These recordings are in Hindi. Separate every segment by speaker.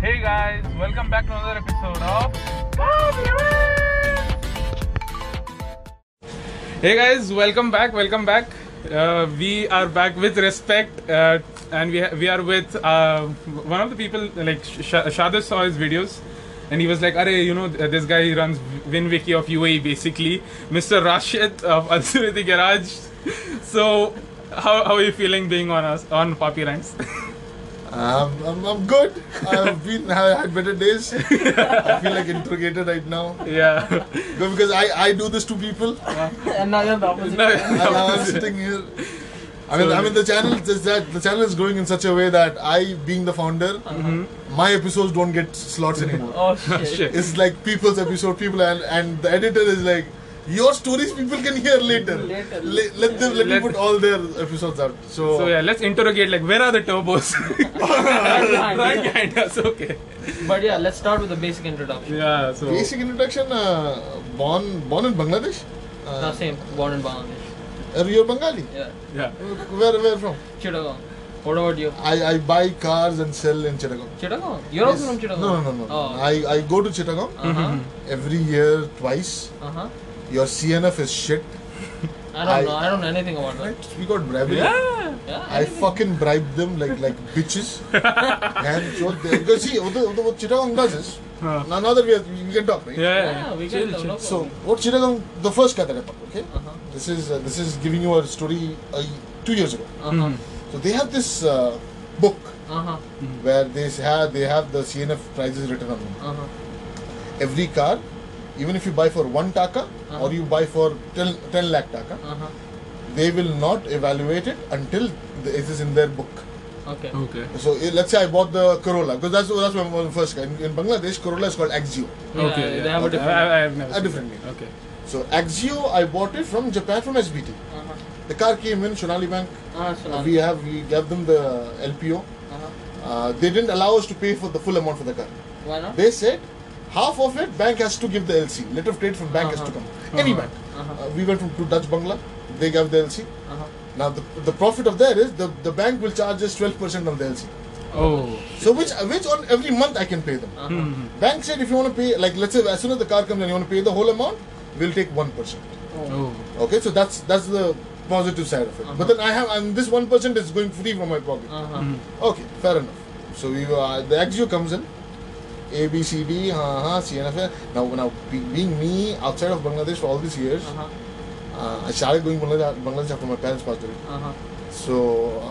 Speaker 1: Hey guys, welcome back to another episode of Hey guys, welcome back, welcome back. Uh, we are back with respect, uh, and we we are with uh, one of the people like Sh- Shadis saw his videos, and he was like, "Arey, you know, this guy runs WinWiki of UAE, basically, Mr. Rashid of Al Garage." so, how, how are you feeling being on us on Poppy Rants?
Speaker 2: Um, I'm, I'm good. I've been I had better days. I feel like interrogated right now
Speaker 1: yeah.
Speaker 2: No, because I, I do this to people.
Speaker 3: and now you're the opposite.
Speaker 1: No,
Speaker 2: And I'm sitting here. I mean, I mean the channel is that the channel is growing in such a way that I, being the founder, my episodes don't get slots anymore.
Speaker 3: Oh shit.
Speaker 1: Shit.
Speaker 2: It's like people's episode, people, and, and the editor is like, your stories people can hear later.
Speaker 3: Later.
Speaker 2: Le- let them let me
Speaker 1: Let-
Speaker 2: put all their episodes out. So,
Speaker 1: So yeah, let's interrogate like where are the turbos?
Speaker 3: Right behind
Speaker 1: right
Speaker 3: you.
Speaker 1: us. Okay.
Speaker 3: But yeah, let's start with the basic introduction.
Speaker 1: Yeah. So
Speaker 2: basic introduction. Uh, born born in Bangladesh.
Speaker 3: The
Speaker 2: Uh,
Speaker 3: same, born in Bangladesh.
Speaker 2: are you Bengali?
Speaker 3: Yeah.
Speaker 1: yeah.
Speaker 2: Where where from?
Speaker 3: Chittagong. What about you?
Speaker 2: I, I buy cars and sell in Chittagong.
Speaker 3: Chittagong? You're
Speaker 2: Yes.
Speaker 3: also from Chittagong?
Speaker 2: No, no, no, no.
Speaker 3: Oh.
Speaker 2: I, I go to Chittagong
Speaker 3: Uh-huh.
Speaker 2: every year twice.
Speaker 3: Uh-huh.
Speaker 2: Your CNF is shit.
Speaker 3: I don't
Speaker 2: I-
Speaker 3: know. I don't know anything about that.
Speaker 2: Right? We got bribery.
Speaker 1: Yeah.
Speaker 3: Yeah.
Speaker 2: I fucking bribed them like like bitches. and so they, because see, what, the, what Chittagong does is,
Speaker 1: Huh.
Speaker 2: now, now that we, are, we can talk, right?
Speaker 1: Yeah.
Speaker 3: Yeah, we can
Speaker 1: chill.
Speaker 3: no
Speaker 2: So, what Chittagong, the first car that I bought, okay?
Speaker 3: Uh-huh.
Speaker 2: This is uh, this is giving you a story uh, two years ago.
Speaker 3: Uh-huh.
Speaker 2: So they have this uh, book
Speaker 3: Uh-huh.
Speaker 2: where they have they have the CNF prices written on them.
Speaker 3: Uh-huh.
Speaker 2: Every car, even if you buy for one taka
Speaker 3: Uh-huh.
Speaker 2: or you buy for 10, 10 lakh taka,
Speaker 3: Uh-huh.
Speaker 2: they will not evaluate it until the, it is in their book.
Speaker 3: Okay.
Speaker 1: Okay.
Speaker 2: So eh, let's say I bought the Corolla because that's that's my my first car. In, in Bangladesh, Corolla is called Axio.
Speaker 3: Yeah,
Speaker 1: okay.
Speaker 3: they
Speaker 1: yeah.
Speaker 3: have a different-
Speaker 1: I, I have never.
Speaker 2: A different name.
Speaker 1: Okay.
Speaker 2: So Axio, I bought it from Japan from SBT.
Speaker 3: Uh-huh.
Speaker 2: The car came in Shonali Bank.
Speaker 3: Ah,
Speaker 2: Uh,
Speaker 3: Sonali.
Speaker 2: we have we gave them the LPO.
Speaker 3: Uh-huh.
Speaker 2: Uh, they didn't allow us to pay for the full amount for the car.
Speaker 3: Why not?
Speaker 2: They said half of it bank has to give the LC. Letter of trade from bank has to
Speaker 3: Uh-huh.
Speaker 2: come. Any
Speaker 1: Uh-huh.
Speaker 2: bank.
Speaker 3: Uh-huh.
Speaker 2: Uh, we went from, to Dutch Bangla. They gave the LC.
Speaker 3: Uh-huh.
Speaker 2: Now the, the profit of that is the, the bank will charge us 12% on the LC.
Speaker 1: Oh.
Speaker 2: So which which on every month I can pay them.
Speaker 3: Uh-huh.
Speaker 1: Hmm.
Speaker 2: Bank said if you want to pay like let's say as soon as the car comes and you want to pay the whole amount, we'll take one percent.
Speaker 1: Oh.
Speaker 2: Okay, so that's that's the positive side of it. But then I have and this one percent is going free from my pocket.
Speaker 3: Uh-huh.
Speaker 2: Okay, fair enough. So we uh, the Axio comes in. A B C D, uh-huh, CNF. Now, now be, being me outside of Bangladesh for all these years,
Speaker 3: Uh-huh.
Speaker 2: uh, I started going Bangladesh, Bangladesh after my parents passed away.
Speaker 3: Uh-huh.
Speaker 2: So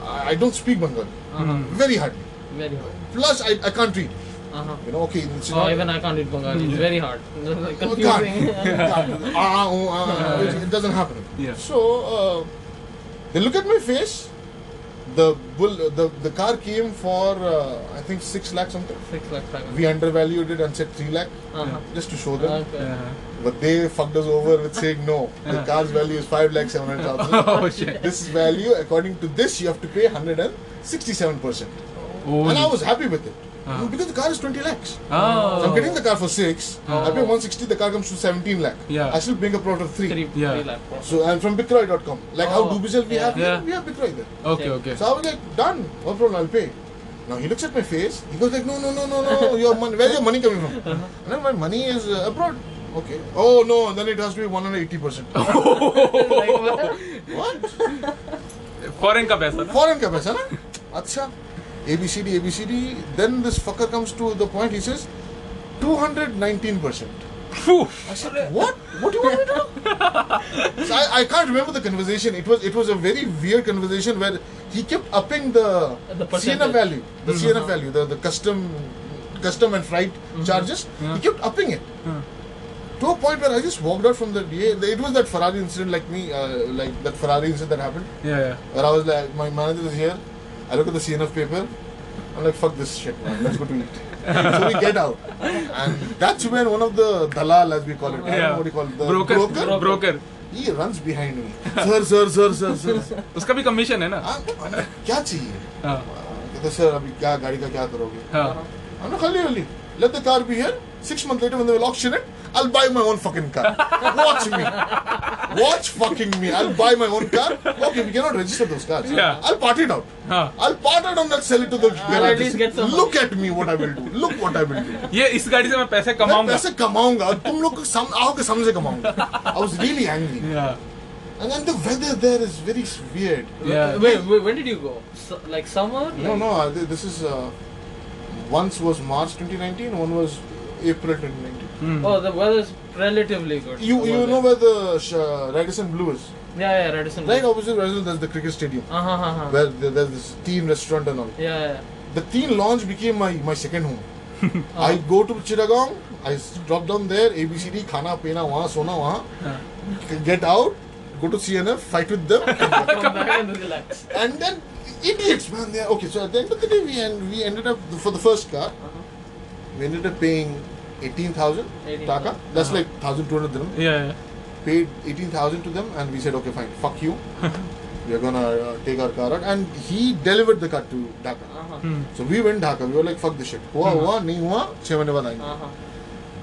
Speaker 2: uh, I, don't speak Bengali
Speaker 3: Uh-huh.
Speaker 2: very hardly.
Speaker 3: Very hard.
Speaker 2: Plus, I, I can't read.
Speaker 3: Uh-huh.
Speaker 2: You know, okay, it's
Speaker 3: Oh,
Speaker 2: not.
Speaker 3: even I can't read Bengali. It's very hard. Like
Speaker 2: Oh,
Speaker 3: confusing.
Speaker 2: can't. Ah, oh, ah, it, it doesn't happen.
Speaker 1: Yeah.
Speaker 2: So uh, they look at my face. The bull, the the car came for uh, I think six lakh something.
Speaker 3: Six lakh five.
Speaker 2: We undervalued it and said three lakh
Speaker 3: Uh-huh.
Speaker 2: just to show them.
Speaker 3: Okay.
Speaker 1: Yeah.
Speaker 2: But they fucked us over with saying no. The
Speaker 1: Yeah.
Speaker 2: car's value is five lakh seven hundred thousand.
Speaker 1: Oh shit.
Speaker 2: this value, according to this, you have to pay hundred and sixty-seven percent.
Speaker 1: Oh.
Speaker 2: And I was happy with it
Speaker 1: Uh-huh.
Speaker 2: because the car is twenty lakhs.
Speaker 1: Oh.
Speaker 2: So I'm getting the car for six.
Speaker 1: Oh.
Speaker 2: I pay 160. The car comes to 17 lakh.
Speaker 1: Yeah.
Speaker 2: I still bring a profit of three.
Speaker 3: Three,
Speaker 1: Yeah.
Speaker 3: three lakh. profit.
Speaker 2: So and from Bitcoin.com, like how
Speaker 3: Oh.
Speaker 2: Dubizel we
Speaker 3: Yeah.
Speaker 2: have, here,
Speaker 1: Yeah.
Speaker 2: we have Bitcoin there.
Speaker 1: Okay. Okay.
Speaker 2: So I was like, done. No problem. I'll pay. Now he looks at my face. He goes like, no, no, no, no, no. Your money. Where's your money coming from?
Speaker 3: Uh-huh.
Speaker 2: And then my money is uh, abroad. Okay. Oh no. Then it has to be 180 percent.
Speaker 3: like what?
Speaker 2: what?
Speaker 1: Foreign का पैसा ना?
Speaker 2: Foreign का पैसा ना? अच्छा. ABCD, ABCD. Then this fucker comes to the point. He says, 219 percent. I said, what? What do you want me to do? so I, I can't remember the conversation. It was it was a very weird conversation where he kept upping the,
Speaker 3: The
Speaker 2: CNF value, the CNF value, the, the custom custom and freight charges.
Speaker 1: Yeah.
Speaker 2: He kept upping it.
Speaker 1: Huh.
Speaker 2: To a point where I just walked out from the DA. It was that Ferrari incident, like me, uh, like that Ferrari incident that happened.
Speaker 1: Yeah. Yeah.
Speaker 2: Where I was like, my manager is here. I look at the CNF paper. I'm like, fuck this shit, man. Let's go to eat. so we get out, and that's when one of the dalal, as we call it, I don't know
Speaker 1: Yeah.
Speaker 2: what do you call it, the
Speaker 1: Broker.
Speaker 2: broker,
Speaker 1: Broker.
Speaker 2: he runs behind me. sir, sir, sir, sir, sir.
Speaker 1: उसका भी कमीशन है ना?
Speaker 2: हाँ, मैंने क्या चाहिए?
Speaker 1: हाँ.
Speaker 2: कहते सर अभी क्या गाड़ी का क्या करोगे?
Speaker 1: हाँ.
Speaker 2: I'm like, खाली खाली. Let the car be here. Six months later, when they will auction it, I'll buy my own fucking car. Watch me. Watch fucking me. I'll buy my own car. Okay, we cannot register those cars.
Speaker 1: Yeah.
Speaker 2: I'll part it out.
Speaker 1: हाँ
Speaker 2: I'll part it and I'll sell it to the
Speaker 3: at least get some
Speaker 2: Look at me, what I will do. Look what I will do.
Speaker 1: ये इस गाड़ी से मैं पैसे
Speaker 2: मैं
Speaker 1: कमाऊंगा
Speaker 2: पैसे कमाऊंगा और तुम लोग को सम, आओगे समझे कमाऊंगा I was really angry.
Speaker 1: yeah
Speaker 2: And then the weather there is very weird.
Speaker 1: yeah
Speaker 3: Wait, wait, when did you go? So, like summer?
Speaker 2: No,
Speaker 3: Like-
Speaker 2: no, uh, th- this is. Uh, once was March 2019, one was April 2019.
Speaker 1: Hmm.
Speaker 3: Oh, the weather's relatively good.
Speaker 2: You you know where the uh, Radisson Blue is?
Speaker 3: Yeah, yeah, Radisson.
Speaker 2: Right opposite Radisson, there's the cricket stadium.
Speaker 3: Uh huh, uh huh.
Speaker 2: Where the, there's this teen restaurant and all.
Speaker 3: Yeah, yeah.
Speaker 2: The teen lounge became my, my second home. I go to Chittagong, I drop down there, ABCD, khana, pena, wahan, sona, wahan. Get out, go to CNF, fight with them.
Speaker 3: Come back and relax.
Speaker 2: and then idiots, man. They're, okay, so at the end of the day, we, en- we ended up, for the first car,
Speaker 3: Uh-huh
Speaker 2: we ended up paying 18,000
Speaker 3: 18,
Speaker 2: taka. That's
Speaker 1: uh-huh.
Speaker 2: like 1,200 dirham.
Speaker 1: Yeah, yeah.
Speaker 2: Paid 18,000 to them and we said, okay, fine, fuck you. we are gonna uh, take our car out. And he delivered the car to Dhaka.
Speaker 3: Uh-huh.
Speaker 1: Hmm.
Speaker 2: So we went Dhaka. We were like, fuck this shit. Hua, hmm. uh-huh. hua,
Speaker 3: hua.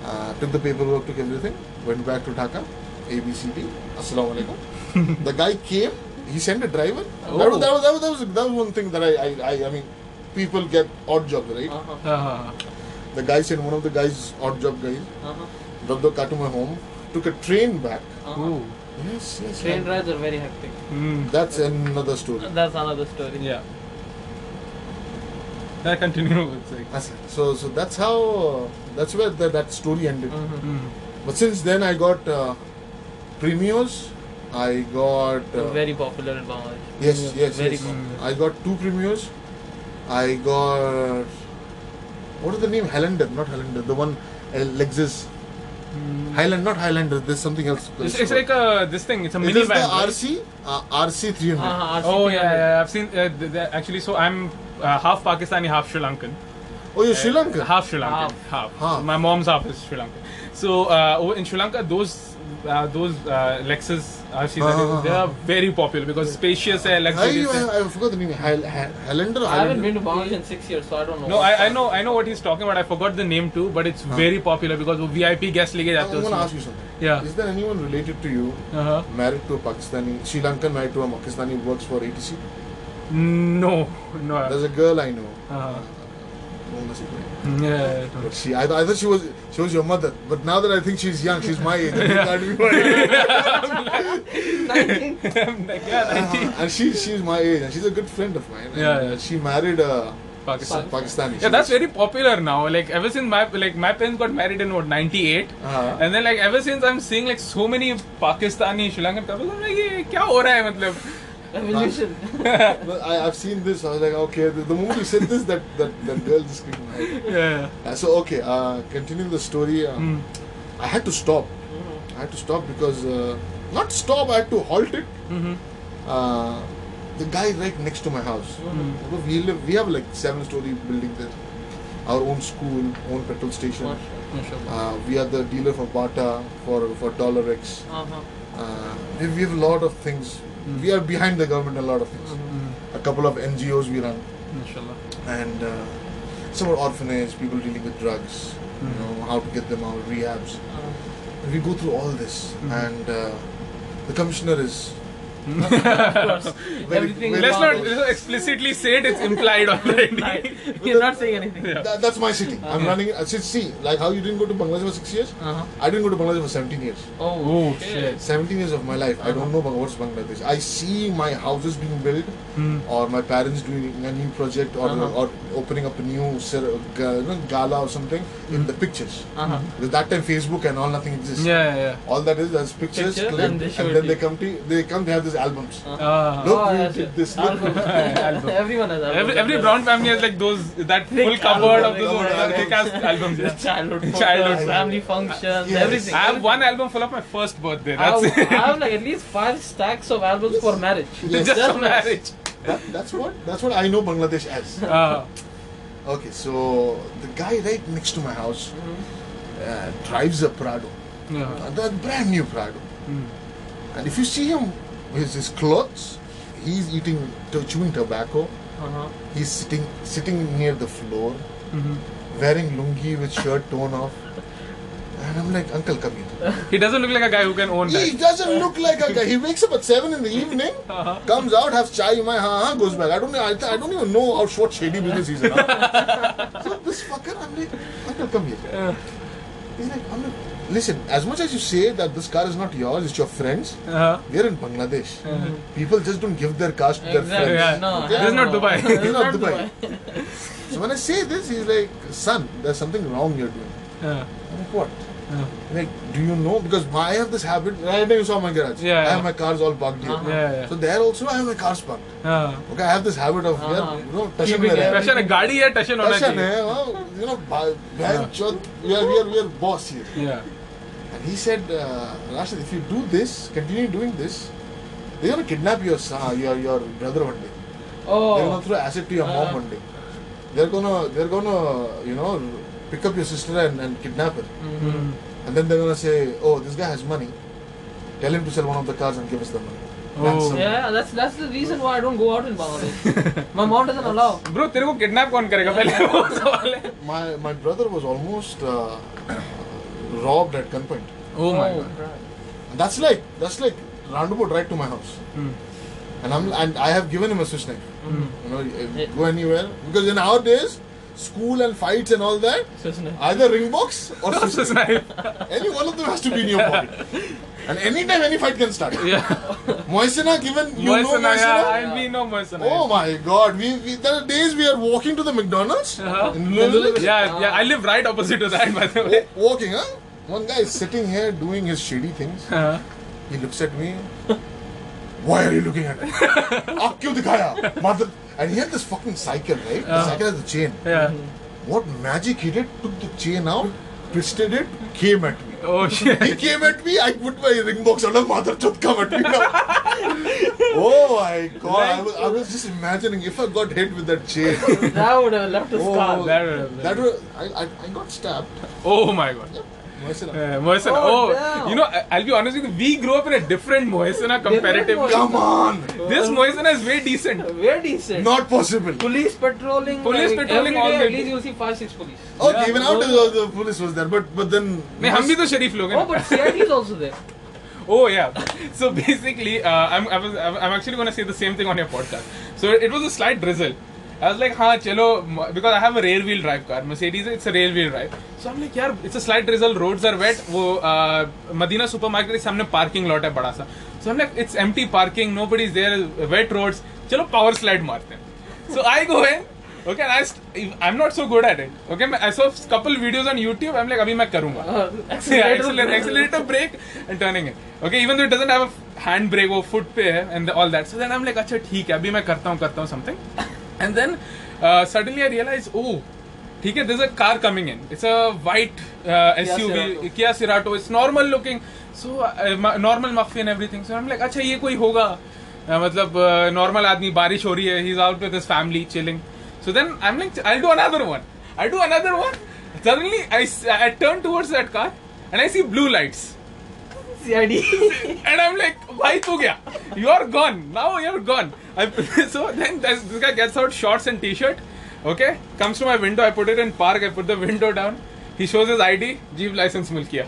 Speaker 2: Uh, took the paperwork, took everything, went back to Dhaka, ABCD, Assalamu alaikum. the guy came, he sent a driver.
Speaker 1: Oh.
Speaker 2: That, was, that, was, that, was, that was one thing that I, I, I, I mean, people get odd jobs, right?
Speaker 3: Uh-huh.
Speaker 1: uh-huh.
Speaker 2: The guy sent one of the guys, odd job guys,
Speaker 3: Uh-huh.
Speaker 2: dropped the car to my home, took a train back.
Speaker 3: Uh-huh.
Speaker 2: Yes, yes.
Speaker 3: Train
Speaker 2: and
Speaker 3: rides are very hectic.
Speaker 1: Hmm.
Speaker 2: That's another story.
Speaker 3: That's another story.
Speaker 1: yeah I continue it's like
Speaker 2: So, so that's how, uh, that's where the, that story ended.
Speaker 1: Hmm.
Speaker 2: But since then, I got uh, premios. I got uh,
Speaker 3: Very popular in Bangladesh.
Speaker 2: yes, yes,
Speaker 3: Very
Speaker 2: yes.
Speaker 3: popular.
Speaker 2: I got two premios. I got what is the name? Highlander, not Highlander. The one uh, Lexus Highland, not Highlander. There's something else.
Speaker 1: it's, it's like a this thing it's a
Speaker 2: it
Speaker 1: mini
Speaker 2: is the
Speaker 1: right?
Speaker 2: RC uh, RC 300.
Speaker 3: Uh-huh.
Speaker 1: oh
Speaker 3: RCP
Speaker 1: yeah, yeah I've seen uh, th- th- actually so I'm uh, half Pakistani half Sri Lankan
Speaker 2: Oh, you're Sri Lankan.
Speaker 1: half Sri Lankan
Speaker 3: Half.
Speaker 1: half,
Speaker 2: Half.
Speaker 1: So my mom's half is Sri Lankan so uh, over in Sri Lanka those uh, those uh, Lexus RCs, uh,
Speaker 2: uh-huh.
Speaker 1: they are very popular because spacious.
Speaker 2: I, I, forgot the name. Highlander.
Speaker 3: I haven't been to Bangladesh in six years, so I don't know.
Speaker 1: No, I, I know, I know what he's talking about. I forgot the name too, but it's very popular because VIP guests
Speaker 2: lege
Speaker 1: jate. I
Speaker 2: want to ask you something.
Speaker 1: Yeah.
Speaker 2: Is there anyone related to you
Speaker 1: uh-huh.
Speaker 2: married to a Pakistani, Sri Lankan married to a Pakistani works for ATC?
Speaker 1: No, no.
Speaker 2: There's a girl I know.
Speaker 1: Uh-huh. Yeah.
Speaker 2: But she, I, I thought she was. she was your mother. But now that I think she's young, she's my age. and you can't be my age.
Speaker 1: I'm like, yeah, 90.
Speaker 2: Uh, and she, she's my age, and she's a good friend of mine. And,
Speaker 1: Yeah,
Speaker 2: uh,
Speaker 1: yeah.
Speaker 2: She married a
Speaker 1: Pakistan.
Speaker 2: Pakistani.
Speaker 1: Yeah, that's very popular now. Like ever since my like my parents got married in what '98,
Speaker 2: Uh-huh.
Speaker 1: and then like ever since I'm seeing like so many Pakistani, Sri Lankan couples, I'm like, ये क्या हो रहा है मतलब?
Speaker 3: Evolution.
Speaker 2: But I, I've seen this. I was like, okay. The, the moment you said this, that that, that girl just came. to mind.
Speaker 1: Yeah.
Speaker 2: Uh, so okay, uh, continuing the story. Um,
Speaker 1: Mm.
Speaker 2: I had to stop. I had to stop because uh, not stop. I had to halt it.
Speaker 1: Mm-hmm.
Speaker 2: Uh, the guy right next to my house.
Speaker 1: Mm.
Speaker 2: We live. We have like seven-story building there. Our own school, own petrol station. Uh, we are the dealer for Bata for for Dollar X.
Speaker 3: Uh-huh.
Speaker 2: Uh, we, we have a lot of things. We are behind the government. A lot of things. A couple of NGOs we run,
Speaker 1: Inshallah.
Speaker 2: and uh, some are orphanage, people dealing with drugs. You know how to get them out, rehabs.
Speaker 3: Uh-huh.
Speaker 2: We go through all this,
Speaker 1: Mm-hmm.
Speaker 2: and uh, the commissioner is
Speaker 3: Of course.
Speaker 2: Very-
Speaker 3: Everything
Speaker 2: very
Speaker 3: is
Speaker 1: Let's not
Speaker 3: Bangladesh.
Speaker 1: let's not explicitly say it. It's implied already.
Speaker 3: Right. We're not saying anything.
Speaker 1: Yeah.
Speaker 2: That, that's my city. I'm running it. Uh, see- see, like how you didn't go to Bangladesh for six years.
Speaker 3: Uh-huh.
Speaker 2: I didn't go to Bangladesh for 17 years.
Speaker 3: Oh,
Speaker 1: Oh shit.
Speaker 2: 17 years of my life, I
Speaker 3: Uh-huh.
Speaker 2: don't know what's Bangladesh. I see my houses being built,
Speaker 1: Hmm.
Speaker 2: or my parents doing a new project, or
Speaker 3: Uh-huh.
Speaker 2: or opening up a new cer- ga- you know, gala or something in the pictures.
Speaker 3: Uh-huh.
Speaker 2: Because that time Facebook and all nothing exists.
Speaker 1: Yeah, yeah. yeah.
Speaker 2: All that is that's pictures,
Speaker 3: Pictures
Speaker 2: clipped,
Speaker 3: and
Speaker 2: and then they come to they come. They have these albums.
Speaker 3: Uh-huh.
Speaker 1: Uh,
Speaker 2: Look,
Speaker 3: Oh,
Speaker 2: we
Speaker 3: yes,
Speaker 2: did
Speaker 3: yes.
Speaker 2: this. Look,
Speaker 3: Album.
Speaker 1: Album.
Speaker 3: Everyone has
Speaker 1: Every,
Speaker 3: albums.
Speaker 1: every brown family has like those that
Speaker 3: Thick
Speaker 1: full cupboard of those old thick ass albums. Yeah.
Speaker 3: Childhood photos,
Speaker 1: Childhood
Speaker 3: family functions,
Speaker 2: Yes.
Speaker 3: everything.
Speaker 1: I have one album full of my first birthday.
Speaker 3: I have,
Speaker 1: That's
Speaker 3: I have like at least five stacks of albums for marriage.
Speaker 2: Yes.
Speaker 1: Just
Speaker 3: Just
Speaker 1: for marriage.
Speaker 2: that, that's what that's what I know Bangladesh as.
Speaker 1: Uh,
Speaker 2: Okay, so the guy right next to my house uh, drives a Prado,
Speaker 1: yeah.
Speaker 2: uh, the brand new Prado.
Speaker 1: Mm.
Speaker 2: And if you see him with his clothes, he's eating, chewing tobacco.
Speaker 3: Uh-huh.
Speaker 2: He's sitting sitting near the floor,
Speaker 1: Mhm.
Speaker 2: wearing lungi with shirt torn off. And I'm like, Uncle, come here.
Speaker 1: He doesn't look like a guy who can own
Speaker 2: He
Speaker 1: that.
Speaker 2: doesn't look like a guy. He wakes up at 7 in the evening,
Speaker 1: Uh-huh.
Speaker 2: comes out, has chai, in my ha ha, goes back. I don't I, I don't even know how what shady business he's in. so this fucker, I'm like, Uncle, come here.
Speaker 1: Uh,
Speaker 2: He's like, I'm like, listen, as much as you say that this car is not yours, it's your friend's,
Speaker 1: uh-huh.
Speaker 2: we're in Bangladesh. People just don't give their cars to their
Speaker 3: Exactly.
Speaker 2: friends.
Speaker 1: Yeah.
Speaker 3: No,
Speaker 2: This
Speaker 1: is
Speaker 3: hell
Speaker 1: not
Speaker 3: no.
Speaker 1: Dubai.
Speaker 3: This
Speaker 2: This is
Speaker 3: is
Speaker 2: not
Speaker 3: not
Speaker 2: Dubai.
Speaker 3: Dubai.
Speaker 2: So when I say this, he's like, son, there's something wrong you're doing.
Speaker 1: Uh,
Speaker 2: I'm like, what?
Speaker 1: uh,
Speaker 2: Like, do you know? Because my, I have this habit. Right now you saw my garage.
Speaker 1: Yeah,
Speaker 2: I
Speaker 1: yeah.
Speaker 2: have my cars all parked here.
Speaker 3: Uh-huh.
Speaker 1: yeah, yeah.
Speaker 2: So there also I have my cars parked.
Speaker 1: Uh,
Speaker 2: Okay, I have this habit of
Speaker 3: Uh-huh.
Speaker 2: यार, you know, टशन
Speaker 3: Keeping
Speaker 2: में रहना.
Speaker 3: everything-
Speaker 1: टशन है गाड़ी है टशन होना
Speaker 2: टशन
Speaker 1: चाहिए
Speaker 2: है, हाँ, you know, by- बहन चोद, we are we are we are boss here.
Speaker 1: yeah
Speaker 2: And he said, uh, Rashid, if you do this, continue doing this, they're gonna kidnap your son, your your brother one day. They're gonna
Speaker 3: Oh.
Speaker 2: throw acid to your mom
Speaker 3: Uh-huh.
Speaker 2: one day. They're gonna they're gonna you know pick up your sister and, and kidnap her.
Speaker 3: Mhm.
Speaker 2: And then they're gonna say, oh, this guy has money. Tell him to sell one of the cars and give us the money.
Speaker 1: Oh.
Speaker 2: Ransom.
Speaker 3: Yeah, that's that's the reason why I don't go out in Bangladesh. My mom doesn't allow.
Speaker 1: Bro तेरे को किडनैप कौन करेगा पहले वो सवाल है
Speaker 2: My my brother was almost uh, robbed at gunpoint.
Speaker 1: oh my
Speaker 3: Oh,
Speaker 1: god
Speaker 2: that's like that's like roundabout right to my house.
Speaker 1: Hmm.
Speaker 2: And I'm and I have given him a switch knife.
Speaker 1: Hmm.
Speaker 2: You know, you- go anywhere because in our days, school and fights and all that,
Speaker 3: So it's nice.
Speaker 2: either ring box or
Speaker 1: That's
Speaker 2: switch knife. Any one of them has to be in your pocket. And anytime any fight can start.
Speaker 1: Yeah.
Speaker 2: Moisena, given you Moisena, know
Speaker 1: Moisena. Yeah, and we know Moisena.
Speaker 2: Oh my god. We, we there are days we are walking to the McDonald's
Speaker 1: uh-huh.
Speaker 2: in
Speaker 1: Yeah, uh, yeah. Uh-huh. I live right opposite to that by the way.
Speaker 2: Walking, huh? One guy is sitting here doing his shady things.
Speaker 1: Uh-huh.
Speaker 2: He looks at me. Why are you looking at me? Ah, Akyu. Mother and he had this fucking cycle, right?
Speaker 1: Uh-huh.
Speaker 2: The cycle has a chain.
Speaker 1: Yeah.
Speaker 2: What magic he did, took the chain out, twisted it, came at me
Speaker 1: oh shit
Speaker 2: He came at me. I put my ring box on. Mother, chut, come at me now. oh my god! I was, I was just imagining if I got hit with that chain.
Speaker 3: That would have left a
Speaker 2: Oh,
Speaker 3: scar.
Speaker 1: that would have been-
Speaker 2: That was I, I, I got stabbed.
Speaker 1: oh my god
Speaker 2: Moisena.
Speaker 1: Uh, Moisena.
Speaker 3: Oh,
Speaker 1: Oh,
Speaker 3: damn.
Speaker 1: you know, I- I'll be honest with you. We grew up in a different Moisena comparatively.
Speaker 3: Moisena.
Speaker 2: Come on!
Speaker 1: This Moisena is way decent.
Speaker 3: Very decent.
Speaker 2: Not possible.
Speaker 3: Police patrolling.
Speaker 1: Police
Speaker 3: like,
Speaker 1: patrolling
Speaker 3: every
Speaker 1: all
Speaker 3: day,
Speaker 1: the
Speaker 3: At least
Speaker 1: day.
Speaker 3: you'll see five, six police.
Speaker 2: Oh,
Speaker 1: Yeah.
Speaker 2: even out the, the police was there, but but then.
Speaker 1: नहीं हम भी तो शरीफ लोग हैं
Speaker 3: Oh, but CID is also there.
Speaker 1: Oh yeah. So basically, uh, I'm I was I'm actually going to say the same thing on your podcast. So it was a slight drizzle. I was like, हाँ चलो because I have a rear wheel drive car. Mercedes it's a rear wheel drive. So I'm like यार a slight drizzle. Roads are wet. वो uh, मदीना सुपरमार्केट के सामने पार्किंग लॉट है बड़ा सा. So I'm like it's empty parking. Nobody's there. Wet roads. चलो पावर स्लाइड मारते हैं. So I go in. Okay I am not so good at it okay मैं couple videos on YouTube I am like अभी मैं करूँगा।
Speaker 3: Accelerator
Speaker 1: brake and turning it okay even though it doesn't have a hand brake वो फुट पे है and all that so then I am like अच्छा ठीक है अभी मैं करता हूँ करता हूँ something and then suddenly I realise oh ठीक है this a car coming in it's a white
Speaker 3: ass
Speaker 1: Kia Cerato it's normal looking so normal मफी and everything so I am like अच्छा ये कोई होगा? मतलब नॉर्मल आदमी बारिश हो रही है he is out with his family chilling then I am like I do another one I do another one suddenly I, I turn towards that car and I see blue lights. And I'm like, why tu gaya? You're gone. Now you're gone. I, so then this, this guy gets out shorts and t-shirt. Okay, comes to my window. I put it in park. I put the window down. He shows his ID. Jeep license mil kiya.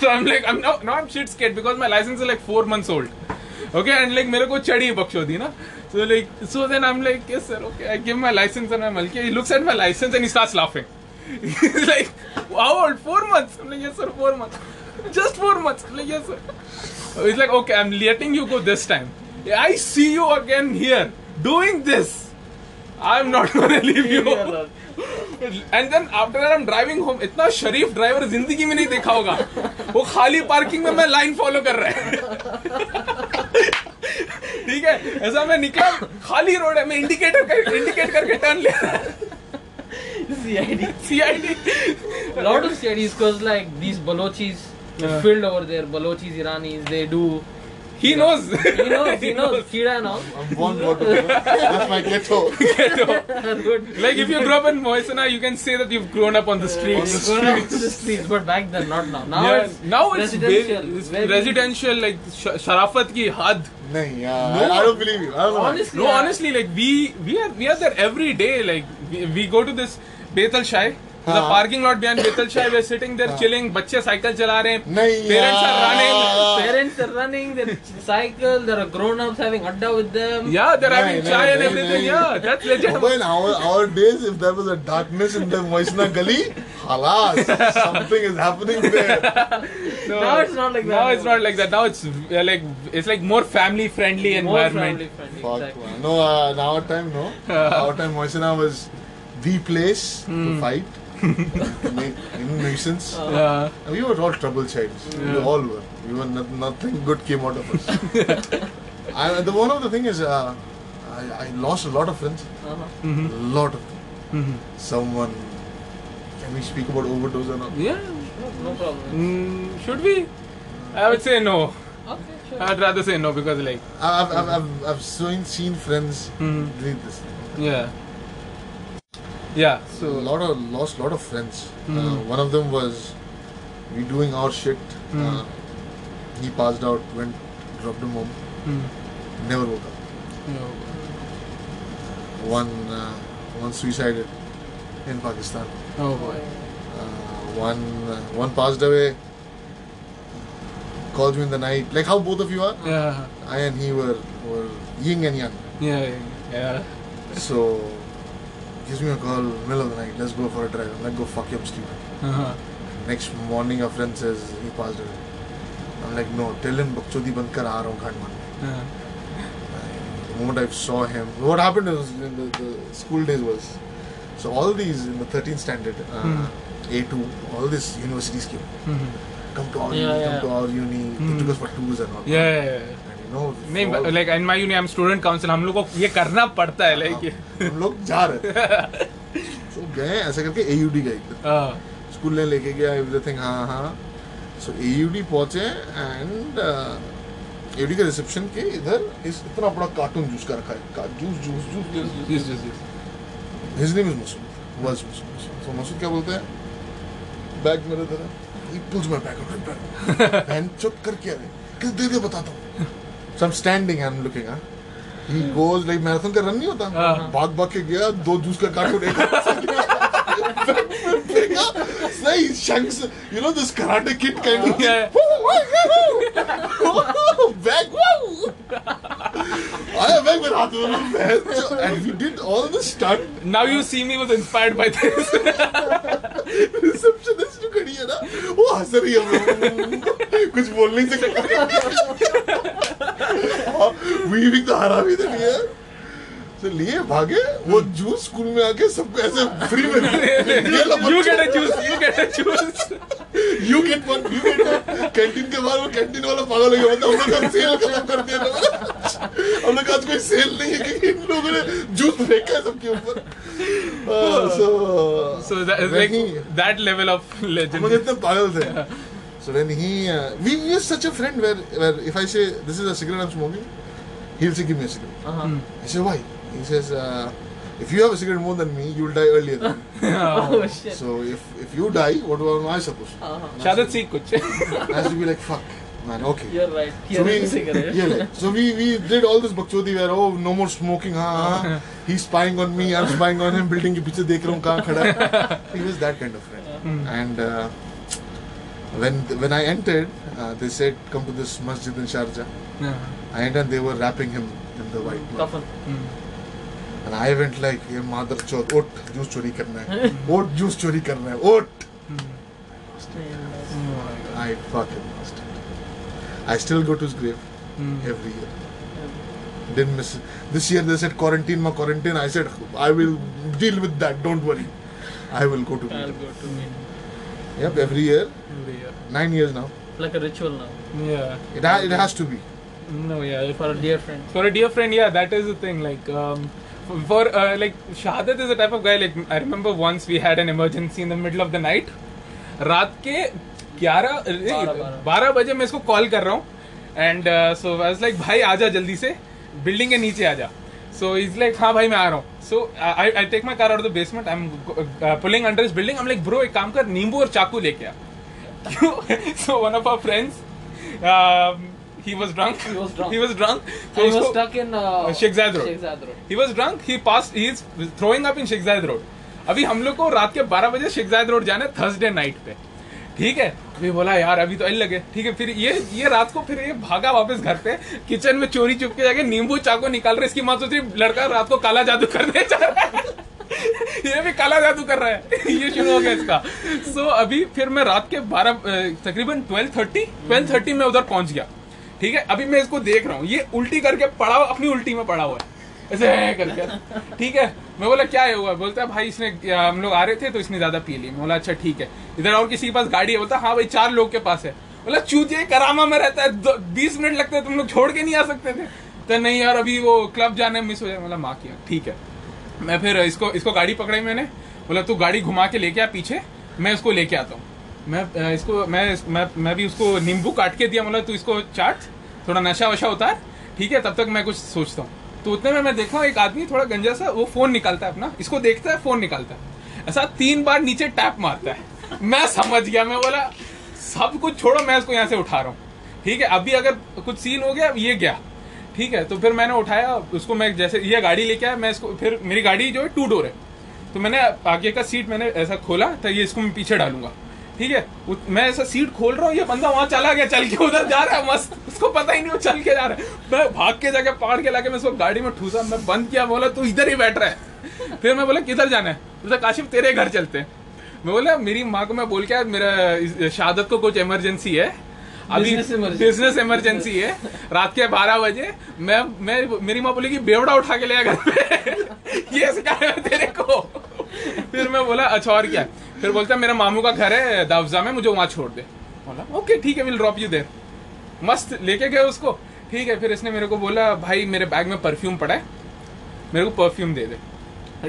Speaker 1: so I'm like, I'm now, now I'm shit scared because my license is like four months old. Okay, and like मेरे को चढ़ी बख्शोदी ना. So like, so then I'm like, yes sir, okay. I give my license and I'm like, he looks at my license and he starts laughing. He's like, how old? Four months. I'm like, yes sir, four months. Just four months. I'm like, yes sir. He's like, okay, I'm letting you go this time. I see you again here doing this. I'm not gonna leave you. And then after that I'm driving home. इतना शरीफ ड्राइवर ज़िंदगी में नहीं देखा होगा वो खाली पार्किंग में मैं लाइन फॉलो कर रहा है ठीक है? ऐसा मैं निकला खाली रोड है मैं इंडिकेटर कर, इंडिकेट करके टर्न ले
Speaker 3: CID CID lot of CID is like these Balochis field over there Balochis Iranians they do
Speaker 1: he knows
Speaker 3: He knows. He knows. Kira and all.
Speaker 2: I'm born water. That's my ghetto.
Speaker 3: Good.
Speaker 1: like if you grew up in Moisena you can say that you've grown up on the streets
Speaker 2: On the
Speaker 3: Going out
Speaker 2: streets.
Speaker 3: to the streets, but back then not now. Now
Speaker 1: Yeah,
Speaker 3: it's
Speaker 1: now it's
Speaker 3: residential.
Speaker 1: very- it's
Speaker 3: very-
Speaker 1: residential like sh- sharafat ki had
Speaker 2: Nahi, yeah.
Speaker 1: No.
Speaker 2: I, I don't believe you. I don't know.
Speaker 3: Honestly,
Speaker 1: No,
Speaker 3: yeah.
Speaker 1: honestly, like we we are we are there every day. Like we, we go to this Bethel Shai there's a
Speaker 2: हाँ.
Speaker 1: parking lot behind Betal Shai. We're sitting there
Speaker 2: हाँ.
Speaker 1: chilling. बच्चे साइकिल चला रहे हैं.
Speaker 2: नहीं
Speaker 1: Parents are running.
Speaker 2: यार।
Speaker 3: Parents are running, they cycle, there are grown-ups having adda with them.
Speaker 1: Yeah, they're having
Speaker 2: नहीं,
Speaker 1: chai
Speaker 2: नहीं,
Speaker 1: and
Speaker 2: नहीं,
Speaker 1: everything.
Speaker 2: नहीं.
Speaker 1: Yeah, that's legit.
Speaker 2: But in our, our days, if there was a darkness in the Moisna Gully, halas, something is happening there.
Speaker 1: No,
Speaker 3: Now it's not like that
Speaker 1: Now it's
Speaker 3: anymore.
Speaker 1: not like that. Now it's uh, like it's like more family friendly
Speaker 3: More
Speaker 1: environment.
Speaker 3: family friendly.
Speaker 2: Fuck,
Speaker 3: exactly.
Speaker 2: man. No, uh, in our time, no. our time, Moisna was the place
Speaker 1: Hmm.
Speaker 2: to fight, to make you know, nuisance.
Speaker 3: Uh,
Speaker 1: Yeah.
Speaker 2: And we were all trouble childs. We all were. We were not, nothing good came out of us. and the one of the thing is, uh, I, I lost a lot of friends.
Speaker 3: uh-huh.
Speaker 1: Mhm.
Speaker 2: A lot of them.
Speaker 1: Mhm.
Speaker 2: Someone. Can we speak about overdose or not?
Speaker 1: Yeah.
Speaker 3: No, no problem.
Speaker 1: Mm, should we? I would say no.
Speaker 3: Okay, sure.
Speaker 1: I'd rather say no because like
Speaker 2: I've, I've, I've, I've seen, seen friends
Speaker 1: Mhm.
Speaker 2: doing this.
Speaker 1: yeah. Yeah.
Speaker 2: So a lot of lost lot of friends. Uh,
Speaker 1: Mhm.
Speaker 2: one of them was we doing our shit. Uh,
Speaker 1: Mhm.
Speaker 2: he passed out, went, dropped him home,
Speaker 1: mm.
Speaker 2: never woke up.
Speaker 1: Yeah.
Speaker 2: One uh, one suicided in Pakistan.
Speaker 1: Oh boy.
Speaker 2: Uh, one uh, one passed away. Called me in the night, like how both of you are.
Speaker 1: Yeah.
Speaker 2: I and he were were yin and yang.
Speaker 1: Yeah. Yeah.
Speaker 2: So gives me a call middle of the night. Let's go for a drive. I'm like, go fuck you, I'm stupid.
Speaker 1: Uh-huh.
Speaker 2: Next morning, a friend says he passed away. I'm like, no, tell him bakchodi ban kar aa raha hu Khandman.
Speaker 1: Uh,
Speaker 2: The moment I saw him, what happened was in the, the school days was, so all these in the 13th standard, uh,
Speaker 1: Hmm.
Speaker 2: A2, all these universities came.
Speaker 1: mhm.
Speaker 2: Come to our
Speaker 3: Yeah,
Speaker 2: uni,
Speaker 3: yeah.
Speaker 2: come to our uni. They
Speaker 1: Hmm.
Speaker 2: took us for tours and all.
Speaker 1: Yeah. yeah, नहीं like in my uni I am student council हम लोग को ये करना पड़ता है लाइक
Speaker 2: हम लोग जा रहे so गए ऐसा करके AUD गए।
Speaker 1: हाँ।
Speaker 2: स्कूल ने लेके गया एवरीथिंग हाँ हाँ। सो AUD पहुँचे एंड AUD के रिसेप्शन के इधर इस इतना बड़ा कार्टून जूस का रखा है। Juice juice
Speaker 1: juice juice yes
Speaker 2: his name is Masood was Masood so Masood क्या बोलते हैं? बैग मेरे इधर है। He pulls my bag out bag चुप करके अरे किस दे दे बताता हूँ। So I'm standing and I'm looking हाँ he goes like मैराथन का रन नहीं होता
Speaker 1: हाँ।
Speaker 2: भाग भाग के गया दो जूस का कार्टून एक सही शंक्स you know this karate kid kind of bag आया बैग मेरे हाथ में and we did all the stunt.
Speaker 1: You see me was inspired by this
Speaker 2: receptionist जो खड़ी है ना, वो हंस रही है। कुछ बोल नहीं सकता वीविंग तो हरा भी नहीं है। तो लिए भागे, वो जूस स्कूल में आके सबको ऐसे फ्री में ये
Speaker 1: get a juice you get a choose
Speaker 2: you get one you get canteen के बाहर वो कैंटीन वाला पागल हो गया मतलब हम लोग का सेल खत्म कर दिया था हम लोग आज कोई सेल नहीं है क्योंकि इन लोगों ने जूस फेंका है सबके ऊपर so
Speaker 1: so like that level of
Speaker 2: हम लोग
Speaker 1: लेजेंड
Speaker 2: इतने पागल थे So when he, uh, we, we are such a friend where, where if I say this is a cigarette I'm smoking, he'll say give me a cigarette.
Speaker 3: Uh-huh.
Speaker 2: I say why? He says uh, If you have a cigarette more than me, you'll die earlier than me.
Speaker 3: oh, oh shit.
Speaker 2: So if, if you die, what am I supposed to?
Speaker 3: Uh-huh.
Speaker 1: Shadat seek kuch.
Speaker 2: I have to be like, fuck, man, okay.
Speaker 3: You're right. Here so we, cigarette.
Speaker 2: Yeah, so we, we did all this bakchodi where, oh, no more smoking, ha. He's spying on me, I'm spying on him, building ke piche dekh raha khada. He was that kind of friend. Uh-huh. And uh, when when I entered, uh, they said, come to this masjid in Sharjah. I entered and they were wrapping him in the white. cloth.
Speaker 3: Mm.
Speaker 2: And I went like ये मादर चौथ उठ जूस चोरी करना है उठ जूस चोरी करना है उठ I fucking lost it I still go to his grave every year didn't miss it. This year they said quarantine, ma quarantine. I said I will deal with that. Don't worry. I will go to.
Speaker 3: I'll
Speaker 2: meet
Speaker 3: go to meet.
Speaker 2: Yep, every year. Nine years now.
Speaker 3: Like a ritual now.
Speaker 1: Yeah.
Speaker 2: It ha- it has to be.
Speaker 1: No, yeah.
Speaker 3: For a dear friend.
Speaker 1: For a dear friend, yeah, that is the thing. Like, um, for, uh, like Shahadat is the type of guy. Like, I remember once we had an emergency in the middle of the night. रात के 11
Speaker 3: बारह।
Speaker 1: बारह बजे मैं इसको कॉल कर रहा हूँ and so I was like भाई आजा जल्दी से बिल्डिंग के नीचे आजा सो इज़ लाइक हाँ भाई मैं आ रहा हूँ so I I take my car out the basement I am pulling under इस building I am like bro एक काम कर नींबू और चाकू लेके आ so one of our friends um, he was drunk.
Speaker 3: He was drunk.
Speaker 1: he was drunk.
Speaker 3: So he was stuck in uh,
Speaker 1: Road.
Speaker 3: Road.
Speaker 1: he was drunk. He passed he is throwing up in Sheikh Road. अभी हम लोग को रात के 12 बजे शेख जायद रोड जाना है थर्सडे नाइट पे। ठीक है? अभी बोला यार अभी तो एल लगे। ठीक है फिर ये ये रात को फिर ये भागा वापस घर पे। किचन में चोरी चुप के जाके नींबू चाकू निकाल रहे इसकी माँ सोच रही लड़का रात को काला जादू करने जा रहा है। ये भी काला जादू कर रहा है। ये शुरू हो गया इसका। सो so, अभी फिर मैं रात के बारह तकरीबन ट्वेल्व थर्टी ट्वेल्व थर्टी में उधर पहुँच गया। ठीक है? अभी मैं इसको देख रहा हूँ। ये उल्टी करके पड़ा हुआ अपनी उल्टी में पड़ा हुआ है। ऐसे करके। ठीक है? मैं बोला, क्या है हुआ? बोलता है, भाई, इसने हम लोग आ रहे थे तो इसने ज़्यादा पी ली। मैं बोला अच्छा ठीक है। इधर और किसी के पास गाड़ी है? बोलता हाँ भाई, चार लोग के पास है। बोला, चूतिया करामा में रहता है। बीस मिनट लगते तुम लोग छोड़ के नहीं आ सकते थे। तो नहीं यार, अभी वो क्लब जाने मिस हो जाए। बोला, माँ किया ठीक है। मैं फिर इसको इसको गाड़ी पकड़ाई मैंने। बोला, तू गाड़ी घुमा के लेके आ पीछे। मैं इसको लेके आता हूँ। मैं इसको, मैं मैं मैं भी उसको नींबू काट के दिया बोला तू इसको चाट, थोड़ा नशा वशा उतार, ठीक है, तब तक मैं कुछ सोचता हूँ। तो उतने में मैं देखा एक आदमी थोड़ा गंजा सा, वो फ़ोन निकालता है अपना, इसको देखता है, फ़ोन निकालता है। ऐसा तीन बार नीचे टैप मारता है। मैं समझ गया, मैं बोला, सब कुछ छोड़ो, मैं इसको यहाँ से उठा रहा हूँ। ठीक है, अभी अगर कुछ सीन हो गया, ये गया। ठीक है तो फिर मैंने उठाया, उसको मैं जैसे, ये गाड़ी लेके आया, मैं इसको, फिर मेरी गाड़ी जो है, टू डोर है। तो मैंने आगे का सीट मैंने ऐसा खोला तो ये इसको मैं पीछे डालूँगा। ठीक है? मैं ऐसा सीट खोल रहा हूँ ये बंदा वहाँ चला गया चल के उधर जा रहा है मस्त। उसको पता ही नहीं वो चल के जा रहा है। मैं भाग के जाके पकड़ के लाके मैं उसको गाड़ी में ठूसा मैं बंद किया बोला तू इधर ही बैठ रहा है। फिर मैं बोला किधर जाना है? बोला काशिफ तेरे घर चलते हैं। मैं बोला मेरी माँ को मैं बोल के मेरा शहादत को कुछ इमरजेंसी है। अभी बिज़नेस इमरजेंसी है। रात के बारह बजे मैं मैं मेरी माँ बोली कि बेवड़ा उठा के ले घर पे। ये सिखाया तेरे को। फिर मैं बोला अच्छा और क्या? फिर बोलता है, मेरा मामू का घर है दावजा में मुझे वहाँ छोड़ दे। बोला ओके ठीक है विल ड्रॉप यू देर मस्त लेके गए उसको। ठीक है फिर इसने मेरे को बोला भाई मेरे बैग में परफ्यूम पड़ा है मेरे को परफ्यूम दे दे।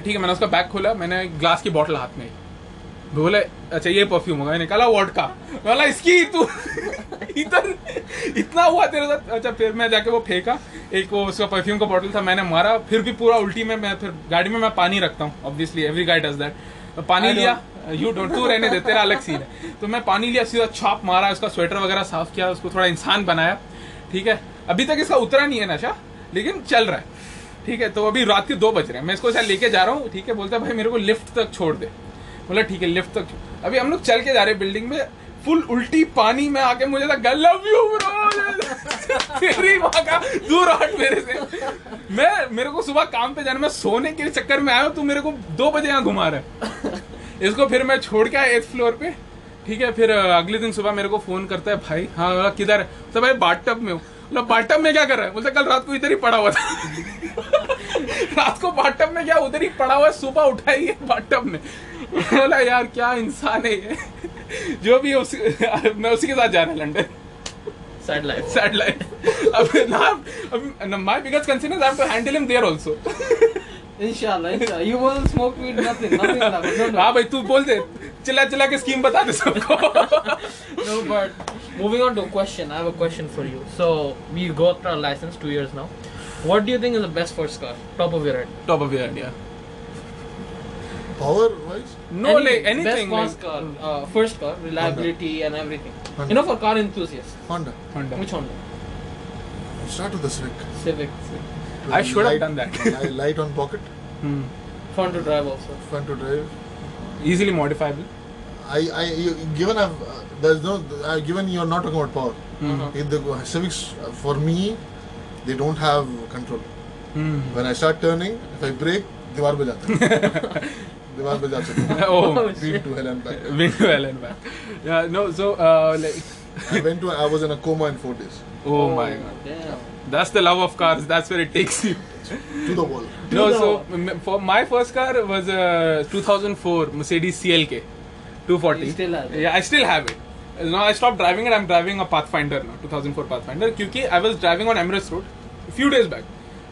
Speaker 1: ठीक है मैंने उसका बैग खोला मैंने ग्लास की बॉटल हाथ में ली। बोले अच्छा ये परफ्यूम होगा। मैंने निकाला वॉट का बोला इसकी तू इधर इतना हुआ तेरे साथ? अच्छा फिर मैं जाके वो फेंका एक वो उसका परफ्यूम का बॉटल था मैंने मारा फिर भी पूरा उल्टी में मैं फिर गाड़ी में मैं पानी रखता हूँ obviously every guy does that पानी लिया यू डोंट तू रहने दे, तेरा अलग सीन है। तो मैं पानी लिया, सीधा छाप मारा, उसका स्वेटर वगैरह साफ़ किया, उसको थोड़ा इंसान बनाया। ठीक है? अभी तक इसका उतरा नहीं है नशा, लेकिन चल रहा है। ठीक है? तो अभी रात के दो बज रहे हैं। मैं इसको शायद लेके जा रहा हूँ, ठीक है? बोलता भाई, मेरे को लिफ्ट तक छोड़ दे। बोला, ठीक है, लिफ्ट तक अभी हम लोग चल के जा रहे हैं बिल्डिंग में। फुल उल्टी पानी में आके मुझे लगा लव यू ब्रो तेरी माँ का दूर हट मेरे से। मैं, मेरे को सुबह काम पे जाना, मैं सोने के चक्कर में आया हूँ, तू मेरे को दो बजे यहाँ घुमा रहा है। इसको फिर मैं छोड़ के आया एथ फ्लोर पे। ठीक है फिर अगले दिन सुबह मेरे को फ़ोन करता है भाई हाँ बोला, किधर है? तो भाई बाटअप में हूँ। बोला बाटअप में क्या कर रहा है? बोलता कल रात को इधर ही पड़ा हुआ था। रात को बाटअप में क्या उधर ही पड़ा हुआ है? सुबह उठाई ही है बाटअप में। बोला यार क्या इंसान है ये? जो भी है उसी मैं उसी के साथ जा रहा है London
Speaker 3: Sad life.
Speaker 1: sad life. अब now, अब my biggest concern is I have to handle him there also.
Speaker 3: Inshallah, inshallah. You will smoke weed, nothing. Nothing will happen. No, no.
Speaker 1: हाँ भाई तू बोल दे चिल्ला चिल्ला के स्कीम बता दे सबको
Speaker 3: No, but moving on to a question, I have a question for you. So, we got our license two years now. What do you think is the best first car? Top of your head.
Speaker 1: Top of your yeah
Speaker 2: Power wise,
Speaker 1: no like anything
Speaker 3: Best first
Speaker 1: like
Speaker 3: car, uh, first car, reliability and everything.
Speaker 2: Honda.
Speaker 3: You know, for car enthusiasts.
Speaker 2: Honda.
Speaker 1: Honda.
Speaker 3: Which Honda?
Speaker 2: Start with the Civic.
Speaker 3: Civic.
Speaker 1: I should have
Speaker 2: Light-
Speaker 1: done that.
Speaker 2: li- Light on pocket,
Speaker 1: Hmm.
Speaker 3: Fun to drive also.
Speaker 2: fun to drive.
Speaker 1: easily modifiable
Speaker 2: I, I, you, given I've, uh, there's no, uh, given you're not talking about power.
Speaker 1: Hmm.
Speaker 3: Uh-huh.
Speaker 2: In the Civics, uh, for me, they don't have control.
Speaker 1: Hmm.
Speaker 2: When I start turning, if I brake, दीवार पे जाता है दीवार पे जा सकता हूँ
Speaker 1: oh
Speaker 2: Been to hell and back.
Speaker 1: been well and back yeah no so uh like
Speaker 2: I went to, I was in a coma in four days.
Speaker 1: oh my god
Speaker 3: Damn.
Speaker 1: That's the love of cars that's where it takes you
Speaker 2: To the wall.
Speaker 1: no
Speaker 3: the
Speaker 1: so
Speaker 3: wall.
Speaker 1: for my first car was a 2004 Mercedes CLK 240
Speaker 3: You still have it?
Speaker 1: yeah I still have it now I stopped driving it I'm driving a Pathfinder now 2004 Pathfinder क्योंकि I was driving on Emirates Road a few days back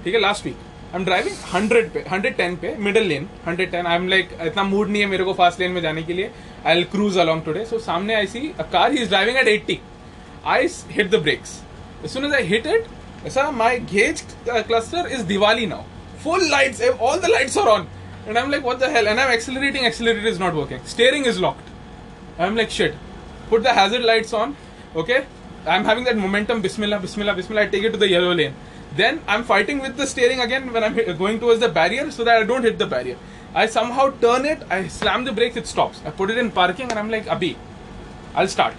Speaker 1: ठीक है last week I'm driving 100 पे 110 पे middle lane 110 I'm like इतना मूड नहीं है मेरे को फास्ट लेन में जाने के लिए आई I'll cruise along today so सामने I see a car he is driving at 80 I s- hit the brakes as soon as I hit ऐसा my gauge uh, cluster is Diwali now full lights all the lights are on and I'm like what the hell and I'm accelerating accelerator is not working steering is locked I'm like shit. Put the hazard lights on. Okay. I'm having that momentum. Bismillah, Bismillah, Bismillah. I take it to the yellow lane. Then I'm fighting with the steering again when I'm going towards the barrier so that I don't hit the barrier. I somehow turn it, I slam the brakes, it stops. I put it in parking and I'm like, Abhi, I'll start.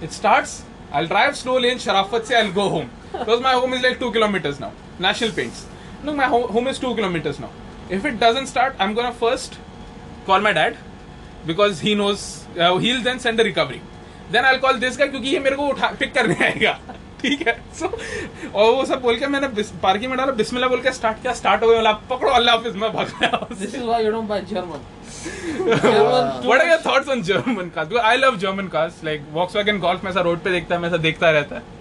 Speaker 1: It starts, I'll drive slow lane, Sharafat se, I'll go home. Because my home is like 2 kilometers now. National Paints. Look, my ho- home is 2 kilometers now. If it doesn't start, I'm gonna first call my dad because he knows, uh, he'll then send a recovery. Then I'll call this guy क्योंकि ये मेरे को उठा पिक करने आएगा ठीक है सो और वो सब बोल के मैंने पार्किंग में डाला बिस्मिल्लाह बोल के स्टार्ट किया स्टार्ट हो गया पकड़ो अल्लाह हाफिज मैं भाग
Speaker 3: you don't buy German. German too
Speaker 1: What are your
Speaker 3: much-
Speaker 1: thoughts on German cars? Because I love German cars. Like Volkswagen Golf में ऐसा रोड पे देखता है मैं ऐसा देखता रहता है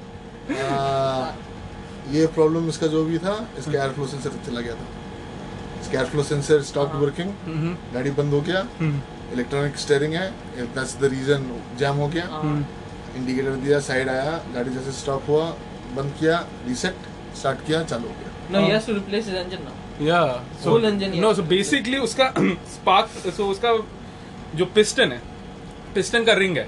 Speaker 2: ये प्रॉब्लम इसका जो भी था इसका एयर फ्लो सेंसर चला गया था। इसका air flow sensor stop working गाड़ी बंद हो गया। इलेक्ट्रॉनिक स्टेयरिंग है दैट्स द रीजन जैम हो गया।
Speaker 3: हाँ।
Speaker 2: इंडिकेटर दिया साइड आया गाड़ी जैसे स्टॉप हुआ बंद किया रीसेट स्टार्ट किया चालू हो गया।
Speaker 3: To replace his engine now.
Speaker 1: Yeah. So,
Speaker 3: Full engine,
Speaker 1: No,
Speaker 3: yes.
Speaker 1: so basically उसका spark, so उसका जो पिस्टन है, piston का ring है,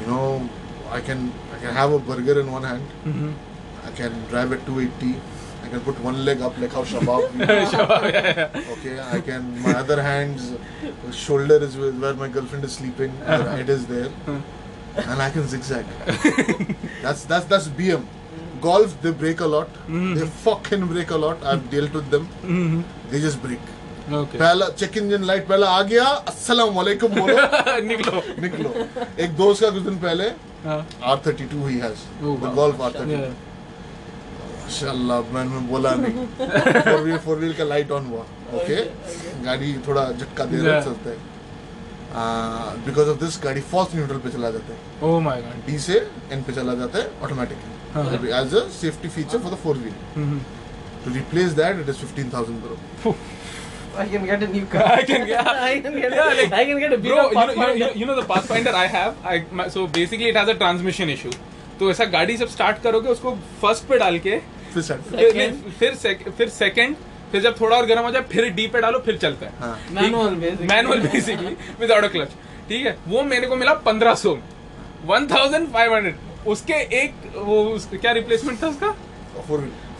Speaker 3: You
Speaker 2: know, I can I can have a burger in one hand.
Speaker 1: Mhm.
Speaker 2: I can drive at 280. I can put one leg up like how Shabab.
Speaker 1: Sure, yeah, yeah.
Speaker 2: okay, I can. My other hand's shoulder is where my girlfriend is sleeping. Her head is there, and I can zigzag. that's that's that's BM. Golf, they break a lot. They fucking break a lot. I've dealt with them.
Speaker 1: Mhm.
Speaker 2: They just break.
Speaker 1: Okay.
Speaker 2: पहला चेक इंजन लाइट पहला आ गया। अस्सलाम वालेकुम बोलो।
Speaker 1: निकलो.
Speaker 2: निकलो। एक दोस्त का कुछ दिन पहले
Speaker 1: हाँ.
Speaker 2: R thirty two he. Has
Speaker 1: Oh,
Speaker 2: the
Speaker 1: wow.
Speaker 2: Golf R
Speaker 1: thirty
Speaker 2: माशाल्लाह मैंने बोला नहीं। फोर व्हील फोर व्हील का लाइट ऑन हुआ। ओके गाड़ी थोड़ा झटका दे रहा. चलता। है बिकॉज़ ऑफ़ दिस गाड़ी फॉल्स न्यूट्रल पे चला जाता। है
Speaker 1: Oh my god.
Speaker 2: डी से एन पे चला जाता है automatically as a safety feature for the
Speaker 1: four
Speaker 2: wheel. To replace that it is fifteen thousand
Speaker 3: I can get a new car.
Speaker 1: I can get.
Speaker 3: I can get.
Speaker 1: Yeah, like,
Speaker 3: I can get a
Speaker 1: bro, you know, you, you know the Pathfinder I have. I my, so basically it has a transmission issue. तो ऐसा गाड़ी जब स्टार्ट करोगे उसको फ़र्स्ट पे डाल के
Speaker 2: फिर
Speaker 1: फिर फिर सेकंड फिर जब थोड़ा और गर्म हो जाए फिर डी पे डालो फिर चलता है। मैनुअल बेसिकली विदाउट क्लच ठीक है? वो मेरे को मिला पंद्रह सौ। में वन थाउज़ेंड फाइव हंड्रेड उसके एक वो उसके, क्या रिप्लेसमेंट था उसका?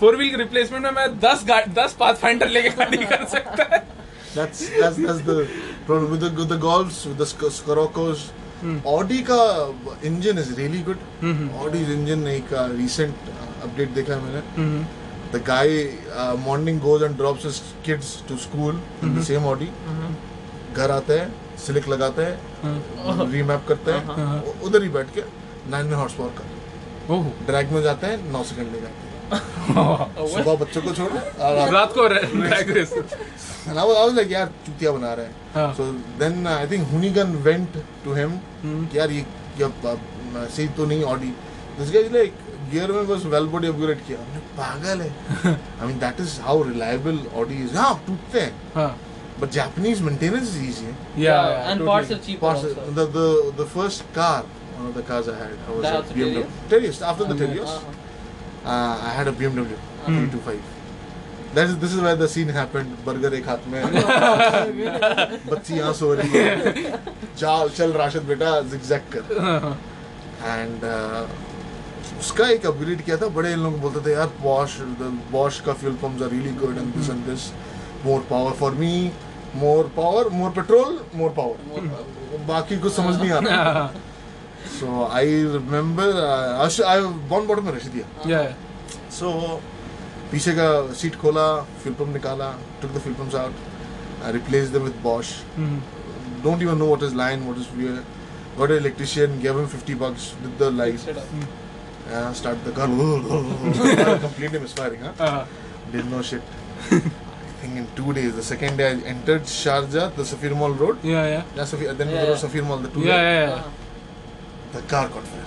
Speaker 2: फोर व्हील
Speaker 1: रिप्लेसमेंट में मैं दस दस पाथ फाइंडर लेके कर सकता है।
Speaker 2: That's. Hmm. का engine is really good Audi engine नहीं का रिसेंट अपडेट देखा है मैंने। The guy morning goes and drop kids to school same Audi घर आते हैं सिलिक लगाते हैं hmm. रीमैप करते हैं uh-huh. उधर ही बैठ के 900 हॉर्स पावर का
Speaker 1: ओह।
Speaker 2: ड्रैग में जाते हैं नौ सेकंड ले जाते हैं। सुबह बच्चों को छोड़
Speaker 1: रात को
Speaker 2: And यार चुतिया बना रहे so then I think Hoonigan went to him यार ये क्या सही तो नहीं Audi this guys like gear में बस वेल बॉडी अपग्रेड किया। हमने पागल है। I mean that is how reliable Audi is हाँ टूटते हैं। But Japanese maintenance is easy
Speaker 1: yeah
Speaker 3: and parts are cheap
Speaker 2: parts the the first car the cars I had I was BMW Terios after the Terios uh, I had a BMW 325. That is, this is where the scene happened. Burger एक हाथ में. बच्ची यहाँ सो रही है. चल चल राशिद बेटा जिगजैग कर. एंड उसका एक अपग्रेड किया था. बड़े लोग बोलते थे यार बॉश बॉश का fuel pumps are really good and this and this more power for me more power more petrol more power बाकी कुछ समझ नहीं आ रहा सो I remember I Bon bottom में रख दिया
Speaker 1: yeah
Speaker 2: सो पीछे का सीट खोला फ्यूल पंप निकाला took the fuel pumps out I replaced them with Bosch
Speaker 1: Mhm.
Speaker 2: don't even know what is line what is rear got an electrician gave him 50 bucks did the lights
Speaker 3: Set up.
Speaker 2: uh, start the car completely misfiring huh?
Speaker 1: Uh,
Speaker 2: didn't know shit I think in two days the second day I entered Sharjah the Safir Mall road
Speaker 1: yeah yeah
Speaker 2: yeah, Safir, then
Speaker 3: Yeah,
Speaker 2: we go to
Speaker 3: yeah.
Speaker 2: Safir Mall the two
Speaker 1: yeah
Speaker 2: lane.
Speaker 1: yeah, yeah.
Speaker 3: Uh-huh.
Speaker 2: the car caught fire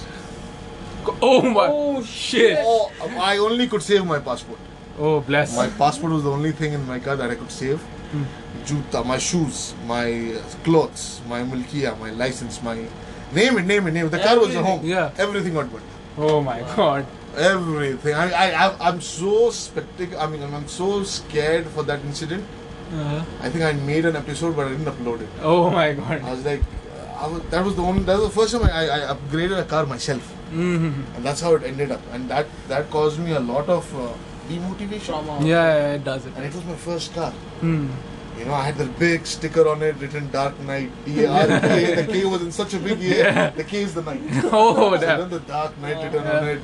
Speaker 1: oh my
Speaker 3: Oh,
Speaker 1: shit
Speaker 2: oh, I only could save my passport
Speaker 1: oh bless
Speaker 2: My passport was the only thing in my car that I could save. Hmm. juta, my shoes, my clothes, my milkia, my license, my name it, name it, name it. The car was at home.
Speaker 1: Yeah.
Speaker 2: Everything got burned.
Speaker 1: Oh my god.
Speaker 2: Everything. I, I, I I'm so spectac. I mean, I'm so scared for that incident.
Speaker 1: Uh,
Speaker 2: I think I made an episode, but I didn't upload it.
Speaker 1: oh my god.
Speaker 2: I was like, I was, that was the only. That was the first time I, I, I upgraded a car myself,
Speaker 1: Mm-hmm.
Speaker 2: and that's how it ended up. And that that caused me a lot of uh, demotivation.
Speaker 3: Trauma.
Speaker 1: Yeah, yeah, it does it.
Speaker 2: And it was my first car.
Speaker 1: Mm.
Speaker 2: You know, I had the big sticker on it written Dark Knight. D-A-R-K. the K was in such a big A.
Speaker 1: Yeah.
Speaker 2: The K is the night.
Speaker 1: Oh,
Speaker 2: So
Speaker 1: damn.
Speaker 2: then the Dark Knight written
Speaker 1: Yeah.
Speaker 2: on it.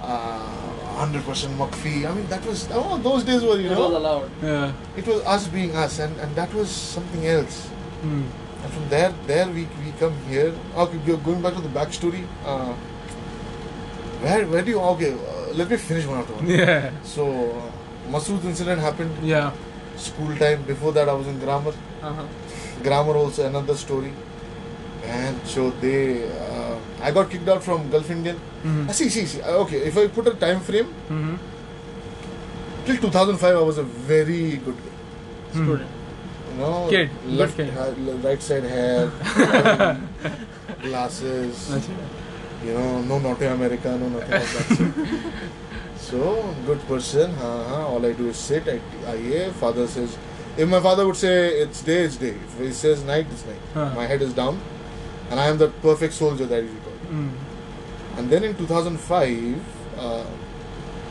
Speaker 2: Uh, 100% McPhee. I mean, that was, oh, those days were, you
Speaker 3: It was allowed.
Speaker 1: Yeah.
Speaker 2: it was us being us, and, and that was something else.
Speaker 1: Mm.
Speaker 2: And from there, there we, we come here. Okay, go- going back to the backstory. Uh, where where do you? Okay, uh, let me finish one after one.
Speaker 1: Yeah.
Speaker 2: So, uh, Masood's incident happened
Speaker 1: Yeah.
Speaker 2: school time. Before that, I was in grammar.
Speaker 3: Uh-huh.
Speaker 2: Grammar also another story. And so they, uh, I got kicked out from Gulf Indian.
Speaker 1: Mm-hmm.
Speaker 2: Uh, see, see, see. uh, Okay, if I put a time frame
Speaker 1: Mm-hmm.
Speaker 2: till 2005, I was a very good guy.
Speaker 3: Student.
Speaker 2: You know,
Speaker 1: Kid,
Speaker 2: left,
Speaker 1: kid.
Speaker 2: ha- right side hair, glasses. you know, no Norte America, no nothing like that. so, good person, huh, all I do is sit, I, I father says, if my father would say it's day, it's day. If he says night, it's night.
Speaker 1: Huh.
Speaker 2: My head is down, and I am the perfect soldier that is called.
Speaker 1: Mm.
Speaker 2: And then in 2005, uh,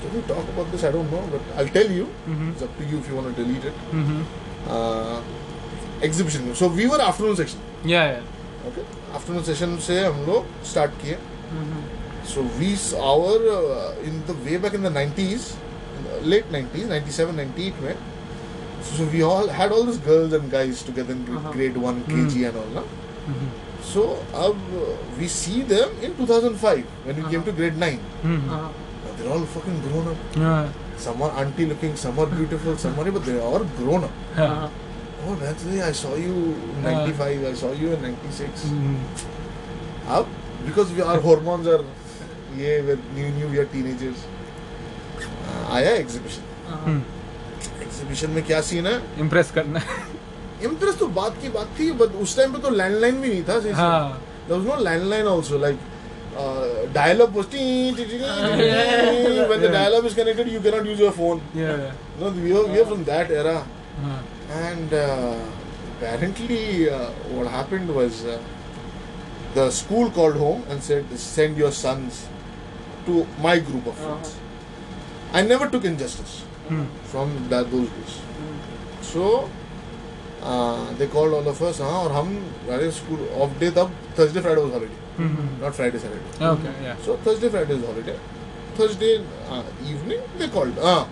Speaker 2: can we talk about this? I don't know, but I'll tell you.
Speaker 1: Mm-hmm.
Speaker 2: It's up to you if you want to delete it.
Speaker 1: Mm-hmm.
Speaker 2: Uh, exhibition. So we were afternoon section.
Speaker 1: Yeah, yeah.
Speaker 2: Okay. Afternoon session से हम लोग start किए.
Speaker 1: Mm-hmm.
Speaker 2: So we s- our uh, in the way back in the 90s, late 90s, 97, 98 में. So we all had all these girls and guys together in
Speaker 3: Uh-huh.
Speaker 2: grade one
Speaker 1: Hmm.
Speaker 2: KG and all. Na?
Speaker 1: Mm-hmm.
Speaker 2: So uh, we see them in 2005 when we came
Speaker 3: Uh-huh.
Speaker 2: to grade nine.
Speaker 1: Mm-hmm.
Speaker 3: Uh-huh.
Speaker 2: Now, they're all fucking grown up.
Speaker 1: Yeah.
Speaker 2: Some are auntie looking, some are beautiful, some are but they are grown up.
Speaker 3: Uh-huh.
Speaker 2: Oh, that's the I saw you in
Speaker 1: Yeah.
Speaker 2: 95, I saw you in 96.
Speaker 1: Mm-hmm.
Speaker 2: Up because we, our hormones are yeah, we're new, new, we are teenagers. Uh, आया एग्जीबिशन
Speaker 3: Uh-huh.
Speaker 2: एग्जीबिशन में क्या सीन है
Speaker 1: इम्प्रेस करना
Speaker 2: इम्प्रेस तो बात की बात थी बट उस टाइम पे तो लैंडलाइन भी नहीं था
Speaker 1: हाँ
Speaker 2: there was no landline also like uh, dial up was when the dial up is connected you cannot use your phone
Speaker 1: yeah
Speaker 2: no we are, we are from that era
Speaker 1: हाँ
Speaker 2: and uh, apparently uh, what happened was uh, the school called home and said send your sons to my group of friends I never took injustice
Speaker 1: Hmm.
Speaker 2: from that those days so uh, they called all of us हाँ और हम अरे स्कूल ऑफ़ डे तब Thursday Friday was holiday
Speaker 1: mm-hmm.
Speaker 2: not Friday, Saturday.
Speaker 1: Okay, yeah.
Speaker 2: So Thursday, Friday is holiday. Thursday uh, evening they called. Uh,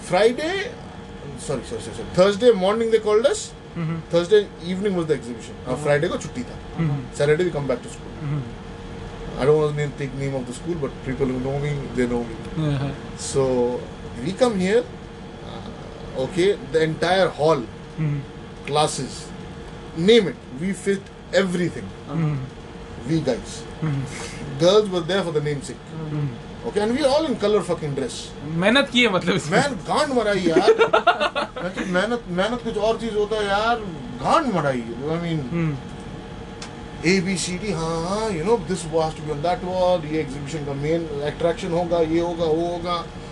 Speaker 2: Friday, um, sorry, sorry, sorry, sorry. Thursday morning they called us.
Speaker 1: Mm-hmm.
Speaker 2: Thursday evening was the exhibition. Uh, mm-hmm. Friday go chutti tha.
Speaker 1: Mm-hmm.
Speaker 2: Saturday we come back to school.
Speaker 1: Mm-hmm.
Speaker 2: I don't want to take name of the school, but people who know me, they know me.
Speaker 1: Uh-huh.
Speaker 2: So we come here. Uh, okay, the entire hall,
Speaker 1: mm-hmm.
Speaker 2: classes, name it. We fit everything.
Speaker 1: Mm-hmm.
Speaker 2: We guys.
Speaker 1: Mhm.
Speaker 2: girls were there for the namesake. Okay and we are all in color fucking dress.
Speaker 1: मेहनत की है मतलब इसमें।
Speaker 2: मैन गांड मराई यार। मैं तो मेहनत मेहनत कुछ और चीज़ होता है यार। गांड मराई I mean
Speaker 1: hmm,
Speaker 2: A B C D हाँ हाँ you know this was to be on that wall ये एग्जीबिशन का मेन अट्रैक्शन होगा ये होगा वो होगा।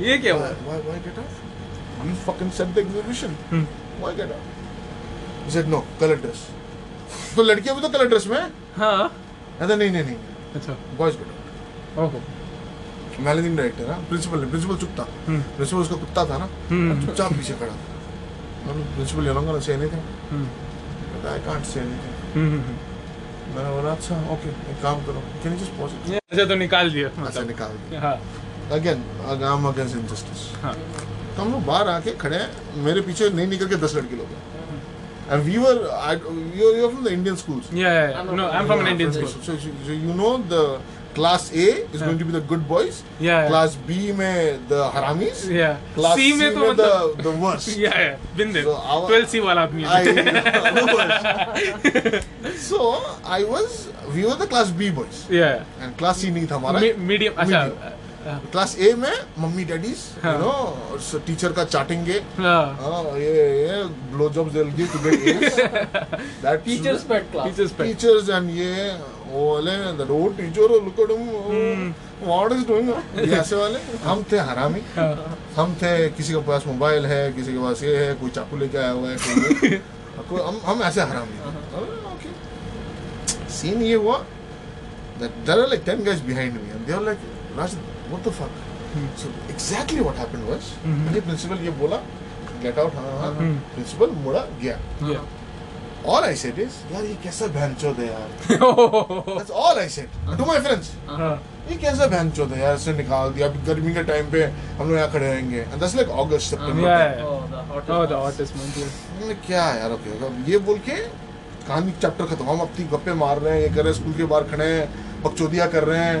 Speaker 2: ये
Speaker 1: क्या हुआ?
Speaker 2: Why, why why get out we fucking set the exhibition.
Speaker 1: Hmm,
Speaker 2: why get out he said no color dress. तो लड़कियाँ भी तो कलर ड्रेस में हैं।
Speaker 1: हाँ।
Speaker 2: अरे नहीं नहीं नहीं।
Speaker 1: अच्छा।
Speaker 2: बॉयज़ गेट आउट
Speaker 1: ओहो।
Speaker 2: मैनेजिंग डायरेक्टर ना प्रिंसिपल प्रिंसिपल चुप था
Speaker 1: हम्म,
Speaker 2: प्रिंसिपल उसका कुत्ता था ना?
Speaker 1: हम्म,
Speaker 2: चुपचाप पीछे खड़ा। था principal you not say
Speaker 1: anything
Speaker 2: hmm, I can't say
Speaker 1: anything hmm.
Speaker 2: मैंने बोला अच्छा ओके एक काम करो। Can you just pause
Speaker 1: it अच्छा तो निकाल दिया मतलब।
Speaker 2: निकाल दिया।
Speaker 1: हाँ।
Speaker 2: अगेन अगाम अगेंस्ट इनजस्टिस
Speaker 1: हाँ
Speaker 2: तो हम लोग बाहर आके खड़े हैं मेरे पीछे नहीं निकल के दस लड़के लोग हैं And we were, I, you're, you're from the Indian schools.
Speaker 1: Yeah, yeah, yeah.
Speaker 3: I'm
Speaker 1: no, I'm from an Indian school.
Speaker 2: So, so, so you know the class A is yeah. going to be the good boys.
Speaker 1: Yeah, yeah.
Speaker 2: Class B में the haramis.
Speaker 1: Yeah.
Speaker 2: Class
Speaker 1: C में तो मतलब
Speaker 2: the the worst.
Speaker 1: yeah, yeah. Been there.
Speaker 2: So our-
Speaker 1: 12 C वाला आदमी
Speaker 2: I,
Speaker 1: है.
Speaker 2: so I was, we were the class B boys.
Speaker 1: yeah.
Speaker 2: And class C नहीं था हमारा.
Speaker 1: Me- medium. अच्छा.
Speaker 2: क्लास ए में मम्मी डैडी टीचर हाँ. का चाटेंगे।
Speaker 1: हाँ.
Speaker 2: हम थे हरामी।
Speaker 1: हाँ.
Speaker 2: हम थे किसी के पास मोबाइल है किसी के पास ये है कोई चाकू लेके आया हुआ है हम हम ऐसे हरामी। हाँ, सीन ये हुआ that there are like 10 guys behind me and they are like Rashid, what the fuck so exactly what happened was
Speaker 1: Mhm.
Speaker 2: मुझे प्रिंसिपल ये बोला गेट आउट हाँ हाँ. प्रिंसिपल मुड़ा गया
Speaker 1: Yeah.
Speaker 2: all I said is यार ये कैसा बहनचोद है यार
Speaker 1: oh.
Speaker 2: that's all I said to my friends
Speaker 1: हाँ.
Speaker 2: ये कैसा बहनचोद है यार इसने निकाल दिया अभी गर्मी के टाइम पे हम लोग यहाँ खड़े रहेंगे and that's like August September
Speaker 1: Yeah,
Speaker 3: the hottest.
Speaker 1: The
Speaker 3: months.
Speaker 1: hottest month.
Speaker 2: क्या यार ओके अब ये बोल के कहानी चैप्टर खत्म हम अपनी गप्पे मार रहे हैं ये कर रहे हैं स्कूल के बाहर खड़े हैं बकचोदिया कर रहे हैं.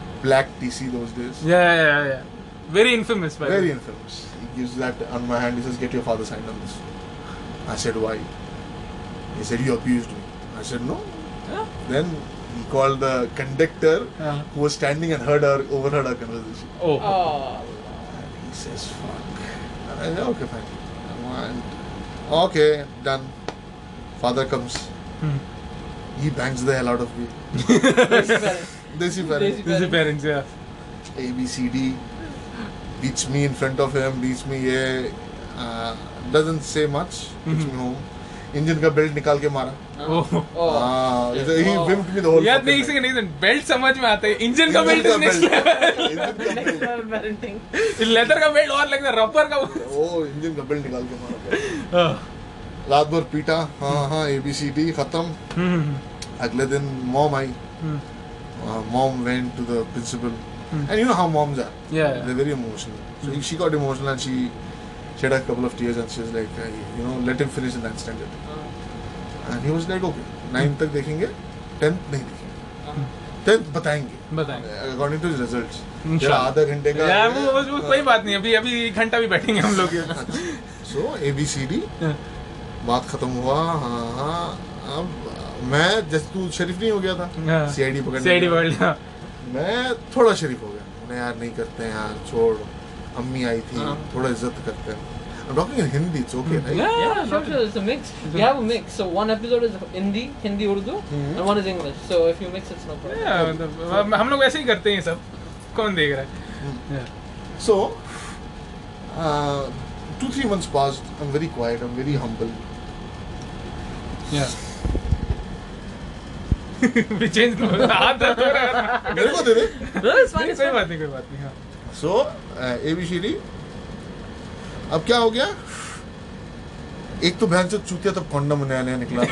Speaker 2: black TC those days
Speaker 1: Yeah, yeah, yeah, yeah. Very infamous. By
Speaker 2: very
Speaker 1: way.
Speaker 2: infamous he gives that on my hand he says get your father signed on this I said why he said you abused me I said no
Speaker 1: Yeah.
Speaker 2: then he called the conductor
Speaker 1: हाँ.
Speaker 2: who was standing and heard our overheard our conversation
Speaker 1: Oh.
Speaker 3: Oh.
Speaker 2: And he says, fuck. I said, okay, fine. And, okay, done. Father comes.
Speaker 1: Hmm.
Speaker 2: He bangs the hell out of me.
Speaker 3: Desi parents.
Speaker 2: Desi parents.
Speaker 3: Desi
Speaker 1: parents, yeah.
Speaker 2: A, B, C, D. Teach me in front of him. Teach me, yeah. Uh, doesn't say engine mm-hmm. का बेल्ट निकाल के मारा।
Speaker 3: ओह
Speaker 2: ही विम्ड मी द होल
Speaker 1: यार नहीं सिंग नहीं बेल्ट समझ में आता है। इंजन का
Speaker 2: belt
Speaker 3: next level parenting
Speaker 1: leather का बेल्ट और लगता रबर का
Speaker 2: ओ इंजन oh, का बेल्ट निकाल के मारा।
Speaker 1: oh.
Speaker 2: रात भर पीटा। हाँ हाँ एबीसीडी खत्म।
Speaker 1: hmm.
Speaker 2: अगले दिन मोम आई।
Speaker 1: hmm.
Speaker 2: Uh, mom went to the principal
Speaker 1: Hmm.
Speaker 2: and you know how moms are
Speaker 1: Yeah. yeah.
Speaker 2: they're very emotional so mm. she got emotional and she shed a couple of tears and she was like uh, you know let him finish the ninth standard
Speaker 3: Uh,
Speaker 2: and he was like okay ninth तक देखेंगे tenth नहीं देखेंगे
Speaker 3: uh,
Speaker 2: tenth बताएँगे
Speaker 1: बताएँगे
Speaker 2: according to his results तेरा
Speaker 1: इंशाल्लाह।
Speaker 2: आधा घंटे का
Speaker 1: यार वो वो- वो कोई बात नहीं अभी अभी एक घंटा भी बैठेंगे हम लोग
Speaker 2: so A B C D बात खत्म हुआ हाँ हाँ अब मैं जैसे तू शरीफ नहीं हो गया था सीआईडी पकड़ने
Speaker 1: सीआईडी। वर्ल्ड हाँ.
Speaker 2: मैं थोड़ा शरीफ हो गया मैंने यार नहीं करते हैं यार छोड़ अम्मी आई थी
Speaker 3: हाँ।
Speaker 2: थोड़ा इज़्ज़त करते हैं I'm talking in Hindi, it's okay, right?
Speaker 1: Yeah.
Speaker 3: yeah, yeah sure, sure. It's a mix. You have a mix. So one episode is Hindi, Hindi, Urdu,
Speaker 2: Mhm.
Speaker 3: and one is English. So if you mix, it's no problem.
Speaker 1: Yeah, मतलब हम- लोग वैसे ही करते हैं सब कौन देख रहा है
Speaker 2: So, uh, two, three months passed. I'm very quiet, I'm very humble.
Speaker 1: Yeah. The- हाथ दर्द हो रहा है
Speaker 2: मेरे को दे दे।
Speaker 3: No, it's fine.
Speaker 1: कोई बात। नहीं कोई बात नहीं हाँ।
Speaker 2: सो ए बी सी डी अब क्या हो गया? एक तो बहन से चूतिया तब कॉन्डम नया नया निकला।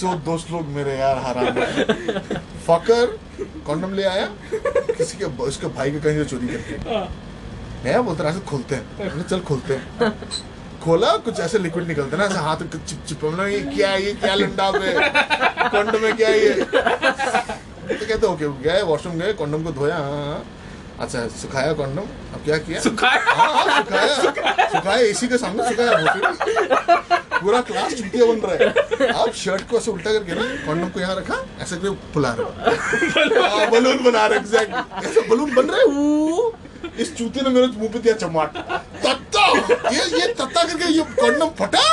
Speaker 2: जो दोस्त लोग मेरे यार हराम फकर कॉन्डम ले आया। किसी के उसके भाई के कहीं से चोरी करके। नया बोलता रहा खोलते हैं। चल खोलते हैं। खोला कुछ ऐसे लिक्विड निकलते ना ऐसे हाथ चिप चिप हमने ये क्या है ये क्या लंडा पे? कॉन्डम में क्या है ये? तो कहते ओके गए वॉशरूम गए कॉन्डम को धोया हाँ हाँ अच्छा सुखाया कॉन्डम अब क्या किया?
Speaker 1: सुखाया?
Speaker 2: हाँ हाँ सुखाया। सुखाया एसी के सामने सुखाया पूरा क्लास चुटिया बन रहा है। आप शर्ट को ऐसे उल्टा करके ना कॉन्डम को यहाँ रखा ऐसे करके फुला रहे हाँ, बलून। बना रहे एग्जैक्टली ऐसे बलून बन रहे ऊ। इस चूते ने मेरे मुँह पे दिया चमाट। तत्ता! ये ये तत्ता करके ये कॉन्डम फटा?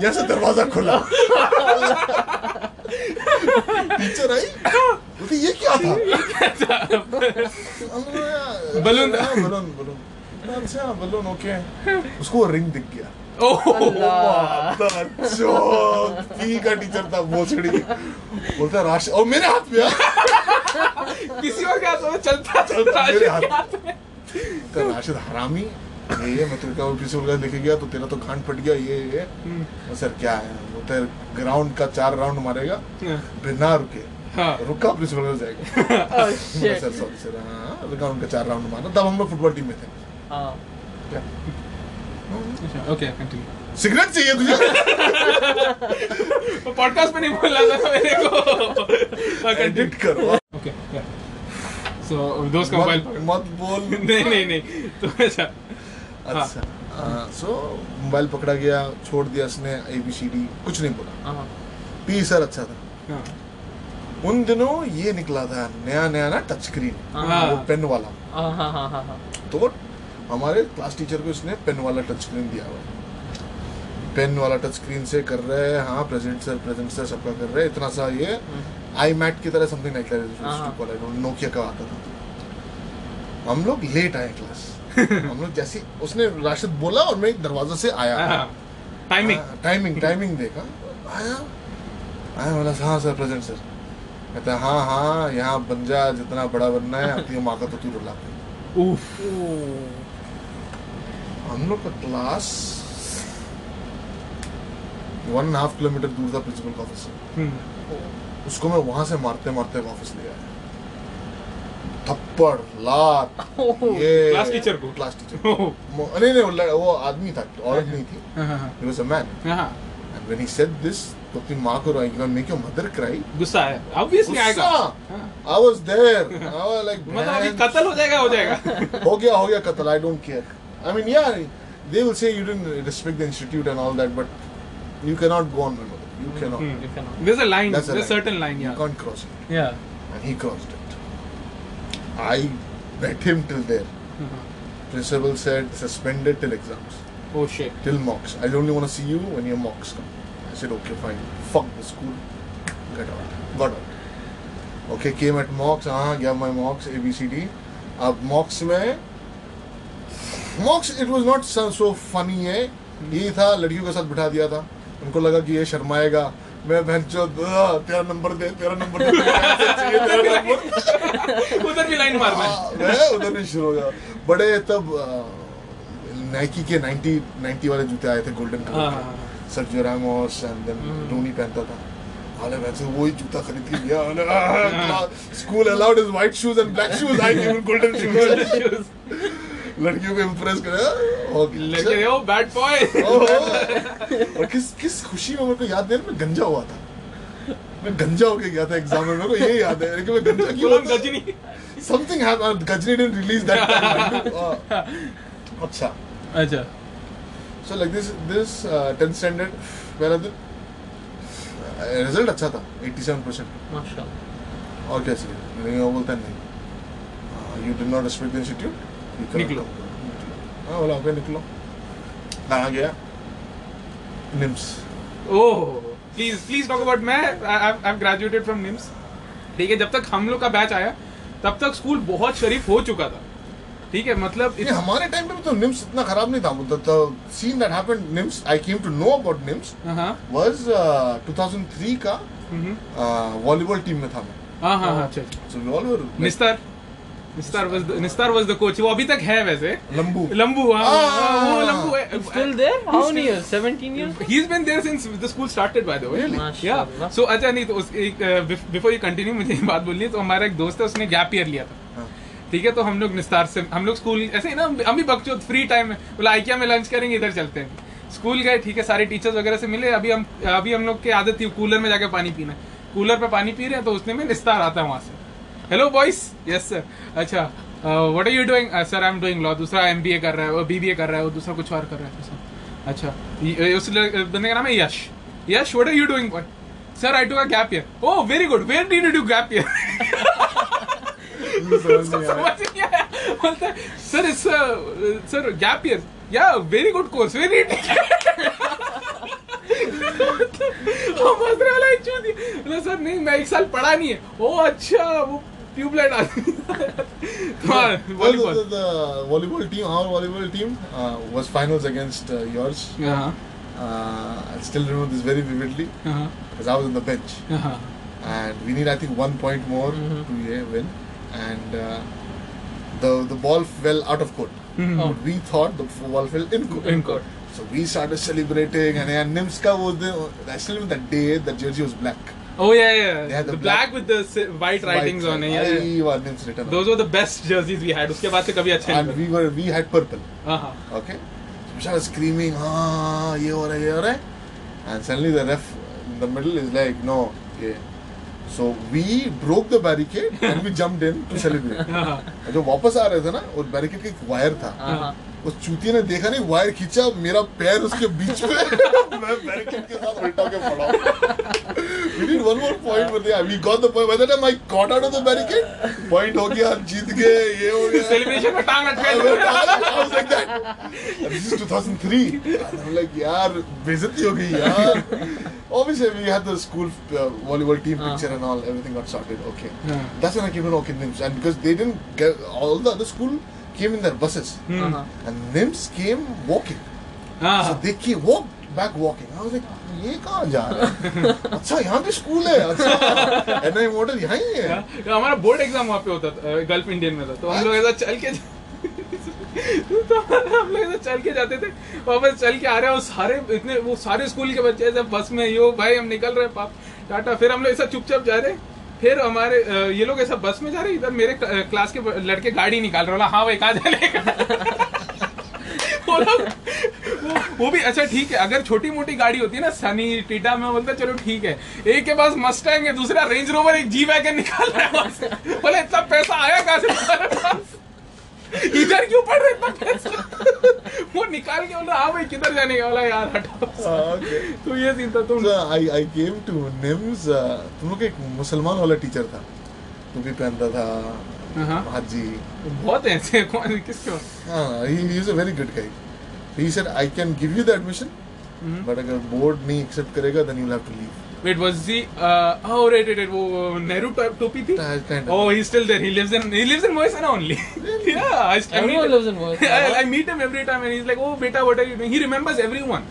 Speaker 2: यहाँ से दरवाज़ा खुला। टीचर आई? बोलती ये क्या था?
Speaker 1: बलून-
Speaker 2: हाँ, बलून बलून। अच्छा बलून ओके उसको रिंग दिख गया। का टीचर था भोसड़ी बोलता राशि और मेरे हाथ में
Speaker 1: किसी और के हाथ में चलता
Speaker 2: चलता मेरे हाथ में। तो राशिद हरामी ये मैं तेरे का प्रिंसिपल का लेके गया तो तेरा तो कान फट गया ये ये। वो सर क्या है? वो तेरे ग्राउंड का चार राउंड मारेगा। बिना रुके।
Speaker 1: हाँ।
Speaker 2: रुका प्रिंसिपल हो जाएगा।
Speaker 3: Oh
Speaker 2: सर सॉरी सर हाँ ग्राउंड का चार राउंड मारा तब हम लोग फुटबॉल टीम में थे।
Speaker 3: हाँ.
Speaker 1: ओके कंटिन्यू
Speaker 2: सिगरेट चाहिए तुझे?
Speaker 1: पॉडकास्ट में नहीं बोलना था मेरे को।
Speaker 2: एडिट कर।
Speaker 1: ओके सो दोस्त का मोबाइल
Speaker 2: मत, बोल।
Speaker 1: नहीं नहीं नहीं तो अच्छा।
Speaker 2: अच्छा सो मोबाइल पकड़ा गया छोड़ दिया उसने ए बी सी डी कुछ नहीं बोला।
Speaker 3: हाँ.
Speaker 2: पी सर अच्छा था।
Speaker 1: हाँ।
Speaker 2: उन दिनों ये निकला था नया नया ना टच स्क्रीन
Speaker 1: हाँ।
Speaker 2: वो पेन वाला।
Speaker 3: हाँ, हाँ, हाँ, हाँ, हाँ.
Speaker 2: तो हमारे क्लास टीचर को इसने पेन वाला टच स्क्रीन दिया हुआ पेन वाला टच स्क्रीन से कर रहे हैं हाँ प्रेजेंट सर प्रेजेंट सर सबका कर रहे हैं इतना सा ये आई मैट की तरह समथिंग लाइक
Speaker 3: हाँ।
Speaker 2: नोकिया का आता था। हम लोग लेट आए क्लास हम लोग जैसे उसने राशिद बोला और मैं एक दरवाज़ा से आया।
Speaker 1: टाइमिंग
Speaker 2: टाइमिंग टाइमिंग देखा। आया। आया बोला हाँ सर प्रेजेंट सर कहता हाँ हाँ यहाँ बन जा जितना बड़ा बनना है अपनी माँ का तो तू रुला हम लोग का class one and half kilometre दूर था प्रिंसिपल का ऑफ़िस। उसको मैं वहाँ से मारते मारते वापस ले आया। थप्पड़ लात ये
Speaker 1: क्लास टीचर को?
Speaker 2: क्लास टीचर नहीं नहीं वो आदमी था औरत नहीं थी। He was a man and when he said this तो अपनी माँ को रोई क्यों मदर क्राई?
Speaker 1: गुस्सा है ऑब्वियसली आएगा।
Speaker 2: I was there I like
Speaker 1: मतलब अभी कत्ल हो जाएगा हो जाएगा।
Speaker 2: हो गया हो गया कत्ल I don't care I mean यार they will say you didn't respect the institute and all that but you cannot not go on you cannot
Speaker 1: Hmm.
Speaker 3: You cannot.
Speaker 1: There's a line,
Speaker 2: That's a
Speaker 1: there's a
Speaker 2: line.
Speaker 1: certain line,
Speaker 2: you
Speaker 1: yeah.
Speaker 2: can't cross it
Speaker 1: Yeah.
Speaker 2: and he crossed it I met him till there
Speaker 1: Uh-huh.
Speaker 2: principal said suspended till exams
Speaker 1: Oh shit.
Speaker 2: till mocks. I only want to see you when your mocks come. I said, okay, fine. Fuck the school. Get out. Got out. Okay, came at mocks. हाँ गया my mocks A B C D. अब mocks में mocks it was not so, so funny है ये था लड़कियों के साथ बिठा दिया था उनको लगा कि ये शर्माएगा। मैं बहन चो तेरा नंबर दे तेरा नंबर दे
Speaker 1: उधर भी लाइन मारना हाँ,
Speaker 2: मैं। उधर भी शुरू हो गया। बड़े तब नाइकी के 90 90 वाले जूते आए थे गोल्डन कलर
Speaker 1: हाँ,
Speaker 2: के। Sergio Ramos and then Ronnie पहनता था। हाले वैसे वही जूता खरीद के लिया school allowed is white shoes and black shoes I give golden shoes लड़कियों को इंप्रेस करे।
Speaker 1: लड़के बैड बॉय
Speaker 2: और किस किस खुशी में मेरे को याद है मैं गंजा हुआ था। मैं गंजा होके गया था एग्ज़ाम में मेरे को ये याद है लेकिन मैं गंजा क्यों हुआ?
Speaker 1: Ghazni.
Speaker 2: Gajni didn't release that time. uh, अच्छा.
Speaker 1: अच्छा।
Speaker 2: Like this, this uh, 10th standard पहला दिन uh, रिज़ल्ट अच्छा था 87 परसेंट
Speaker 3: माशाल्लाह।
Speaker 2: और क्या चाहिए? नहीं वो बोलता नहीं। You did not respect the institute
Speaker 1: निकलो।
Speaker 2: हाँ बोला ओके निकलो कहाँ गया NIMS
Speaker 1: oh please please talk about मैं I have graduated from NIMS ठीक है जब तक हम लोग का बैच आया तब तक स्कूल बहुत शरीफ हो चुका था। ठीक है मतलब
Speaker 2: ये हमारे टाइम पे भी तो निम्स इतना खराब नहीं था। The scene that happened NIMS I came to know about NIMS
Speaker 1: हाँ
Speaker 2: वाज 2003 का वॉलीबॉल टीम में था मैं।
Speaker 1: हाँ हाँ हाँ अच्छा।
Speaker 2: So we all were like,
Speaker 1: Nistar was Nistar was the coach वो अभी तक है वैसे
Speaker 2: लंबू
Speaker 1: लंबू हाँ. वो लंबू है
Speaker 3: Still there? How many years? 17 years?
Speaker 1: He's been there since the school started, by the way.
Speaker 2: Really?
Speaker 1: Yeah.
Speaker 3: माशाल्लाह।
Speaker 1: So अच्छा नहीं तो उस एक बिफोर यू कंटिन्यू मुझे एक बात बोलनी है तो हमारा एक दोस्त है उसने गैप ईयर लिया था
Speaker 2: हाँ।
Speaker 1: ठीक है तो हम लोग निस्तार से हम लोग स्कूल ऐसे ही ना हम भी बच्चों फ्री टाइम में बोला आइकिया में लंच करेंगे इधर चलते हैं स्कूल गए ठीक है सारे टीचर्स वगैरह से मिले अभी हम अभी हम लोग की आदत थी कूलर में जाकर पानी पीना कूलर पे पानी पी रहे हैं तो उसने में निस्तार आता है वहाँ से हेलो बॉयस यस सर अच्छा what are you doing sir I am doing law दूसरा एमबीए कर रहा है वो बीबीए कर रहा है वो दूसरा कुछ और कर रहा है दूसरा। अच्छा उस बंदे का नाम है Yash Yash what are you doing boy sir I took a gap year oh very good where did you do gap year बोलता है sir it's sir gap year या वेरी गुड कोर्स वेरी हम हंस रहे वाला सर नहीं मैं एक साल पढ़ा नहीं है. ओ अच्छा वो ट्यूबलाइट आदमी हाँ
Speaker 2: Well, the,
Speaker 1: volleyball
Speaker 2: the, the volleyball team, our volleyball team, uh, was finals against uh, yours.
Speaker 1: हाँ
Speaker 2: Uh, I still remember this very vividly
Speaker 1: हाँ
Speaker 2: because I was on the bench,
Speaker 1: हाँ
Speaker 2: and we need I think one point more
Speaker 3: Mhm.
Speaker 2: to yeah, win, and uh, the the ball fell out of court.
Speaker 1: Hmm,
Speaker 3: Oh.
Speaker 2: But we thought the ball fell in court.
Speaker 1: In court.
Speaker 2: So we started celebrating, and, and Nimska was the. I still remember that day that jersey was black.
Speaker 1: Oh yeah, yeah.
Speaker 2: They had
Speaker 1: the,
Speaker 2: the
Speaker 1: black,
Speaker 2: black-
Speaker 1: with the white writings on it. Yeah, yeah.
Speaker 2: I was Nims written. on
Speaker 1: Those were the best jerseys we had. उसके बाद से कभी अच्छे
Speaker 2: it. and we were we had purple.
Speaker 1: हाँ हाँ
Speaker 2: Okay. We started screaming, ah, ये हो रहा है, ये हो रहा है. And suddenly the ref in the middle is like, no, yeah. So we broke the barricade and we jumped in to celebrate.
Speaker 1: हाँ हाँ
Speaker 2: जो वापस आ रहे थे ना, वो barricade का एक वायर था.
Speaker 3: Uh-huh.
Speaker 2: उस चूतिया ने देखा नहीं वायर खींचा मेरा पैर उसके बीच में मैं बैरिकेड के साथ उल्टा के पड़ा we need one more point but yeah we got the point by the time I got out of the barricade point हो गया जीत गए ये हो गया
Speaker 1: सेलिब्रेशन में टांग
Speaker 2: was, I was like that. And this is 2003. And I'm like, यार बेइज्जती हो गई यार. Obviously, we had the school uh, volleyball team
Speaker 3: Uh.
Speaker 2: picture and all. Everything got sorted. Okay.
Speaker 1: Yeah.
Speaker 2: That's when I came to know okay, And because they didn't get all the other school came in their buses,
Speaker 3: Uh-huh.
Speaker 2: and NIMS came walking.
Speaker 1: हाँ
Speaker 2: So they came walk back walking. I was like, ये कहाँ जा रहे हैं? अच्छा यहाँ पे स्कूल है. अच्छा एनआई मॉडल यहाँ ही है.
Speaker 1: हाँ, हमारा बोर्ड एग्ज़ाम वहाँ पे होता था गल्फ इंडियन में था तो हम लोग ऐसा चल के तो हम लोग ऐसा चल के जाते थे वापस चल के आ रहे हैं वो सारे इतने वो सारे स्कूल के बच्चे ऐसे बस में यो भाई हम निकल रहे हैं पाप टाटा फिर हम लोग ऐसा चुपचाप जा रहे हैं फिर हमारे ये लोग ऐसा बस में जा रहे इधर मेरे क्लास के लड़के गाड़ी निकाल रहे बोला, हाँ भाई कहा चलेगा वो वो, वो भी अच्छा ठीक है। अगर छोटी मोटी गाड़ी होती है ना सनी टीटा में बोलता चलो ठीक है। एक के पास मस्टैंग है दूसरा रेंज रोवर एक जी वैगन निकाल रहा है बोले इतना पैसा आया कहा से इधर क्यों पढ़ रहे वो निकाल के बोला हाँ भाई किधर जाने का बोला? यार
Speaker 2: हटो।
Speaker 1: तो ये सीन था तुम
Speaker 2: आई आई केम टू निम्स तुम लोग एक मुसलमान वाला टीचर था। तू भी पहनता था
Speaker 1: हाँ। बहुत ऐसे कौन किसके
Speaker 2: very good guide he said I can give you the admission but अगर बोर्ड नहीं एक्सेप्ट करेगा then you have to leave
Speaker 1: leave. Wait was the oh right right right वो नेहरू टोपी थी
Speaker 2: Kind of.
Speaker 1: Oh, he's still there. He lives in he lives in Moesana only. yeah, I, I meet
Speaker 3: Everyone lives in Moesana.
Speaker 1: I, I meet him every time, and he's like, "Oh, beta, what are you doing?" He remembers everyone.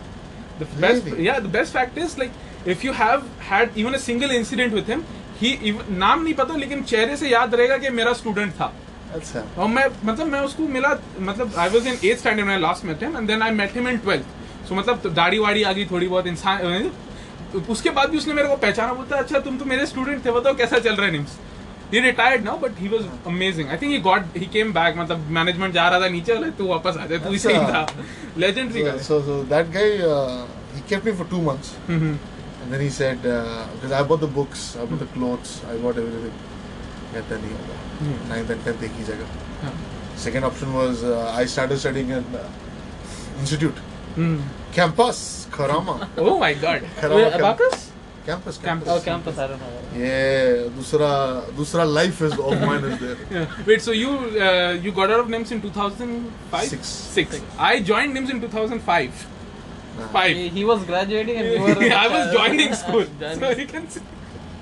Speaker 1: The best,
Speaker 2: Really?
Speaker 1: yeah, the best fact is like if you have had even a single incident with him, he even, नाम नहीं पता लेकिन चेहरे से याद रहेगा कि मेरा स्टूडेंट था
Speaker 2: अच्छा.
Speaker 1: और मैं मतलब मैं उसको मिला मतलब I was in 8th standard when I last met him and then I met him in 12th so मतलब दाढ़ी वाड़ी आ गई थोड़ी बहुत इंसान उसके बाद भी उसने मेरे को पहचाना बोलता अच्छा तुम तो मेरे स्टूडेंट थे बताओ कैसा चल रहा है निम्स he retired now but he was amazing i think he got he came back मतलब मैनेजमेंट जा रहा था नीचे वाले तू वापस आ जा तू ही सही था
Speaker 2: अच्छा।
Speaker 1: लेजेंडरी
Speaker 2: So,
Speaker 1: का
Speaker 2: so so that guy uh, he kept me for two months, and then he said because uh, I bought the books, I bought the clothes, I bought everything. कहता नहीं होगा. Ninth and tenth एक ही जगह. Second option was uh, I started studying at uh, institute, Campus, Karama.
Speaker 1: Oh my God.
Speaker 2: Karama
Speaker 3: Abacus?
Speaker 2: Campus,
Speaker 1: campus.
Speaker 3: Oh, campus. I don't know.
Speaker 2: Yeah, Dusra, Dusra life is of mine is there.
Speaker 1: Yeah. Wait, so you uh, you got out of NIMS in 2005?
Speaker 2: Six.
Speaker 1: Six. Six. I joined NIMS in 2005.
Speaker 2: Nah.
Speaker 1: Five.
Speaker 3: He, he was graduating and we were.
Speaker 1: I was joining school, so you can see.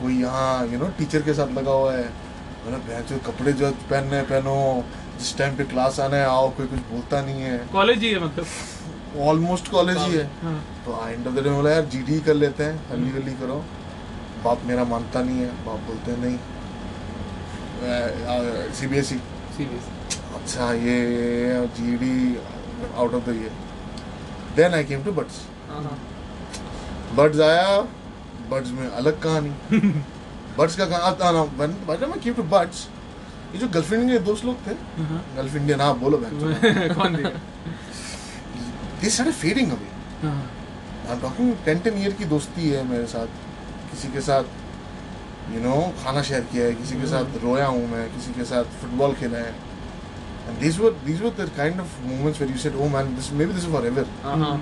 Speaker 2: कोई यहाँ यू नो टीचर के साथ लगा हुआ है। मतलब भैंस जो कपड़े जो पहनने पहनो। जिस टाइम पे क्लास आना है आओ कोई कुछ बोलता नहीं है।
Speaker 1: कॉलेज ही है मतलब।
Speaker 2: ऑलमोस्ट कॉलेज ही है।
Speaker 1: हाँ।
Speaker 2: तो एंड ऑफ़ द डे बोला यार जीडी कर लेते हैं हल्ली हल्ली करो। बाप मेरा मानता नहीं है बाप बोलते हैं नहीं। सीबीएसई
Speaker 1: serious
Speaker 2: अच्छा ये GD out of the year then I came to buts. Birds आया। बर्ड्स में अलग कहानी। बर्ड्स का कहा था ना बट मैं केम टू बर्ड्स ये जो गर्लफ्रेंड के दोस्त लोग थे। गर्लफ्रेंड इंडियन हाँ बोलो बहन।
Speaker 1: कौन
Speaker 2: दे स्टार्टेड फेडिंग अवे
Speaker 1: हाँ।
Speaker 2: I am talking ten ten year की दोस्ती है मेरे साथ। किसी के साथ यू नो खाना शेयर किया है किसी के साथ रोया हूँ मैं किसी के साथ फुटबॉल खेला है। And these were these were the kind of moments where you said oh man this maybe this is forever.
Speaker 3: Uh-huh.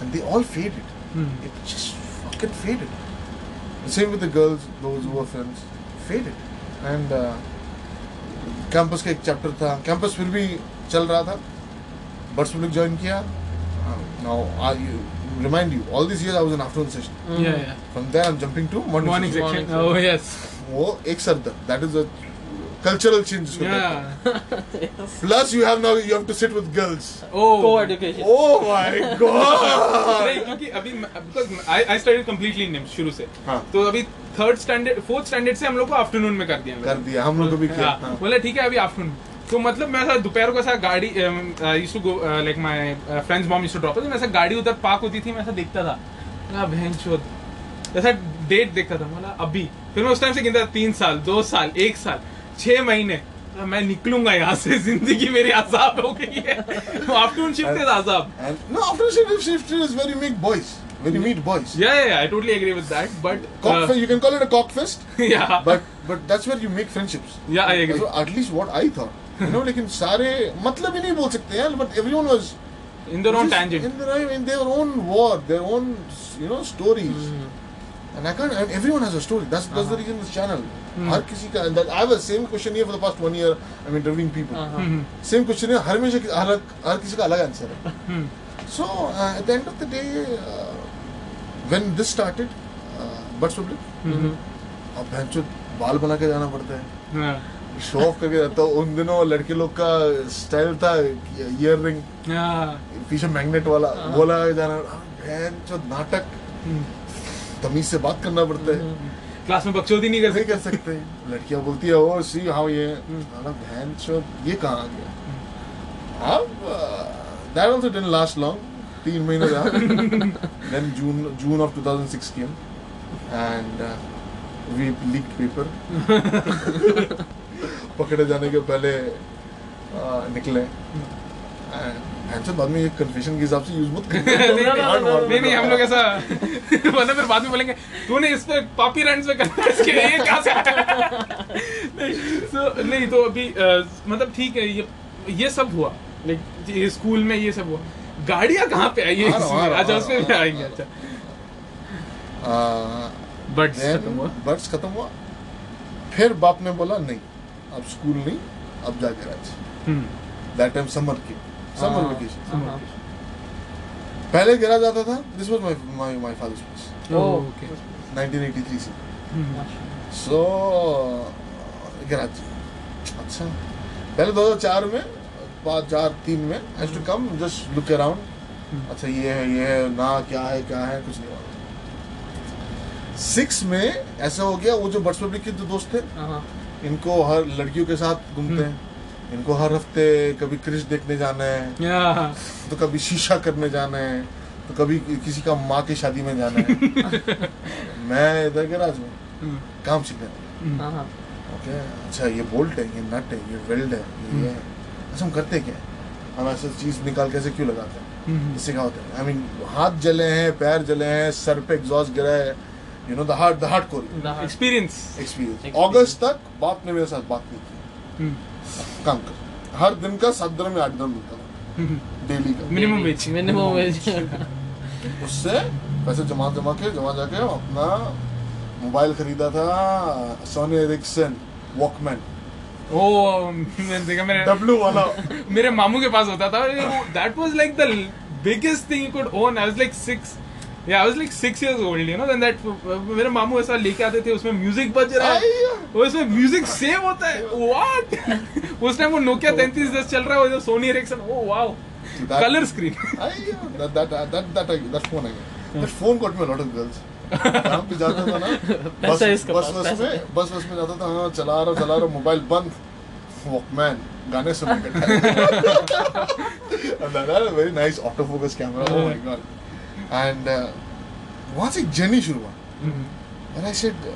Speaker 2: and they all faded.
Speaker 1: Hmm.
Speaker 2: it just fucking faded the same with the girls those who were friends faded. And uh, campus का एक चैप्टर था. कैंपस फिर भी चल रहा था. बर्ड्स पब्लिक ज्वाइन किया. Now I remind you all this year I was in afternoon session
Speaker 1: Yeah, yeah.
Speaker 2: From there I am jumping to
Speaker 1: Morning
Speaker 2: morning
Speaker 1: section.
Speaker 3: Morning
Speaker 1: Oh yes.
Speaker 2: वो एक sir that is a cultural change
Speaker 1: Yeah.
Speaker 2: Plus you have now you have to sit with girls
Speaker 1: Oh.
Speaker 3: Co-education.
Speaker 2: Oh my god
Speaker 1: नहीं क्योंकि अभी I I studied completely in NIMS शुरू से।
Speaker 2: हाँ।
Speaker 1: तो अभी थर्ड स्टैंडर्ड फोर्थ स्टैंडर्ड से हम लोग को आफ्टरनून में कर दिया
Speaker 2: कर दिया हम लोग को भी किया।
Speaker 1: हाँ,
Speaker 2: हाँ।
Speaker 1: बोले ठीक है अभी आफ्टरनून तो मतलब मैं ऐसा दोपहर को ऐसा गाड़ी use to go like my friends mom use to drop तो मैं ऐसा गाड़ी उधर पार्क होती थी मैं ऐसा देखता था। ना बहन चोद ऐसा डेट देखता था। मतलब अभी। फिर मैं उस टाइम से गिनता था तीन साल दो साल एक साल। छह महीने मैं निकलूँगा यहाँ से ज़िंदगी मेरी आजाब हो गई है afternoon
Speaker 2: shift is after shift, shift is where you meet boys, when you meet boys.
Speaker 1: Yeah, yeah, yeah, I totally agree with that. But
Speaker 2: Cock
Speaker 1: uh,
Speaker 2: you can call it a cock fest,
Speaker 1: yeah,
Speaker 2: but but that's where you make friendships.
Speaker 1: yeah, I agree.
Speaker 2: What- at least what I thought. You know, लेकिन सारे मतलब ही नहीं बोल सकते यार, but everyone was
Speaker 1: In their own tangent.
Speaker 2: in their in their own war, their own you know stories. Mm. And I can't. And everyone has a story. That's that's uh-huh. the reason this channel. हम्म। हर किसी का अंदाज आई वाज सेम क्वेश्चन ये for the past one year I mean interviewing people same question है हर हमेशा हर हर किसी का अलग आंसर है। So at the end of the day when this started but so
Speaker 1: bleak
Speaker 2: अब भैंचो बाल बना के जाना पड़ता है।
Speaker 1: हाँ।
Speaker 2: शो ऑफ़ करके जाता उन दिनों लड़के लोग का स्टाइल था ईयर रिंग
Speaker 1: हाँ।
Speaker 2: पीछे मैग्नेट वाला
Speaker 3: हाँ।
Speaker 2: बोला जाना। भैंचो नाटक
Speaker 1: हम्म।
Speaker 2: तमीज से बात करना पड़ता है।
Speaker 1: हम्म, क्लास में बकचोदी नहीं कर सकते
Speaker 2: कर सकते। लड़कियाँ बोलती है ओ सी हाउ ये बहन चो ये कहाँ आ गया? अब that also didn't last long तीन महीने रहा। Then June June of 2006 came and we leaked paper पकड़े जाने के पहले uh, निकले। एंड बाद में ये कन्फेशन के हिसाब से यूज़ मत।
Speaker 1: नहीं, नहीं हम लोग ऐसा वरना फिर बाद में बोलेंगे तूने इस पे पापी रैंड्स पे करना है इसके ये कहाँ से नहीं नहीं तो अभी मतलब ठीक है ये ये सब हुआ। लाइक स्कूल में ये सब हुआ। गाड़ियाँ कहाँ पे आई?
Speaker 2: हूँ,
Speaker 1: अच्छा उसमें भी आएँगे अच्छा। बट खत्म हुआ?
Speaker 2: बर्ड्स खत्म हुआ। फिर बाप ने बोला नहीं अब स्कूल नहीं अब जा
Speaker 1: हम्म।
Speaker 2: दैट टाइम समर की समर वेकेशन
Speaker 3: Uh-huh.
Speaker 2: पहले गैराज आता था this was my my my father's
Speaker 3: place
Speaker 1: okay
Speaker 2: 1983 से। सो गैराज अच्छा। पहले 2004 में पाँच चार तीन में I to come just look around अच्छा ये है ये है ना क्या है क्या है कुछ नहीं हुआ। सिक्स में ऐसा हो गया वो जो बर्ड्स पब्लिक के जो दोस्त थे
Speaker 3: Uh-huh.
Speaker 2: इनको हर लड़कियों के साथ घूमते हैं। इनको हर हफ़्ते कभी क्रिश देखने जाना है
Speaker 1: Yeah.
Speaker 2: तो कभी शीशा करने जाना है तो कभी किसी का माँ की शादी में जाना है। मैं इधर गैराज में
Speaker 1: हम्म,
Speaker 2: काम सीखने।
Speaker 1: हम्म।
Speaker 3: Uh-huh.
Speaker 2: ओके अच्छा ये बोल्ट है ये नट है ये वेल्ड है ये है। अच्छा हम करते क्या हम ऐसा चीज़ निकाल के ऐसे क्यों लगाते हैं?
Speaker 1: हम्म।
Speaker 2: इससे क्या होता है? आई मीन हाथ जले हैं पैर जले हैं सर पे एग्जॉस्ट गिरा है you know the hard
Speaker 3: the hard
Speaker 1: core
Speaker 2: experience
Speaker 3: experience.
Speaker 2: अगस्त तक बाप ने मेरे साथ बात नहीं की।
Speaker 1: हम्म,
Speaker 2: काम कर। हर दिन का सात दिन में आठ दिन मिलता था। डेली का।
Speaker 1: Minimum wage
Speaker 3: Minimum wage.
Speaker 2: उससे पैसे जमा जमा के जमा जाके अपना मोबाइल खरीदा था सोनी एरिक्सन वॉकमैन
Speaker 1: ओ मैंने देखा मेरे
Speaker 2: डब्लू वाला।
Speaker 1: मेरे मामू के पास होता था that was like the biggest thing you could own I was like 6 या I was like 6 years old you know then that मेरे मामू ऐसा लेके आते थे उसमें म्यूज़िक बज रहा है। वो इसमें म्यूज़िक सेव होता है। व्हाट उस टाइम वो नोकिया 3310 चल रहा है वो जो सोनी एरिक्सन ओ वाओ कलर स्क्रीन
Speaker 2: आइया, that that that that that phone I got. That phone got me a lot of girls. काम पे जाता था ना बस बस बस में बस बस में जाता था हाँ चला रहा चला रहा मोबाइल बंद। वॉकमैन गाने सुन के very nice auto focus camera oh my god and वहाँ से एक जर्नी शुरू हुआ and I said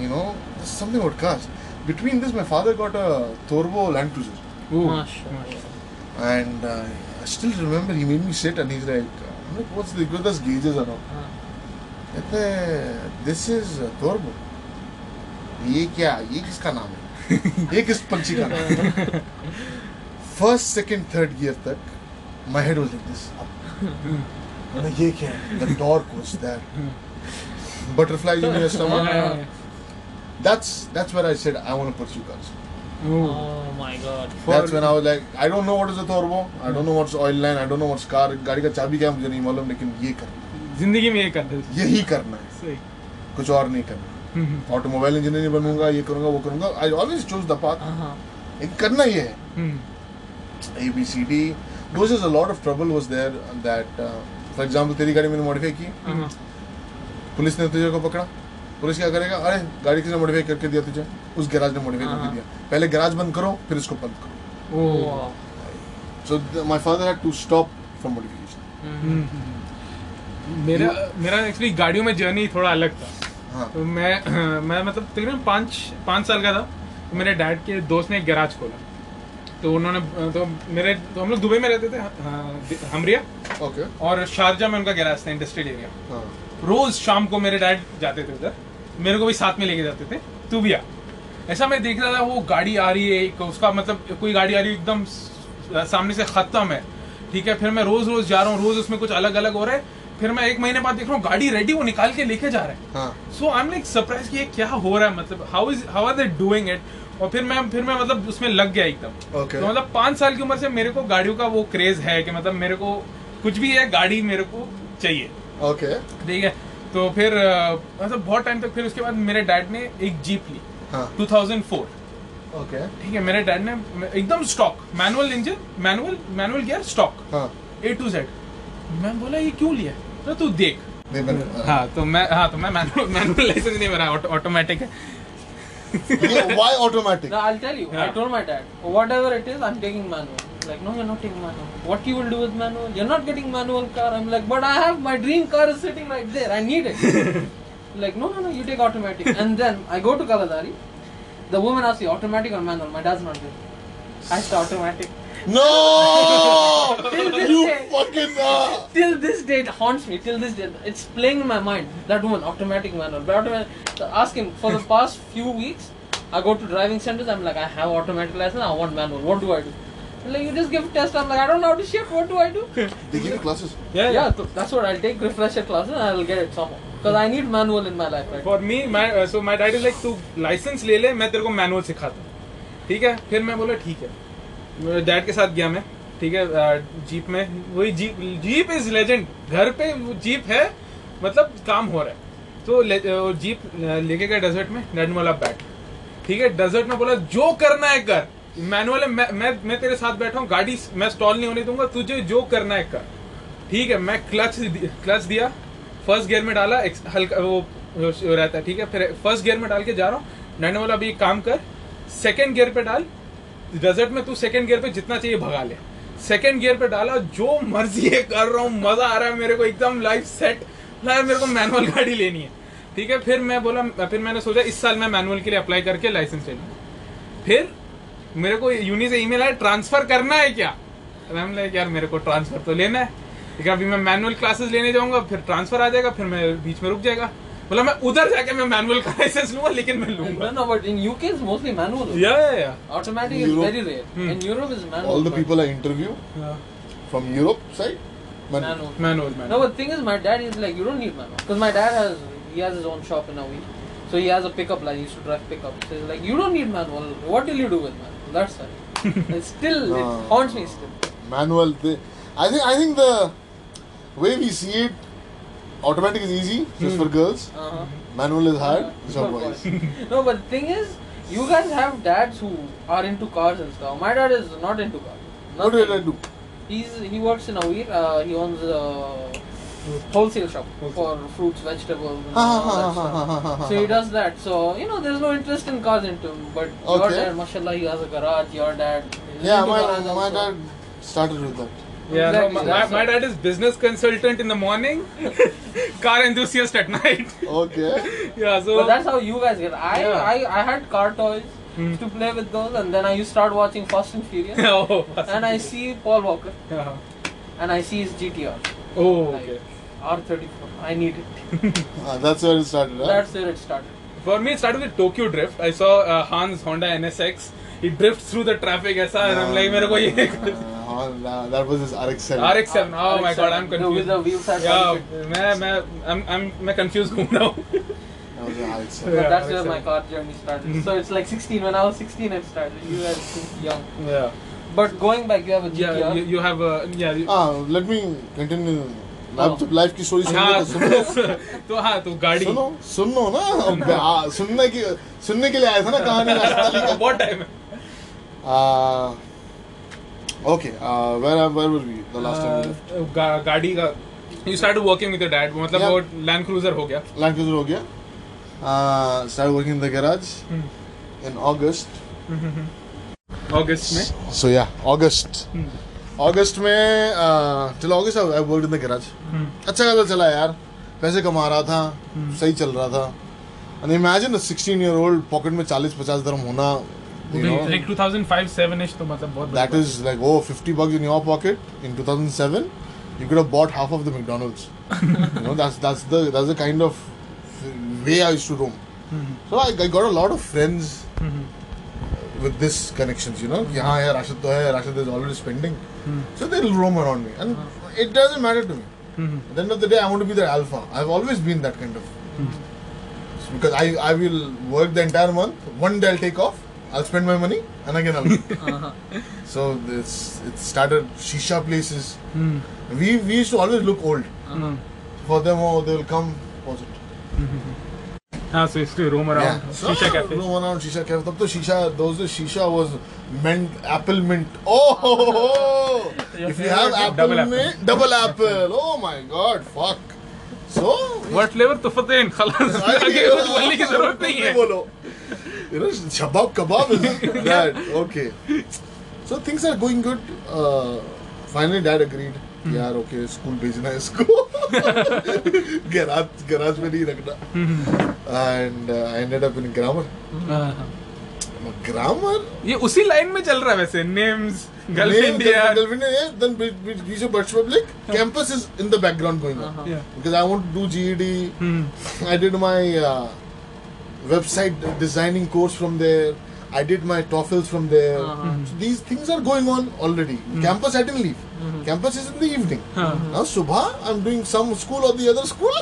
Speaker 2: you know something what cost between this my father got a turbo Land Cruiser and still remember he made me sit and is like ये क्या ये किसका नाम है ये किस पंछी का नाम फ़र्स्ट सेकंड थर्ड ईयर तक my head was like this मैंने ये क्या है the dork was there butterflies in your stomach that's that's where I said I want to pursue cars
Speaker 1: Oh.
Speaker 3: Oh my god.
Speaker 2: that's when I was like I don't know what is a turbo I don't know what's oil line I don't know what's car गाड़ी का चाबी क्या है मुझे नहीं मालूम लेकिन ये करना
Speaker 1: ज़िंदगी में ये कर दे
Speaker 2: यही करना है
Speaker 1: सही
Speaker 2: कुछ और नहीं करना
Speaker 1: हम्म,
Speaker 2: ऑटोमोबाइल इंजीनियर बनूँगा ये करूँगा वो करूँगा I always choose the path
Speaker 3: Uh-huh.
Speaker 2: करना ये है
Speaker 1: हम्म,
Speaker 2: A B C D those is a lot of trouble was there for example तेरी गाड़ी मैंने मॉडिफाई की।
Speaker 1: हाँ,
Speaker 2: पुलिस ने तुझे को पकड़ा। पुलिस क्या करेगा? अरे गाड़ी किसने मॉडिफाई करके दिया तुझे। उस गैराज ने मॉडिफाई करके
Speaker 3: हाँ।
Speaker 2: दिया। पहले गैराज बंद करो फिर इसको बंद करो। So my father had to stop
Speaker 1: from modification. मेरा मेरा एक्चुअली गाड़ियों में जर्नी थोड़ा अलग था।
Speaker 2: हाँ।
Speaker 1: तो मैं मैं मतलब तकरीबन पाँच पाँच साल का था। तो मेरे डैड के दोस्त ने एक गैराज खोला। तो उन्होंने तो मेरे तो हम लोग दुबई में रहते थे हाँ, हमरिया।
Speaker 2: ओके।
Speaker 1: और शारजा में उनका गैराज था इंडस्ट्रियल एरिया।
Speaker 2: हाँ।
Speaker 1: रोज शाम को मेरे डैड जाते थे उधर। मेरे को भी साथ में लेके जाते थे तू भी आ ऐसा मैं देख रहा था वो गाड़ी आ रही है एक उसका मतलब कोई गाड़ी आ रही है एकदम सामने से खत्म है। ठीक है फिर मैं रोज रोज जा रहा हूँ रोज उसमें कुछ अलग अलग हो रहा है। फिर मैं एक महीने बाद देख रहा हूँ गाड़ी रेडी वो निकाल के लेके जा रहे हैं।
Speaker 2: हाँ।
Speaker 1: So I am like surprise कि ये क्या हो रहा है मतलब how is how are they doing it और फिर मैं फिर मैं मतलब उसमें लग गया एकदम।
Speaker 2: ओके
Speaker 1: तो मतलब पाँच साल की उम्र से मेरे को गाड़ियों का वो क्रेज है कि मतलब मेरे को कुछ भी है गाड़ी मेरे को चाहिए।
Speaker 2: ओके
Speaker 1: ठीक है? तो फिर मतलब बहुत टाइम तक फिर उसके बाद मेरे डैड ने एक जीप ली।
Speaker 2: टू
Speaker 1: थाउज़ेंड फोर
Speaker 2: ओके
Speaker 1: ठीक है? मेरे डैड ने एकदम stock manual engine manual manual gear
Speaker 2: stock
Speaker 1: A to Z मैं बोला ये क्यों लिया? तो तू देख हाँ तो मैं हाँ तो मैं मैनुअल मैनुअल लाइसेंस नहीं मेरा ऑटोमेटिक है
Speaker 2: why automatic
Speaker 3: No, I'll tell you.
Speaker 1: Yeah.
Speaker 3: I told my dad, whatever it is, I'm taking manual. Like, no, you're not taking manual. What you will do with manual? You're not getting manual car. I'm like, but I have my dream car is sitting right there. I need it. like, no, no, no, you take automatic. And then I go to Kaladari. The woman asks you, automatic or manual? My dad's not there. I said automatic.
Speaker 2: no
Speaker 3: Till this
Speaker 2: you
Speaker 3: day.
Speaker 2: fucking uh,
Speaker 3: Till this day, it haunts me. Till this day, it's playing in my mind. That woman, automatic manual. But automatic. So ask him for the past few weeks. I go to driving centers. I'm like, I have automatic license. I want manual. What do I do? Like you just give test. I'm like, I don't know how to shift. What do I do?
Speaker 2: they give you classes
Speaker 1: yeah,
Speaker 3: yeah, th- that's what I'll take refresher classes and I'll get it somehow. Because I need manual in my life right
Speaker 1: for me my so my dad is like तू लाइसेंस ले ले मैं तेरे को मैनुअल सिखाता हूँ ठीक है फिर मैं बोला ठीक है डैड के साथ गया मैं, ठीक है जीप में। वही जीप जीप इज़ लेजेंड। घर पे जीप है मतलब काम हो रहा है। तो ले- जीप लेके गए डेजर्ट में डैड ने बोला बैठ ठीक है डेजर्ट में बोला, जो करना है कर। मैनुअल है, मैं मैं मैं तेरे साथ बैठा हूँ, गाड़ी, मैं स्टॉल नहीं होने दूँगा, तुझे जो करना है कर। ठीक है, मैं क्लच क्लच दिया फ़र्स्ट गियर में डाला हल्का, वो रहता है, ठीक है, फिर फ़र्स्ट गियर में डाल के जा रहा हूँ। डैड ने बोला अभी काम कर सेकेंड गियर पे डाल डेजर्ट में तू सेकंड गियर पे जितना चाहिए भगा ले। सेकंड गियर पे डाला, जो मर्ज़ी है कर रहा हूँ, मज़ा आ रहा है मेरे को एकदम लाइफ सेट यार, मेरे को मैनुअल गाड़ी लेनी है। ठीक है, फिर मैं बोला, फिर मैंने सोचा, इस साल मैं मैनुअल के लिए अप्लाई करके लाइसेंस ले लूँ फिर मेरे को यूनी से ईमेल आया ट्रांसफ़र करना है क्या? मैम लाइक यार, मेरे को ट्रांसफ़र तो लेना है। लेकिन अभी मैं मैनुअल क्लासेस लेने जाऊँगा, फिर ट्रांसफ़र आ जाएगा, फिर मैं बीच में रुक जाएगा। बोला मैं उधर जाके मैं मैनुअल का लाइसेंस लूँगा लेकिन मैं लूँगा
Speaker 3: no, but in UK it's mostly manual.
Speaker 1: या या
Speaker 3: Automatic is very rare.
Speaker 1: Hmm.
Speaker 3: In Europe it's manual.
Speaker 2: all the people I interview
Speaker 1: या
Speaker 2: from Europe side man,
Speaker 3: Manual.
Speaker 1: Manual
Speaker 3: No,
Speaker 1: manual
Speaker 3: but thing is, my dad is like, you don't need manual. Because my dad has, he has his own shop in a week. So he has a pickup line, he used to drive pickup. So he's like, you don't need manual. What will you do with manual? That's why. it's still,
Speaker 2: No.
Speaker 3: it haunts me still.
Speaker 2: manual they, I think I think the way we see it automatic is easy just for girls
Speaker 3: Uh-huh.
Speaker 2: manual is hard
Speaker 3: Uh,
Speaker 2: it's for boys
Speaker 3: no, but the thing is, you guys have dads who are into cars and stuff. My dad is not into cars.
Speaker 2: what did I do
Speaker 3: He's he works in a. Uh, he owns a wholesale shop for fruits, vegetables. And
Speaker 2: Ha,
Speaker 3: all
Speaker 2: ha,
Speaker 3: that
Speaker 2: ha, ha,
Speaker 3: stuff. So he does that. So you know, there's no interest in cars into him. But your
Speaker 2: Okay.
Speaker 3: dad, mashallah, he has a garage. Your dad, is
Speaker 2: yeah
Speaker 3: into
Speaker 2: my,
Speaker 3: cars
Speaker 2: my
Speaker 3: also.
Speaker 2: dad started with that
Speaker 1: Yeah, no, my, my dad is business consultant in the morning, car enthusiast at night.
Speaker 2: okay
Speaker 1: yeah, so
Speaker 3: But that's how you guys get. I
Speaker 1: Yeah.
Speaker 3: I, I had car toys
Speaker 1: Hmm.
Speaker 3: to play with those, and then I used to start watching Fast and Furious,
Speaker 1: oh,
Speaker 3: and I see Paul Walker,
Speaker 1: yeah.
Speaker 3: and I see his GTR
Speaker 1: oh, okay.
Speaker 3: R34. I need it.
Speaker 2: Ah, that's where it started huh?
Speaker 3: That's where it started.
Speaker 1: For me, it started with Tokyo Drift. I saw uh, Hans Honda NSX. He drifts through the traffic ऐसा and I'm like मेरे को ये
Speaker 2: Uh, uh, that was his RX-7.
Speaker 1: RX-7. Oh my god, I'm
Speaker 3: No, with
Speaker 1: confused.
Speaker 3: the wheels are
Speaker 1: Yeah, मैं मैं I'm I'm मैं confused घूम रहा हूँ.
Speaker 2: That was an RX-7.
Speaker 1: Yeah,
Speaker 3: that's where my car journey started. So it's like 16. When I was 16, I started. You were young.
Speaker 1: Yeah.
Speaker 3: But going back, you have a GTR.
Speaker 1: Yeah, you, you have a yeah. You,
Speaker 2: Ah, let me continue.
Speaker 3: Oh.
Speaker 2: जब लाइफ की स्टोरी सुनो
Speaker 1: हाँ
Speaker 2: तो
Speaker 1: तो हाँ तो गाड़ी
Speaker 2: सुनो सुनो ना सुनने की सुनने के लिए आया था ना कहानी का
Speaker 1: बहुत टाइम है
Speaker 2: Uh, okay, uh, where where were we the last time? we left?
Speaker 1: Uh, गा- गाड़ी का you started working with your dad मतलब
Speaker 2: Yeah.
Speaker 1: वो Land Cruiser हो गया
Speaker 2: Land Cruiser हो गया. Uh, started working in the garage
Speaker 1: Hmm.
Speaker 2: in August.
Speaker 1: अगस्त में
Speaker 2: So yeah, August.
Speaker 1: Hmm.
Speaker 2: August में uh, till August I worked in the garage.
Speaker 1: Hmm.
Speaker 2: अच्छा खासा चला यार पैसे कमा रहा था
Speaker 1: Hmm.
Speaker 2: सही चल रहा था and imagine a 16 year old में 40-50 dirham होना that is like oh 50 bucks in your pocket in 2007 you could have bought half of the mcdonald's you know that's that's the that's the kind of way i used to roam mm-hmm. so I, I got a lot of friends mm-hmm. with this connections you know mm-hmm. yeah yeah rashid is already spending mm-hmm. so they'll roam around me and uh-huh. it doesn't matter to me mm-hmm. at the end of the day i want to be the alpha i've always been that kind of mm-hmm. because i i will work the entire month one day i'll take off i'll spend my money and again i'll
Speaker 3: Uh-huh.
Speaker 2: so this it started shisha places.
Speaker 1: Hmm.
Speaker 2: We we used to always look old.
Speaker 1: Hmm.
Speaker 2: For them, oh, they will come. Pause it.
Speaker 1: हाँ so इसलिए roam around
Speaker 2: So,
Speaker 1: शीशा cafe
Speaker 2: roam around shisha cafe. तब तो shisha those days shisha was mint apple mint. Oh, ho, ho, ho.
Speaker 3: Your
Speaker 2: if you have
Speaker 3: favorite
Speaker 2: apple
Speaker 1: double apple.
Speaker 2: mint, double apple. Oh my god, fuck. So
Speaker 1: what flavor तो फतेन खलास आगे कुछ बोलने की जरूरत नहीं है
Speaker 2: बोलो. You know, shabab kebab is that. Okay. So things are going good. Uh, finally, dad agreed. Hmm. यार ओके स्कूल भेजना है इसको गैराज गैराज में नहीं रखना and I ended up in grammar
Speaker 1: हाँ,
Speaker 2: ग्रामर
Speaker 1: ये उसी लाइन में चल रहा है वैसे names
Speaker 2: gulf India we should Birch Public campus is in the background going on
Speaker 3: Uh-huh.
Speaker 2: because I want to do GED
Speaker 1: Hmm.
Speaker 2: I did my uh, website designing course from there I did my TOEFLs from there
Speaker 3: Uh-huh.
Speaker 2: so these things are going on already Mm-hmm. campus I didn't leave Mm-hmm. campus is in the evening
Speaker 1: हाँ.
Speaker 2: now subha I'm doing some school or the other school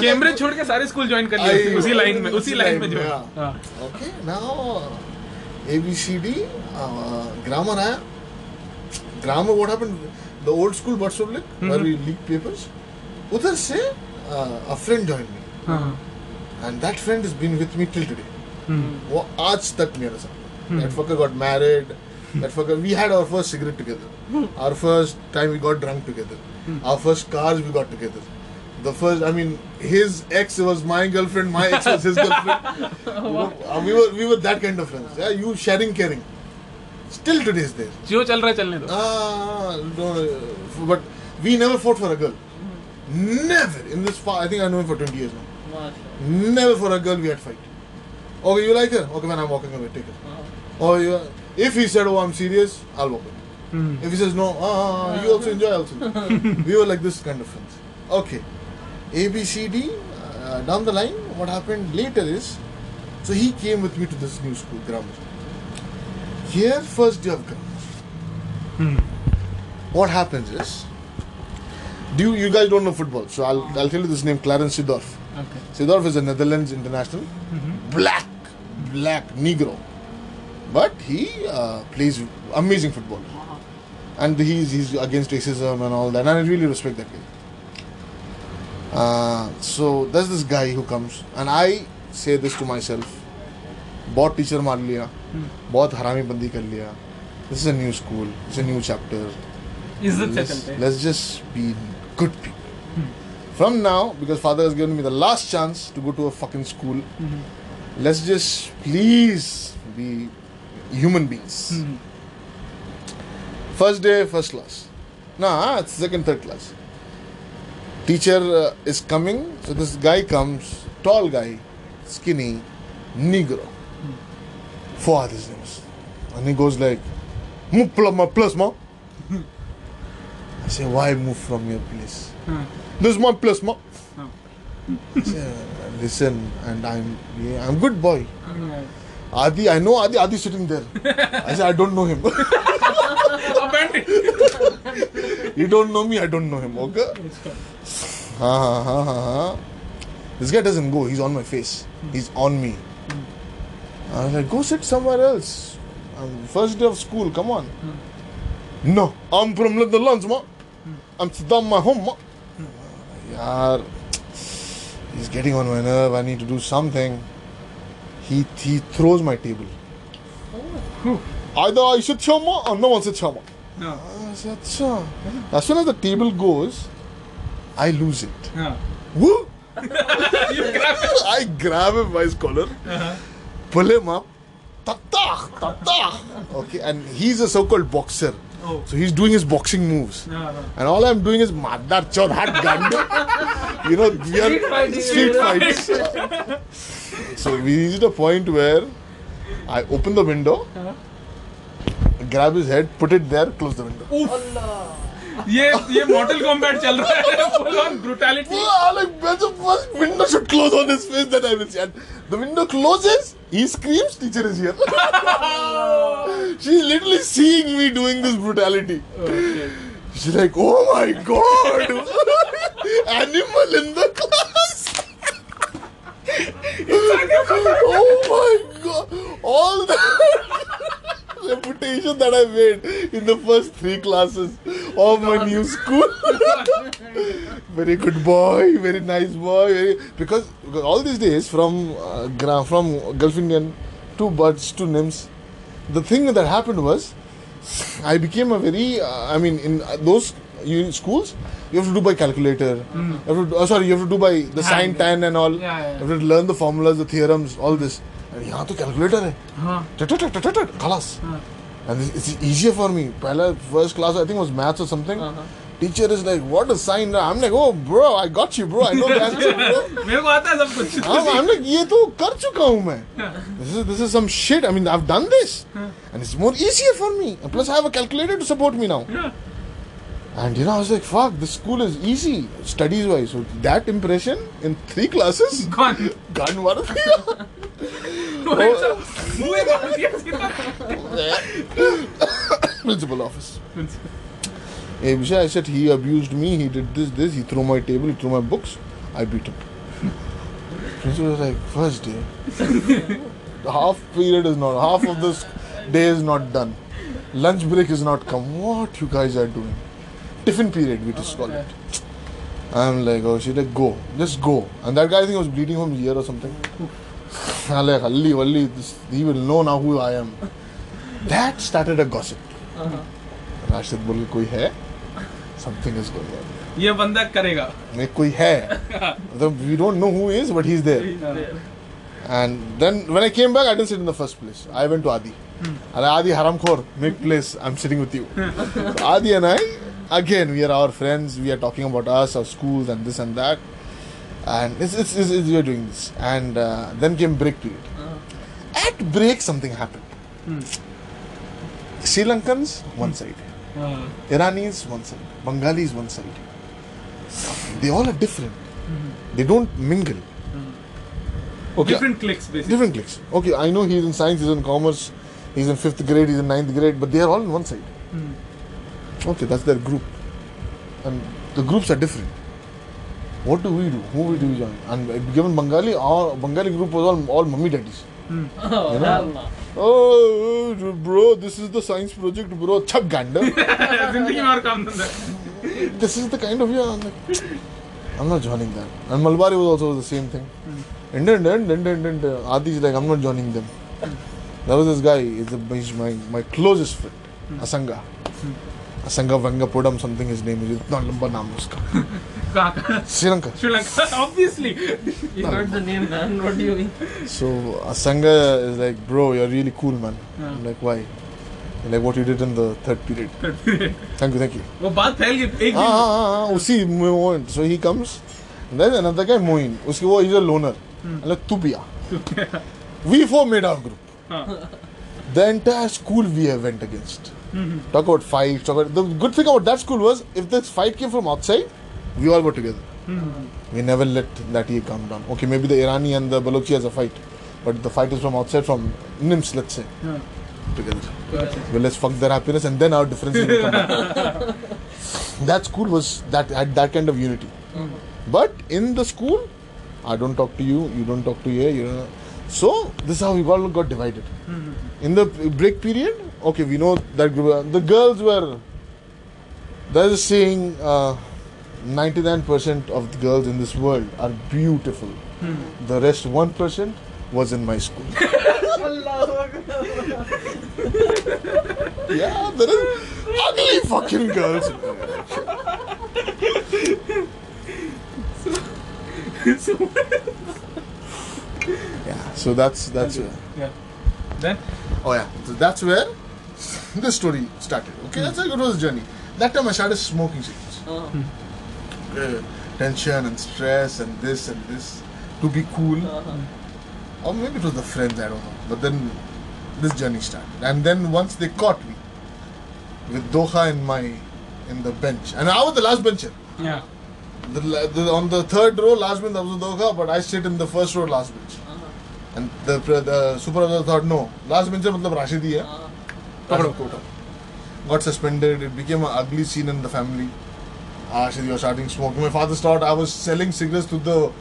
Speaker 1: Cambridge छोड़ के सारे स्कूल ज्वाइन कर लिए उसी लाइन में उसी लाइन में जो है।
Speaker 2: हाँ.
Speaker 1: हाँ.
Speaker 2: Now A B C D uh, grammar आया. Grammar what happened? The old school Birch Public where we leaked papers. उधर से uh, a friend joined me
Speaker 1: हाँ.
Speaker 2: And that friend has been with me till today.
Speaker 1: Hmm.
Speaker 2: Aaj tak mera hmm. That fucker got married. That fucker, we had our first cigarette together. Hmm. Our first time we got drunk together. Hmm. Our first cars we got together. The first, I mean, his ex was my girlfriend, my ex was his girlfriend. wow. Uh, we, were, we were that kind of friends. Yeah, you sharing, caring. Still today is there.
Speaker 1: Jio chal raha chalne do.
Speaker 2: Ah, no, but we never fought for a girl. Never in this far. I think I know him for 20 years now.
Speaker 3: Masha.
Speaker 2: Never for a girl we had fight. Okay, you like her? Okay, man, I'm walking away. Take her.
Speaker 3: Uh-huh.
Speaker 2: Oh, you. If he said, "Oh, I'm serious," I'll walk away.
Speaker 1: Hmm.
Speaker 2: If he says no, ah, you also enjoy, also. we were like this kind of friends. Okay, A, B, C, D. Uh, down the line, what happened later is, so he came with me to this new school, grammar. Here, first day of grammar.
Speaker 1: Hmm.
Speaker 2: What happens is, do you, you guys don't know football, so I'll I'll tell you this name, Clarence Seedorf.
Speaker 1: Okay.
Speaker 2: Seedorf is a Netherlands international, black, black Negro, but he uh, plays amazing football, and he's he's against racism and all that, and I really respect that guy. Uh, so there's this guy who comes, and I say this to myself: बहुत टीचर मार लिया, बहुत हरामी बंदी कर लिया. This is a new school, it's a new chapter.
Speaker 1: इज्जत से
Speaker 2: let's,
Speaker 1: चलते हैं
Speaker 2: From now, because father has given me the last chance to go to a fucking school, mm-hmm. let's just please be human beings. Mm-hmm. First day, first class. Nah, it's second, third class. Teacher uh, is coming, so this guy comes, tall guy, skinny, Negro. Mm-hmm. Fuad his name is. And he goes like, move plus, ma, plus, ma. I say, why move from your place?
Speaker 1: Hmm.
Speaker 2: This is my place, ma.
Speaker 1: Hmm.
Speaker 2: I say, listen, and I'm yeah, I'm good boy. Adi, I know Adi. Adi sitting there. I said, I don't know him. You don't know me. I don't know him. Okay. Ha ha ha ha ha. This guy doesn't go. He's on my face. He's on me. I was like, go sit somewhere else. First day of school. Come on. No, I'm from Netherlands, ma. I'm Saddam my home. Yaar, he's getting on my nerve. I need to do something. He he throws my table. Either I sit here, ma, or no one sits here, ma.
Speaker 1: No.
Speaker 2: I said, "Acha." As soon as the table goes, I lose it.
Speaker 1: Yeah.
Speaker 2: Woo!
Speaker 1: Grab.
Speaker 2: I grab him by his collar, uh-huh. pull him up, tata, tata. Okay, and he's a so-called boxer,
Speaker 1: Oh.
Speaker 2: so he's doing his boxing moves,
Speaker 1: Yeah, yeah.
Speaker 2: and all I'm doing is madar chod hat gandu. You know, we are
Speaker 3: Street fighting.
Speaker 2: street fights. so we reached a point where I open the window, uh-huh. grab his head, put it there, close the window.
Speaker 3: Allah.
Speaker 1: ये ये मॉडल कॉम्बैट चल रहा है फुल ऑन ब्रूटैलिटी
Speaker 2: लाइक मैं जो first window should close on his face that I will see the window closes he screams teacher is here she is literally seeing me doing this brutality she like oh my god animal in the class oh my god. All the reputation that I made in the first three classes of my new school. very good boy, very nice boy. Very, because, because all these days, from uh, gra- from Gulf Indian to Buds to NIMS, the thing that happened was, I became a very. Uh, I mean, in uh, those schools, you have to do by calculator. You have to, oh, sorry, you have to do by the sine, tan, and all.
Speaker 1: Yeah, yeah.
Speaker 2: You have to learn the formulas, the theorems, all this. यहाँ तो calculator है.
Speaker 1: हाँ
Speaker 2: खलास
Speaker 1: हाँ
Speaker 2: it's it's easier for me पहला first class I think was maths or something
Speaker 3: Uh-huh.
Speaker 2: teacher is like what a sign I'm like oh bro I got you bro I know the answer bro
Speaker 1: मेरे को आता है सब कुछ
Speaker 2: I'm, I'm like ये तो कर चुका हूँ मैं is this is some shit I mean I've done this and it's more easier for me and plus I have a calculator to support me now
Speaker 1: Yeah.
Speaker 2: and you know I was like fuck this school is easy studies wise so that impression in three classes
Speaker 1: Gone.
Speaker 2: gone मार
Speaker 1: मार दिया सीधा
Speaker 2: principal office Hey, I said he abused me, he did this, this, he threw my table, he threw my books, I beat him. Principal was like, first day. half period is not, half of this day is not done. Lunch break is not come. What you guys are doing? Tiffin period, we just call it. I'm like, oh shit, like, go, just go. And that guy, I think, was bleeding from his ear or something. I'm like, Halli, Walli, this, he will know now who I am. That started a gossip.
Speaker 3: Uh-huh.
Speaker 2: Rashid बोल कोई है समथिंग इज़ गोइंग ऑन
Speaker 1: ये बंदा करेगा
Speaker 2: में कोई है मतलब we don't know who is but he is there and then when I came back I didn't sit in the first place I went to Adi and Adi Haramkhor make place I'm sitting with you so Adi and I again we are our friends we are talking about us our schools and this and that and it's, it's, it's, it's we are doing this. And uh, then came break period. Uh-huh. At break something happened. Hmm. Sri Lankans one side.
Speaker 1: हाँ
Speaker 2: Iranis one side, Bengalis one side. Uh-huh. They all are different. Mm-hmm. They don't mingle. Okay,
Speaker 1: different clicks basically.
Speaker 2: Different cliques. Okay, I know he's in science, he's in commerce, he's in fifth grade, he's in ninth grade, but they are all on one side. Hmm. Okay, that's their group, and the groups are different. What do we do? Who we do join? And given Bengali, our Bengali group was all all mummy daddies.
Speaker 3: Oh,
Speaker 2: You know? Oh, bro, this is the science project, bro. Chak gander. this is the kind of yeah. I'm like, I'm not joining that. And Malbari was also the same thing. And then, then, then, then, then, then Adi is like, I'm not joining them. There was this guy. He's, a, he's my my closest friend, Asanga. Asanga Vangapodam, something his name is. इतना लंबा नाम है उसका.
Speaker 1: कहाँ कहाँ
Speaker 2: Sri
Speaker 1: Sri Lanka obviously
Speaker 3: You heard the name, man. What do you mean?
Speaker 2: So Asanga is like, bro, you're really cool, man. Yeah. I'm like, why? He's like what you did in the third period. Third period. Thank you, thank you.
Speaker 1: वो बात फैल गई एक
Speaker 2: हाँ हाँ हाँ हाँ, उसी moment. So he comes. And then another guy, Moin. उसकी वो a loner. I'm like, तू पिया.
Speaker 1: दिन
Speaker 2: We four made our group.
Speaker 1: हाँ
Speaker 2: The entire school we have went against. Talk about fights. Talk about, the good thing about that school was if this fight came from outside, we all were together. Hmm. We never let that year come down. Okay, maybe the Irani and the Balochi has a fight, but the fight is from outside, from NIMS, let's say,
Speaker 1: Yeah.
Speaker 2: together.
Speaker 1: Gotcha.
Speaker 2: Well, let's fuck their happiness, and then our differences will come. That school was that had that kind of unity. Hmm. But in the school, I don't talk to you, you don't talk to here, you know. So this is how we all got divided. In the break period, okay, we know that group, the girls were. There's a saying, uh, 99% of the girls in this world are beautiful. The rest 1% was in my school. yeah, there is ugly fucking girls. yeah, so that's that's where.
Speaker 1: Yeah. Then?
Speaker 2: Oh yeah, so that's where this story started. Okay, that's how it was the journey. That time I started smoking cigarettes.
Speaker 3: Uh-huh.
Speaker 2: Uh, tension and stress and this and this to be cool.
Speaker 3: Uh-huh.
Speaker 2: Or maybe it was the friends, I don't know. But then this journey started. And then once they caught me with Doha in my in the bench. And I was the last bencher.
Speaker 1: Yeah.
Speaker 2: The, the, on the third row, last bench, that was Doha, but I sit in the first row, last bench.
Speaker 3: Uh-huh.
Speaker 2: And the, the supervisor thought, no, last bencher matlab Rashidi hai.
Speaker 3: Uh-huh.
Speaker 2: Got suspended. It became an ugly scene in the family. Rashidi was starting smoking. My father thought I was selling cigarettes to the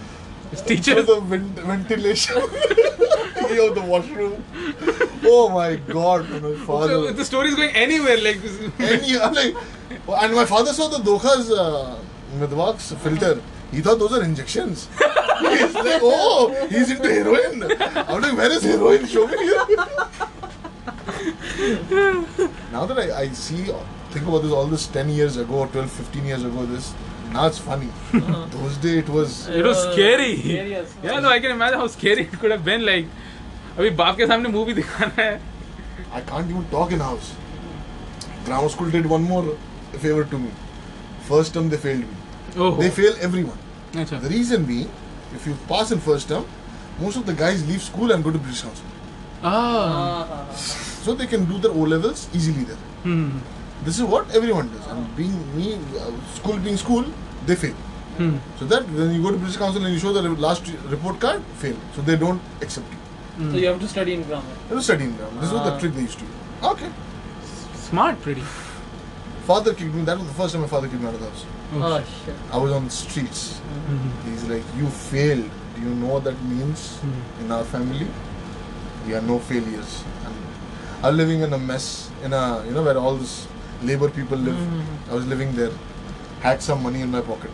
Speaker 1: His
Speaker 2: to
Speaker 1: teacher.
Speaker 2: the vent- ventilation of the washroom. Oh my god, my father.
Speaker 1: So the story is going anywhere like this.
Speaker 2: Any, I'm like, and my father saw the Dokha's uh, Midwak's filter. He thought those are injections. he's like, oh, he's into heroin. I'm like, where is heroin? Show me here. now that I, I see, think about this all this 10 years ago, 12, 15 years ago, this, now it's funny. Those days it was,
Speaker 1: It was
Speaker 3: Uh,
Speaker 1: scary.
Speaker 3: scary as well.
Speaker 1: Yeah, no, I can imagine how scary it could have been. Like, अभी बाप के सामने मूवी दिखाना है
Speaker 2: I can't even talk in house. Grammar school did one more favor to me. First term they failed me.
Speaker 1: Oh
Speaker 2: They fail everyone.
Speaker 1: अच्छा
Speaker 2: The reason being, if you pass in first term, most of the guys leave school and go to British Council.
Speaker 1: ah
Speaker 3: Uh-huh.
Speaker 2: So they can do their O levels easily there.
Speaker 1: hmm
Speaker 2: This is what everyone does. And being me, uh, school being school, they fail.
Speaker 1: hmm
Speaker 2: So that when you go to British Council and you show the last report card, fail. So they don't accept you.
Speaker 3: So you have to study in grammar.
Speaker 2: You have to study in grammar. This was the
Speaker 3: Ah.
Speaker 2: trick they used to do. Okay.
Speaker 1: smart pretty
Speaker 2: Father kicked me. That was the first time my father kicked me out of the house.
Speaker 3: Oh, shit.
Speaker 2: I was on the streets.
Speaker 1: Mhm.
Speaker 2: He's like, you failed. Do you know what that means
Speaker 1: Hmm.
Speaker 2: in our family? We are no failures. And I'm living in a mess, in a, you know, where all this labor people live.
Speaker 3: Mhm.
Speaker 2: I was living there, had some money in my pocket.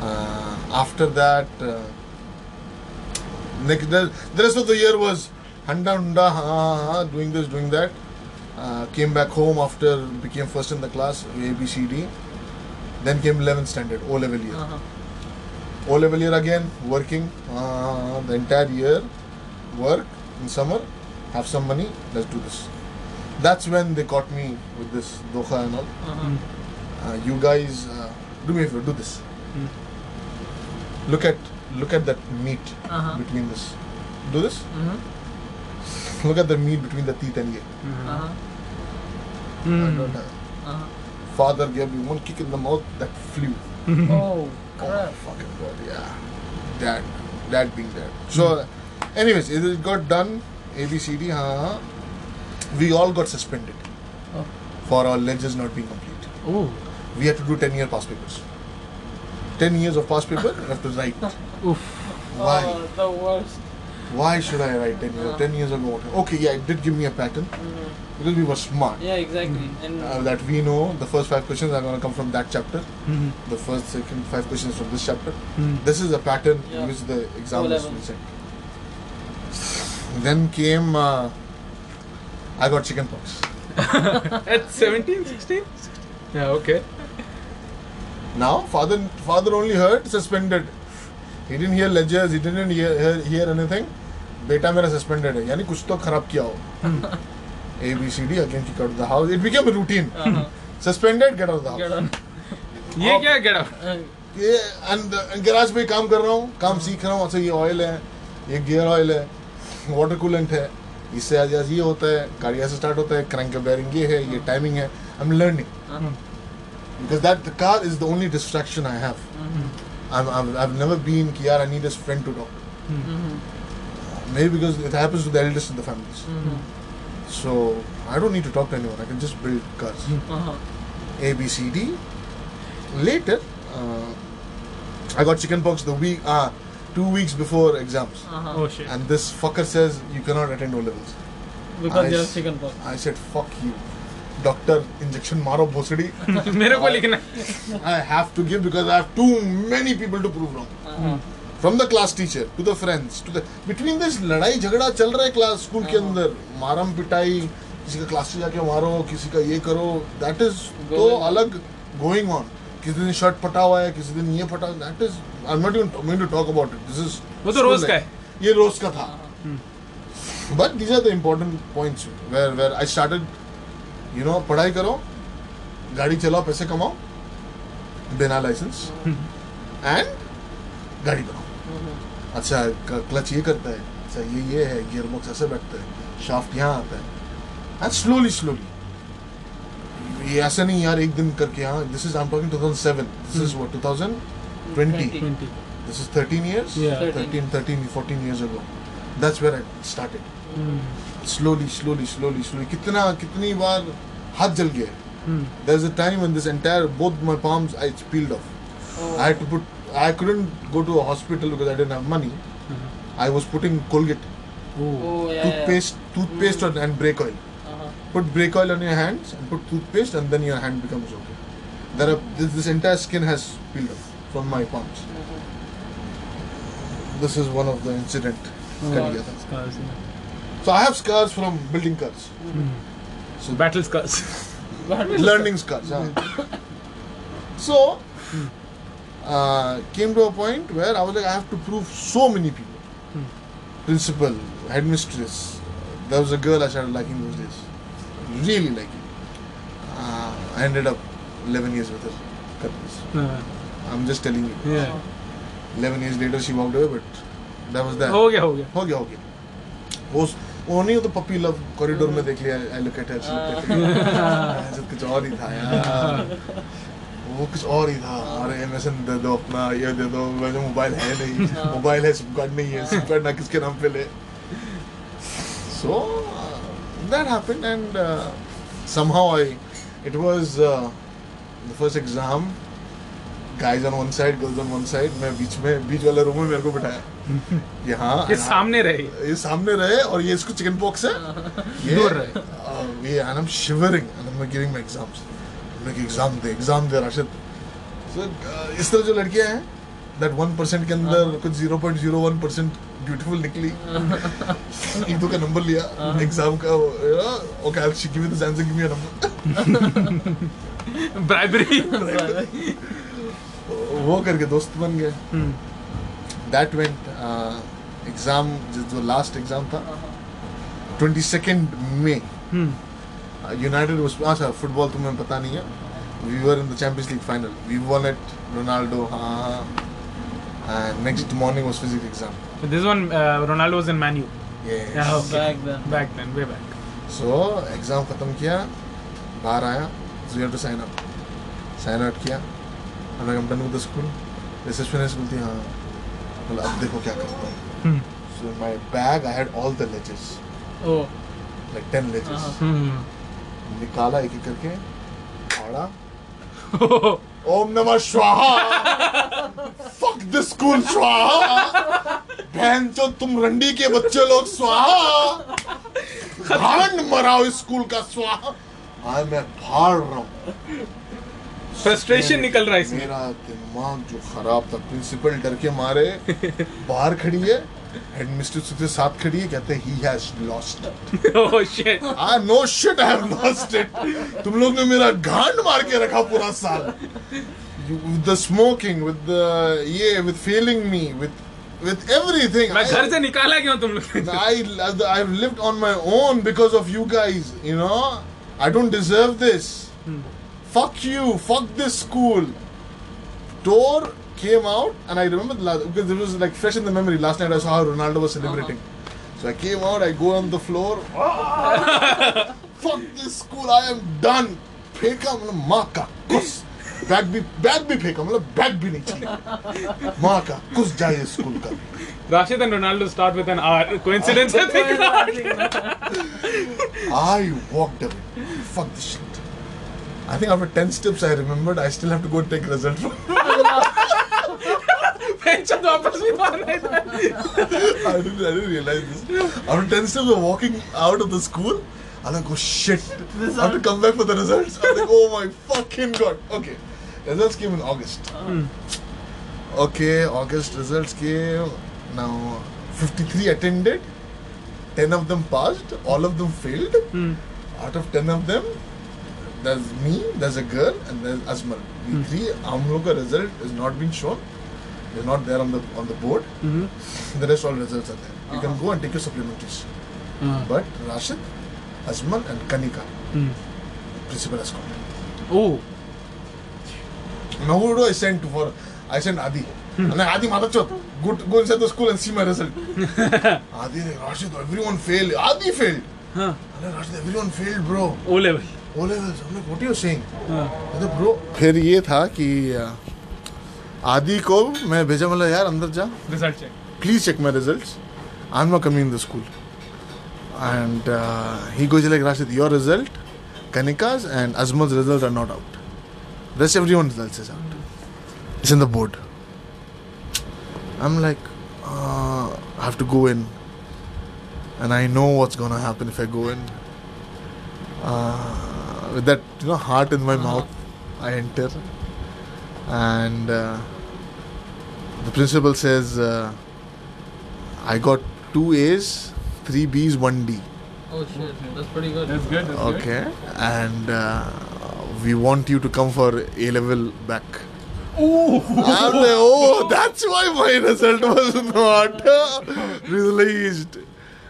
Speaker 2: Uh, after that, uh, next, the, the rest of the year was handa hunda, ha, ha, ha, doing this, doing that. Uh, came back home after became first in the class, A, B, C, D. Then came 11th standard, O level year.
Speaker 3: Uh-huh.
Speaker 2: O level year again, working uh, the entire year, work in summer, have some money, let's do this. That's when they caught me with this doha and all.
Speaker 3: Uh-huh.
Speaker 2: Uh, you guys, uh, do me a favor, do this.
Speaker 1: Hmm.
Speaker 2: Look at look at that meat
Speaker 3: Uh-huh.
Speaker 2: between this. Do this.
Speaker 3: Mhm.
Speaker 2: Look at the meat between the teeth and here.
Speaker 3: Uh-huh.
Speaker 2: I
Speaker 1: Hmm.
Speaker 2: don't have.
Speaker 3: Uh-huh.
Speaker 2: Father gave me one kick in the mouth that flew.
Speaker 3: Oh,
Speaker 2: Oh
Speaker 3: crap.
Speaker 2: fucking god, yeah. Dad, dad being dad. So, anyways, it got done. A B C D. Huh? We all got suspended
Speaker 3: Oh.
Speaker 2: for our ledgers not being complete.
Speaker 1: oh
Speaker 2: We had to do ten year past papers. Ten years of past paper, you have to write.
Speaker 1: oof
Speaker 2: Why?
Speaker 3: Oh, the worst.
Speaker 2: Why should I write ten years? Ten years ago. Okay, yeah, it did give me a pattern
Speaker 3: Mhm.
Speaker 2: because we were smart.
Speaker 3: Yeah, exactly. And
Speaker 2: Uh, that we know the first five questions are going to come from that chapter.
Speaker 1: hmm
Speaker 2: The first, second, five questions from this chapter. This is a pattern
Speaker 3: Yeah.
Speaker 2: which the examiners
Speaker 3: O-level.
Speaker 2: will send. Then came, uh, I got chicken pox.
Speaker 1: at 17 16 yeah okay
Speaker 2: Now, father, father only heard suspended. He didn't hear ledgers. He didn't hear, hear, hear anything. बेटा मेरा suspended है यानी कुछ तो खराब किया हो A B C D again kick out of the house. It became a routine.
Speaker 3: uh-huh.
Speaker 2: Suspended, get out of the house.
Speaker 3: on.
Speaker 1: ये क्या गेट आउट
Speaker 3: Uh,
Speaker 2: ये and गैराज पे काम कर रहा हूँ काम सीख रहा हूँ अच्छा ये ऑयल है ये गियर ऑयल है वाटर कूलेंट है इससे आज आज ये होता है गाड़ी ऐसे स्टार्ट होता है क्रैंक बेयरिंग ये है ये टाइमिंग है I am learning
Speaker 3: uh-huh.
Speaker 2: because that the car is the only distraction I have.
Speaker 3: Mhm.
Speaker 2: I'm, I'm, I've never been कि यार I need a friend to talk to.
Speaker 3: Mhm.
Speaker 2: Maybe because it happens to the eldest in the families.
Speaker 3: Mhm.
Speaker 2: So I don't need to talk to anyone. I can just build cars.
Speaker 3: Uh-huh.
Speaker 2: A, B, C, D. Later, uh, I got chickenpox the week, uh, two weeks before exams.
Speaker 3: Uh-huh.
Speaker 1: Oh shit.
Speaker 2: And this fucker says you cannot attend O levels.
Speaker 3: Because
Speaker 2: I
Speaker 3: have chicken pox.
Speaker 2: I said, fuck you. Doctor, injection maro bhosadi.
Speaker 1: मेरे को लिखना
Speaker 2: I have to give because I have too many people to prove wrong.
Speaker 3: Uh-huh.
Speaker 2: From the class teacher to the friends to the between this लड़ाई झगड़ा चल रहा है क्लास स्कूल के
Speaker 3: हाँ।
Speaker 2: अंदर मारम पिटाई किसी का क्लास से जाके मारो किसी का ये करो दैट इज़ तो
Speaker 3: Going on.
Speaker 2: अलग गोइंग ऑन किसी दिन शर्ट फटा हुआ है किसी दिन ये फटा that is I am not even going to talk about it this is
Speaker 1: वो तो रोज का है।
Speaker 2: ये रोज का था। But these are the important points where where I started you know पढ़ाई करो गाड़ी चलाओ पैसे कमाओ बिना लाइसेंस एंड गाड़ी बनाओ।
Speaker 3: Mhm.
Speaker 2: अच्छा क्लच ये करता है अच्छा ये ये है गियर बॉक्स ऐसे बैठता है शाफ्ट यहाँ आता है। एंड स्लोली स्लोली ये ऐसा नहीं यार एक दिन करके हाँ this is I two thousand seven this is वो
Speaker 3: two
Speaker 1: thousand
Speaker 2: this is thirteen years thirteen thirteen fourteen years ago that's where I started slowly slowly slowly slowly कितना कितनी बार हाथ जल गया there is a time in this entire both my palms I spilled off I to put I couldn't go to a hospital because I didn't have money I was putting Colgate toothpaste toothpaste and brake oil Put brake oil on your hands and put toothpaste, and then your hand becomes okay. There are this, this entire skin has peeled off from my palms. This is one of the incident.
Speaker 1: Scars, yeah.
Speaker 2: So I have scars from building cars. Mm.
Speaker 1: So battle scars.
Speaker 2: learning scars. Yeah. so hmm. uh, came to a point where I was like, I have to prove so many people. Hmm. Principal, headmistress. There was a girl I started liking those days. Really liking uh, I ended up 11 years with her.
Speaker 1: Uh,
Speaker 2: I'm just telling you.
Speaker 1: Yeah.
Speaker 2: 11 years later she walked away but that was that.
Speaker 1: हो गया हो गया.
Speaker 2: हो गया हो गया. वो वो नहीं हो तो पपी लव कॉरिडोर में देख लिया आई लुक एट हर कुछ और ही था यार. वो कुछ और ही था. अरे एमएसएन दे दो अपना ये दे दो मेरे मोबाइल है नहीं. मोबाइल है सिम कार्ड नहीं है सिम कार्ड ना किसके नाम पे ले. सो that happened, and uh, somehow I, it was uh, the first exam. Guys on one side, girls on one side. मैं बीच में बीच वाले रूम में मेरे को बिठाया ये हाँ
Speaker 1: ये सामने रहे
Speaker 2: ये सामने रहे और ये इसको चिकन पॉक्स है ये
Speaker 1: दूर रहे
Speaker 2: uh, ये and I'm shivering and I'm giving my exams like exam they exam they Rashid so uh, इस तरह जो लड़कियाँ हैं that 1% के अंदर कुछ 0.01% ब्यूटीफुल निकली एक दो का नंबर लिया एग्ज़ाम का okay I give you this answer give me a number
Speaker 1: bribery
Speaker 2: वो करके दोस्त बन गए। दैट वेंट एग्ज़ाम जो लास्ट एग्ज़ाम था ट्वेंटी सेकेंड मे यूनाइटेड अच्छा फुटबॉल तुम्हें पता नहीं है। We were in the Champions League final we won at Ronaldo हाँ हाँ next morning was physics exam
Speaker 1: This one, uh, Ronaldo was in Man U.
Speaker 2: Yes.
Speaker 1: Yeah, okay.
Speaker 3: Back then.
Speaker 1: Back then, way back.
Speaker 2: So exam खत्म किया बाहर आया so you have to sign up sign out किया I'm like I'm done with the school receptionist बोलती है, हाँ बोला अब देखो क्या करता हूँ
Speaker 1: Hmm.
Speaker 2: So in my bag I had all the ledges,
Speaker 3: Oh.
Speaker 2: like ten ledges.
Speaker 3: Uh-huh.
Speaker 1: Hmm.
Speaker 2: निकाला एक एक करके फाड़ा ओम नमः स्वाहा। फक दिस स्कूल स्वाहा। बहन चो तुम रंडी के बच्चे लोग स्वाहा। भांड मराओ स्कूल का स्वाहा। आज मैं फाड़ रहा हूँ।
Speaker 1: फ्रस्ट्रेशन निकल रहा है इसमें.
Speaker 2: मेरा दिमाग जो खराब था प्रिंसिपल डर के मारे बाहर खड़ी है। हेडमिस्ट्रेस के साथ खड़ी है कहते ही has lost
Speaker 1: oh shit.
Speaker 2: I no shit I have lost it. तुम लोग ने मेरा गांड मार के रखा पूरा साल. With the smoking, with the ये, with failing me, with with everything.
Speaker 1: मैं घर से निकाला क्यों तुम लोग
Speaker 2: I I've lived on my own because of you guys. You know, I don't deserve this. Hmm. Fuck you. Fuck this school. Tour came out, and I remember the last, because it was like fresh in the memory. Last night I saw how Ronaldo was celebrating. So I came out. I go on the floor. Fuck this school. I am done. फेंका मतलब माँ का कुस बैग भी बैग भी फेंका मतलब बैग भी नहीं चाहिए माँ का कुछ जाए स्कूल का
Speaker 1: Rashid and Ronaldo start with an R. Coincidence? I think not.
Speaker 2: I walked away. Fuck this shit. I think after 10 steps I remembered I still have to go take result from I didn't, I didn't realize this. After 10 steps of walking out of the school, I'm like, oh shit. I have to come back for the results. I'm like, oh my fucking god. Okay. Results came in August. Mm. Okay, August results came. Now, 53 attended. 10 of them passed. All of them failed.
Speaker 1: Mm.
Speaker 2: Out of 10 of them, there's me, there's a girl, and there's Asmal. We mm. three, हम लोग का result is not been shown. They're not there on the on the board. Mm-hmm. The rest all results are there. You uh-huh. can go and take your supplementaries. But Rashid, Asmal, and Kanika, mm. principal has called.
Speaker 1: Oh.
Speaker 2: Now who do I send to for? I send Adi. I'm like, Adi, Madachot, go, to, go inside the school and see my result. Adi, Rashid, everyone failed. Adi failed.
Speaker 1: Huh.
Speaker 2: Rashid, everyone failed, bro.
Speaker 1: O level. हाँ।
Speaker 2: फिर ये था कि आदि को मैं भेजा मतलब यार अंदर जा। Please check my result I am not coming in the school and he goes like Rashid your result Kanika's and Ajmal result are not out rest everyone result is out it's in the board I am like have to go in and I know what's gonna happen if I go in with that, you know, heart in my mouth, I enter. And uh, the principal says, uh, I got two A's, three B's, one D.
Speaker 3: Oh shit, that's pretty good.
Speaker 1: That's good. That's good.
Speaker 2: Okay, and uh, we want you to come for A level back.
Speaker 1: Ooh.
Speaker 2: I'm like, oh, that's why my result was not released.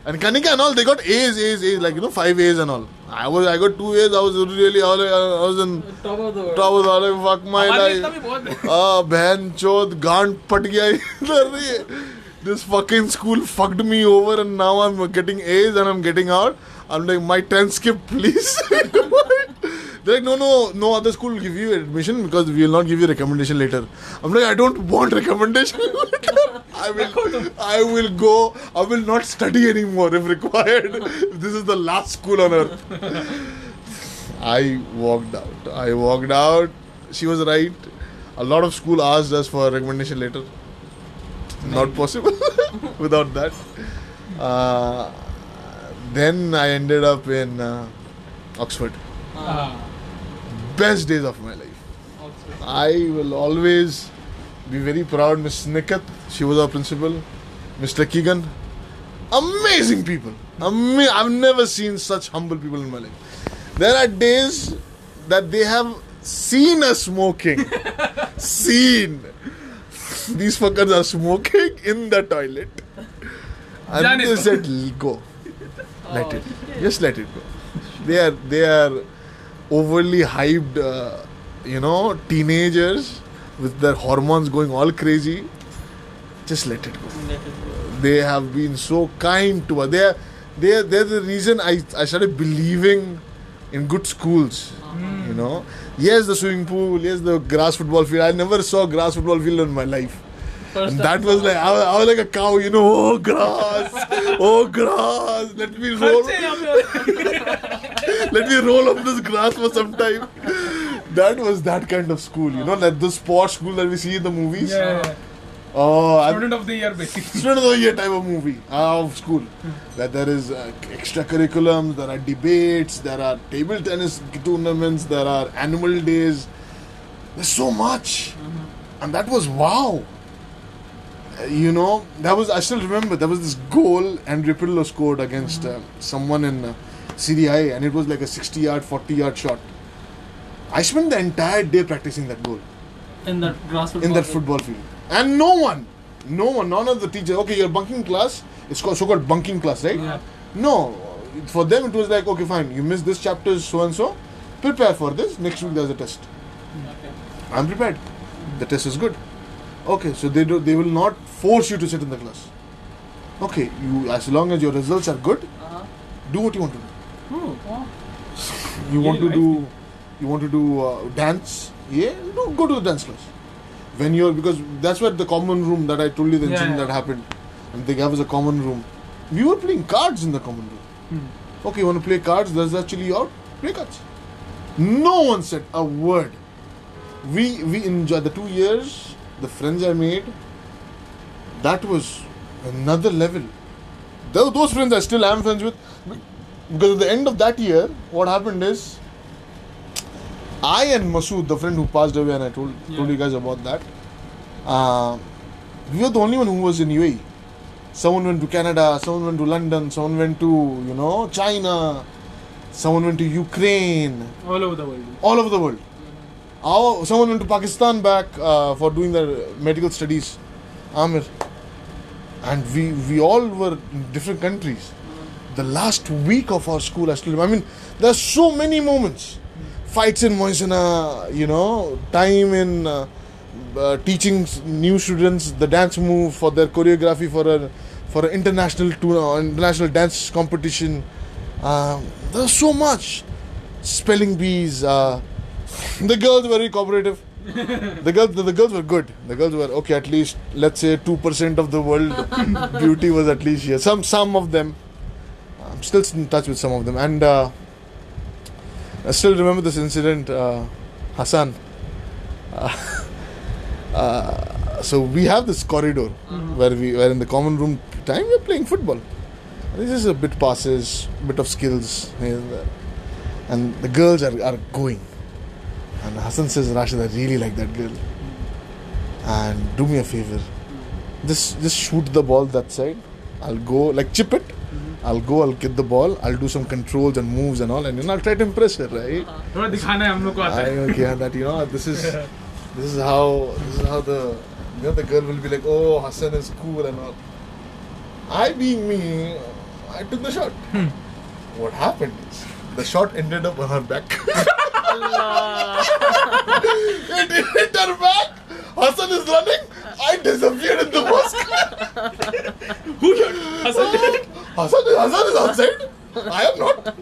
Speaker 2: And Kanika and all, they got A's, A's, A's, like you know, five A's and all. I was, I got two A's. I was really, I was, I was in
Speaker 3: Top of the world.
Speaker 2: top of the like, fuck my
Speaker 1: हमारे इतना
Speaker 2: life.
Speaker 1: भी बहुत है.
Speaker 2: Ah, बहन चोद गांड पट गया इधर ये this fucking school fucked me over and now I'm getting A's and I'm getting out. I'm like, my 10 skip, please. They're like, no, no, no other school will give you admission because we will not give you recommendation later. I'm like, I don't want recommendation letter. I will, I will go. I will not study anymore if required. this is the last school on earth. I walked out. I walked out. She was right. A lot of school asked us for a recommendation letter. Not possible without that. Uh, then I ended up in uh, Oxford.
Speaker 1: Ah.
Speaker 2: Best days of my life. I will always be very proud. Miss Nikat, she was our principal. Mr. Keegan, amazing people. Ama- I've never seen such humble people in my life. There are days that they have seen us smoking. seen. These fuckers are smoking in the toilet. And they said, go. Let it. Just let it go. They are they are overly hyped, uh, you know, teenagers with their hormones going all crazy. Just let it go.
Speaker 3: Let it go.
Speaker 2: They have been so kind to us. They are, they are, they're the reason I, I started believing in good schools. You know, yes, the swimming pool, yes, the grass football field. I never saw grass football field in my life. And that was like I was, I was, like a cow, you know. Oh grass, oh grass. Let me roll. Let me roll up this grass for some time. That was that kind of school, you know, like the sports school that we see in the movies.
Speaker 1: Yeah. yeah.
Speaker 2: Oh,
Speaker 1: student I'm, of the year, basically.
Speaker 2: Student of the year type of movie uh, of school. that there is uh, there are debates, there are table tennis tournaments, there are animal days. There's so much, mm-hmm. and that was wow. You know, that was I still remember there was this goal and Ripillo scored against uh, someone in uh, CDI, and it was like a 60 yard, 40 yard shot. I spent the entire day practicing that goal
Speaker 3: in that grass football.
Speaker 2: in that
Speaker 3: field.
Speaker 2: football field. And no one, no one, none of the teachers, okay, you're bunking class, it's called so-called bunking class, right?
Speaker 1: Yeah.
Speaker 2: No, for them it was like, okay, fine, you missed this chapter so and so, prepare for this, next week there's a test.
Speaker 3: Okay.
Speaker 2: I'm prepared. The test is good. Okay, so they do, they will not force you to sit in the class. Okay, you as long as your results are good,
Speaker 3: Uh-huh.
Speaker 2: do what you want to do.
Speaker 3: Hmm.
Speaker 2: You want to do, you want to do uh, dance, Yeah, no, go to the dance class. When you're because that's where the common room that I told you the
Speaker 1: Yeah,
Speaker 2: incident
Speaker 1: yeah.
Speaker 2: that happened, and they gave us a common room. We were playing cards in the common room.
Speaker 1: Hmm.
Speaker 2: Okay, you want to play cards? There's actually out. Play cards. No one said a word. We we enjoyed the two years. The friends I made. That was another level. Those friends I still am friends with. Because at the end of that year, what happened is, I and Masood, the friend who passed away, and I told told you guys about that. Uh, we were the only one who was in UAE. Someone went to Canada, someone went to London, someone went to you know China, someone went to Ukraine,
Speaker 1: All over the world.
Speaker 2: all over the world. Our, someone went to Pakistan back uh, for doing their medical studies, Amir, and we we all were in different countries. The last week of our school, I still. I mean, there's so many moments. Fights in Moisana, you know, time in uh, uh, teaching new students the dance move for their choreography for a for an international tour, international dance competition. Um, there's so much spelling bees. Uh, the girls were very cooperative. the girls, the, the girls were good. The girls were okay. At least let's say two percent of the world beauty was at least here. Some some of them. I'm still in touch with some of them, and uh, I still remember this incident. Uh, Hassan. Uh, uh, so we have this corridor where we were in the common room time. We're playing football. This is a bit passes, bit of skills here and there. And the girls are, are going. And Hassan says, Rashid, I really like that girl. And do me a favor. Just just shoot the ball that side. I'll go like chip it. Mm-hmm. I'll go, I'll get the ball, I'll do some controls and moves and all, and you know, I'll try to impress her, right? I don't care that you know, this is this is how this is how the you know the girl will be like, oh, Hassan is cool and all. I being me, I took the shot. Hmm. What happened is the shot ended up on her back. it hit her back. Hassan is running. I disappeared in the mosque.
Speaker 1: Who shot? Hassan did.
Speaker 2: Oh, Hassan, Hassan is outside. I am not.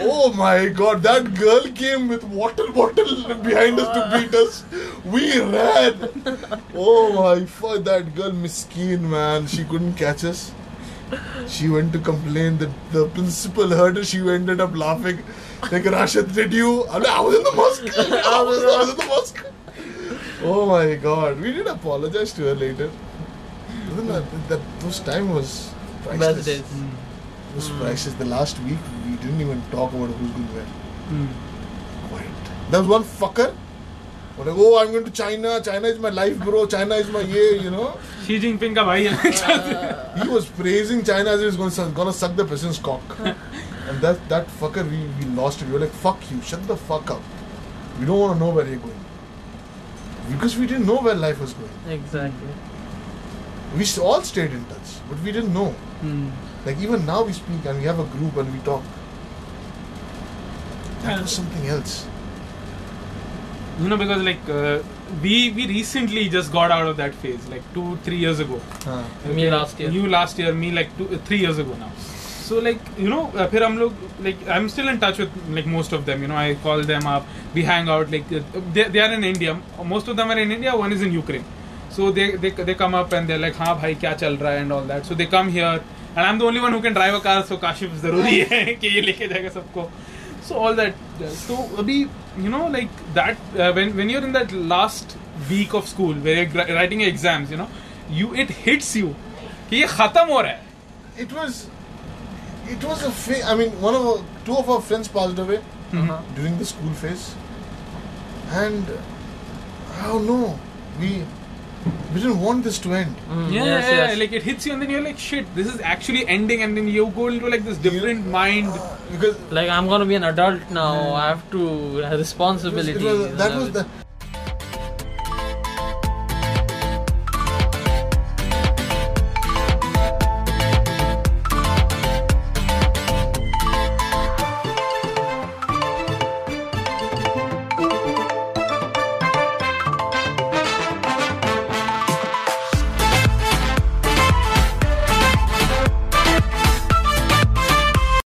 Speaker 2: Oh my god, that girl came with water bottle behind us to beat us. We ran. Oh my fuck, that girl miskeen man. She couldn't catch us. She went to complain that the principal heard her. She ended up laughing. Like Rashid, did you? I, was in the mosque. I was, I was in the mosque. Oh my god, we did apologize to her later. That, that those time was priceless.
Speaker 3: Best days.
Speaker 2: It hmm. was priceless. The last week we didn't even talk about who's going where. Hmm. Quiet. There was one fucker. But I go, oh, I'm going to China. China is my life, bro. China is my yeah, you know.
Speaker 1: Xi Jinping ka bhai
Speaker 2: He was praising China as he was going to, going to suck the president's cock. and that that fucker, we, we lost it. We were like, fuck you, shut the fuck up. We don't want to know where you're going. Because we didn't know where life was going.
Speaker 3: Exactly.
Speaker 2: We all stayed in touch, but we didn't know. Hmm. Like even now we speak and we have a group and we talk. That was something else.
Speaker 1: You know because like uh, we we recently just got out of that phase like two three years ago
Speaker 3: Me last year.
Speaker 1: you last year me like two uh, three years ago now so like you know uh, फिर हम लोग like I'm still in touch with like most of them you know I call them up we hang out like uh, they, they are in India most of them are in India one is in Ukraine so they they, they come up and they're like हाँ भाई क्या चल रहा है and all that so they come here and I'm the only one who can drive a car so Kashif ज़रूरी है कि ये लेके जाएगा सबको so all that so abhi you know like that uh, when when you're in that last week of school where you're gra- writing your exams you know you it hits you कि ये खत्म हो रहा है
Speaker 2: It was, it was a. Fa- I mean, one of our, two of our friends passed away
Speaker 3: Uh-huh.
Speaker 2: during the school phase, and I don't know. We we didn't want this to end.
Speaker 3: Mm,
Speaker 1: yeah,
Speaker 3: yes,
Speaker 1: yeah,
Speaker 3: yes.
Speaker 1: like it hits you and then you're like shit this is actually ending and then you go into like this different mind
Speaker 2: Because
Speaker 3: Like I'm gonna be an adult now. I have to have
Speaker 2: it was,
Speaker 3: responsibilities.
Speaker 2: it was, that was the
Speaker 3: everything.